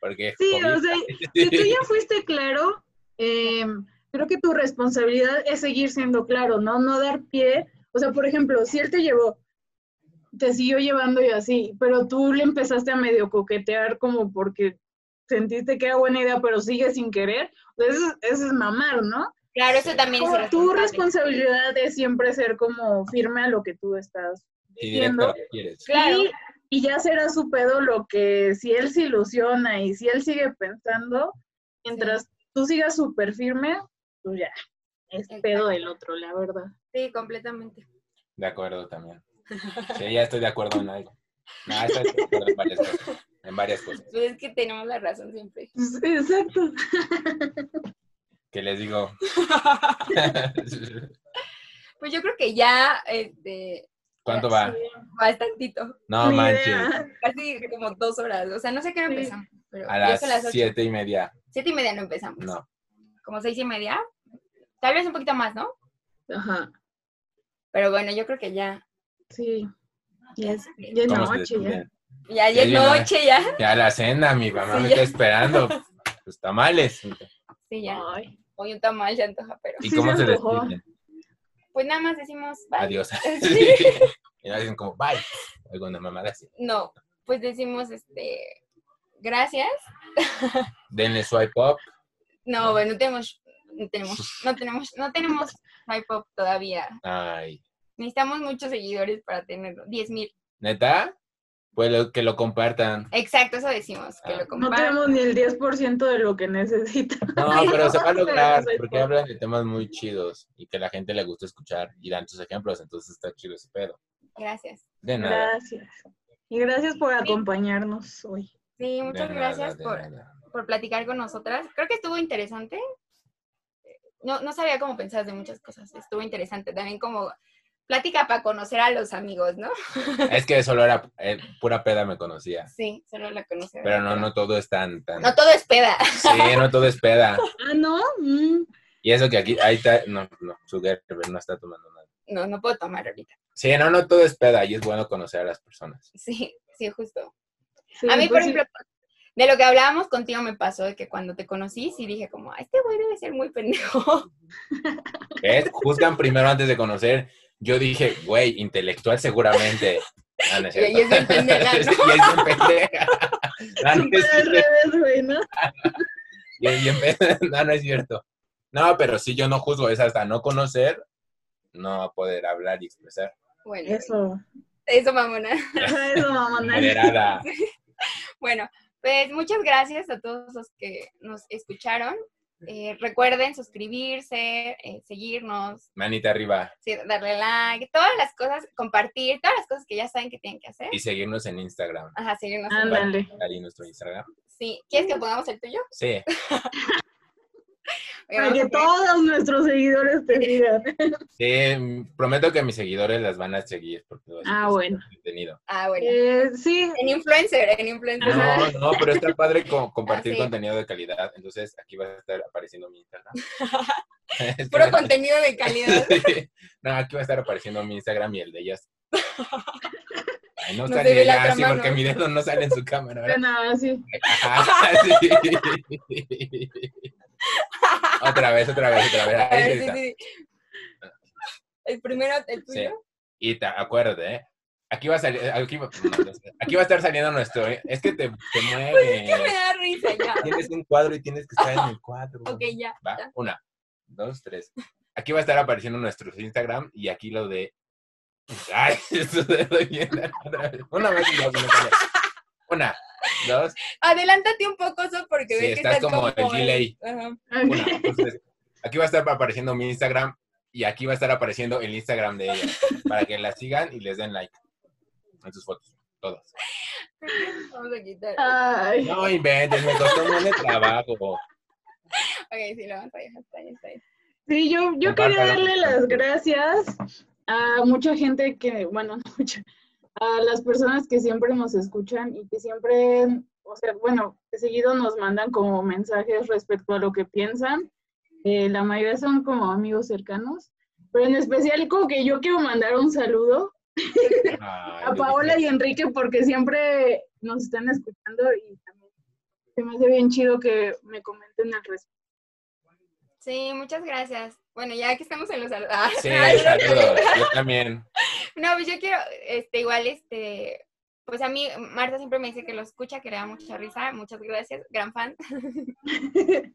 Porque Sí, o sea, si tú ya fuiste claro, eh, creo que tu responsabilidad es seguir siendo claro, ¿no? No dar pie O sea, por ejemplo, si él te llevó, te siguió llevando y así, pero tú le empezaste a medio coquetear como porque sentiste que era buena idea, pero sigue sin querer, pues eso, eso es mamar, ¿no? Claro, eso también Como es tu responsabilidad es siempre ser como firme a lo que tú estás diciendo. Claro. Y, y ya será su pedo lo que, si él se ilusiona y si él sigue pensando, mientras tú sigas súper firme, pues ya, es pedo del otro, la verdad. Sí, completamente. De acuerdo también. Sí, ya estoy de acuerdo en algo. No, estoy de acuerdo en varias cosas. En varias cosas. Pues es que tenemos la razón siempre. Pues, Exacto. Que les digo. Pues yo creo que ya, este, ¿Cuánto va? bastantito. No Ni manches. idea. Casi como dos horas. O sea, no sé qué hora Sí. empezamos. Pero A las siete y media. Siete y media no empezamos. No. Como seis y media. Tal vez un poquito más, ¿no? Ajá, Pero bueno, yo creo que ya. sí. Ya es, ya es ¿Cómo se noche, ya. despiden? Ya, Ya ya es noche, ya. Ya la cena, mi mamá Sí, me ya. está esperando. Pues tamales. Sí, ya. Ay, Hoy un tamal se antoja, pero. ¿Y Sí cómo se se despiden? Pues nada más decimos bye. Adiós. Sí. Y ya dicen como, bye. Alguna mamada así. No, pues decimos este. Gracias. Denle swipe up. No, bueno, no tenemos. No tenemos, no tenemos, no tenemos high pop todavía. Ay. Necesitamos muchos seguidores para tenerlo. 10 mil. ¿Neta? Pues lo- que lo compartan. Exacto, eso decimos, que Ah. lo No compartan. tenemos ni el 10% de lo que necesita. No, pero se va a lograr porque hablan de temas muy chidos y que a la gente le gusta escuchar y dan tus ejemplos, entonces está chido ese pedo. Gracias. De nada. Gracias. Y gracias por acompañarnos hoy. Sí, de muchas nada, gracias por, nada. por platicar con nosotras. Creo que estuvo interesante. No, no sabía cómo pensar de muchas cosas. Estuvo interesante. También como plática para conocer a los amigos, ¿no? Es que solo era eh, pura peda me conocía. Sí, solo la conocí. Pero no, no todo es tan, tan. No todo es peda. Sí, no todo es peda. Ah, ¿no? Mm. Y eso que aquí, ahí está, no, no, su Gerber no está tomando nada. No, no puedo tomar ahorita. Sí, no, no todo es peda y es bueno conocer a las personas. Sí, sí, justo. Sí, a mí, por pues sí. ejemplo, de lo que hablábamos contigo me pasó de que cuando te conocí, sí dije como, "Ah, este güey debe ser muy pendejo. ¿Ves? Juzgan primero antes de conocer. Yo dije, güey, intelectual seguramente. Ah, no es Y es bien pendeja, ¿no? Sí, y es bien pendeja. Ah, no, es revés, güey, ¿no? Y es bien pendeja. No, no es cierto. No, pero sí, yo no juzgo. Es hasta no conocer, no poder hablar y expresar. Bueno, eso, Eso. mamona. Eso, mamona. Moderada. Bueno, pues muchas gracias a todos los que nos escucharon. Eh, recuerden suscribirse, eh, seguirnos, Manita arriba. sí, darle like, todas las cosas, compartir, todas las cosas que ya saben que tienen que hacer. Y seguirnos en Instagram. Ajá, seguirnos. en- nuestro Instagram. Sí, ¿quieres que pongamos el tuyo? Sí. Para que todos nuestros seguidores te sigan. Sí, prometo que mis seguidores las van a seguir. Porque Ah, su bueno. contenido. Ah, bueno. Eh, sí, En influencer, en influencer. No, no, pero está padre co- compartir Ah, sí. contenido de calidad. Entonces aquí va a estar apareciendo mi Instagram. Puro contenido de calidad. no, aquí va a estar apareciendo mi Instagram y el de ellas. Ay, no, No sale sí, mano. porque mi dedo no sale en su cámara. ¿verdad? bueno, sí. Ajá, sí. Otra vez, otra vez, otra vez. A Ahí ver, sí, está. sí. El primero, el Sí. tuyo. Y te, acuérdate, ¿eh? Aquí va a salir, aquí, va- aquí a estar saliendo nuestro, es que te, te mueve. Ya me da risa ya. Tienes un cuadro y tienes que estar en el cuadro. Ok, ya. Va, ya. una, dos, tres. Aquí va a estar apareciendo nuestro Instagram y aquí lo de. Ay, esto de lo vez. Una vez y sale. Una, dos, Adelántate un poco, eso porque Sí, ves que estás estás como el delay. Ajá. una. Entonces, aquí va a estar apareciendo mi Instagram y aquí va a estar apareciendo el Instagram de ella. Para que la sigan y les den like en sus fotos. Todas. Vamos a quitar. Ay, No inventes, me costó un trabajo. Ok, sí, lo vamos a dejar. Está está sí, yo, yo quería darle las gracias a mucha gente que, bueno, no mucha, a las personas que siempre nos escuchan y que siempre, o sea, bueno, que seguido nos mandan como mensajes respecto a lo que piensan. Eh, la mayoría son como amigos cercanos, pero en especial como que yo quiero mandar un saludo Ay, a Paola y Enrique porque siempre nos están escuchando y también se me hace bien chido que me comenten al respecto. Sí, muchas gracias. Bueno, ya que estamos en los saludos. Ah, sí, saludos. Yo también. No, pues yo quiero, este, igual, este, pues a mí, Marta siempre me dice que lo escucha, que le da mucha risa. Muchas gracias, gran fan.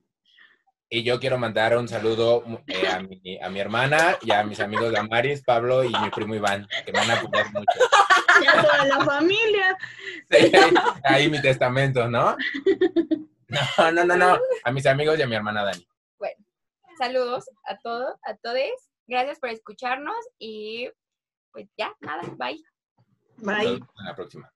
Y yo quiero mandar un saludo eh, a, mi, a mi hermana y a mis amigos Damaris, Pablo y mi primo Iván, que me van a apoyar mucho. Y a toda la familia. Sí, ahí mi testamento, ¿no? No, no, no, no. A mis amigos y a mi hermana Dani. Bueno, saludos a todos, a todos. Gracias por escucharnos y pues ya, nada, bye. Bye. Hasta la próxima.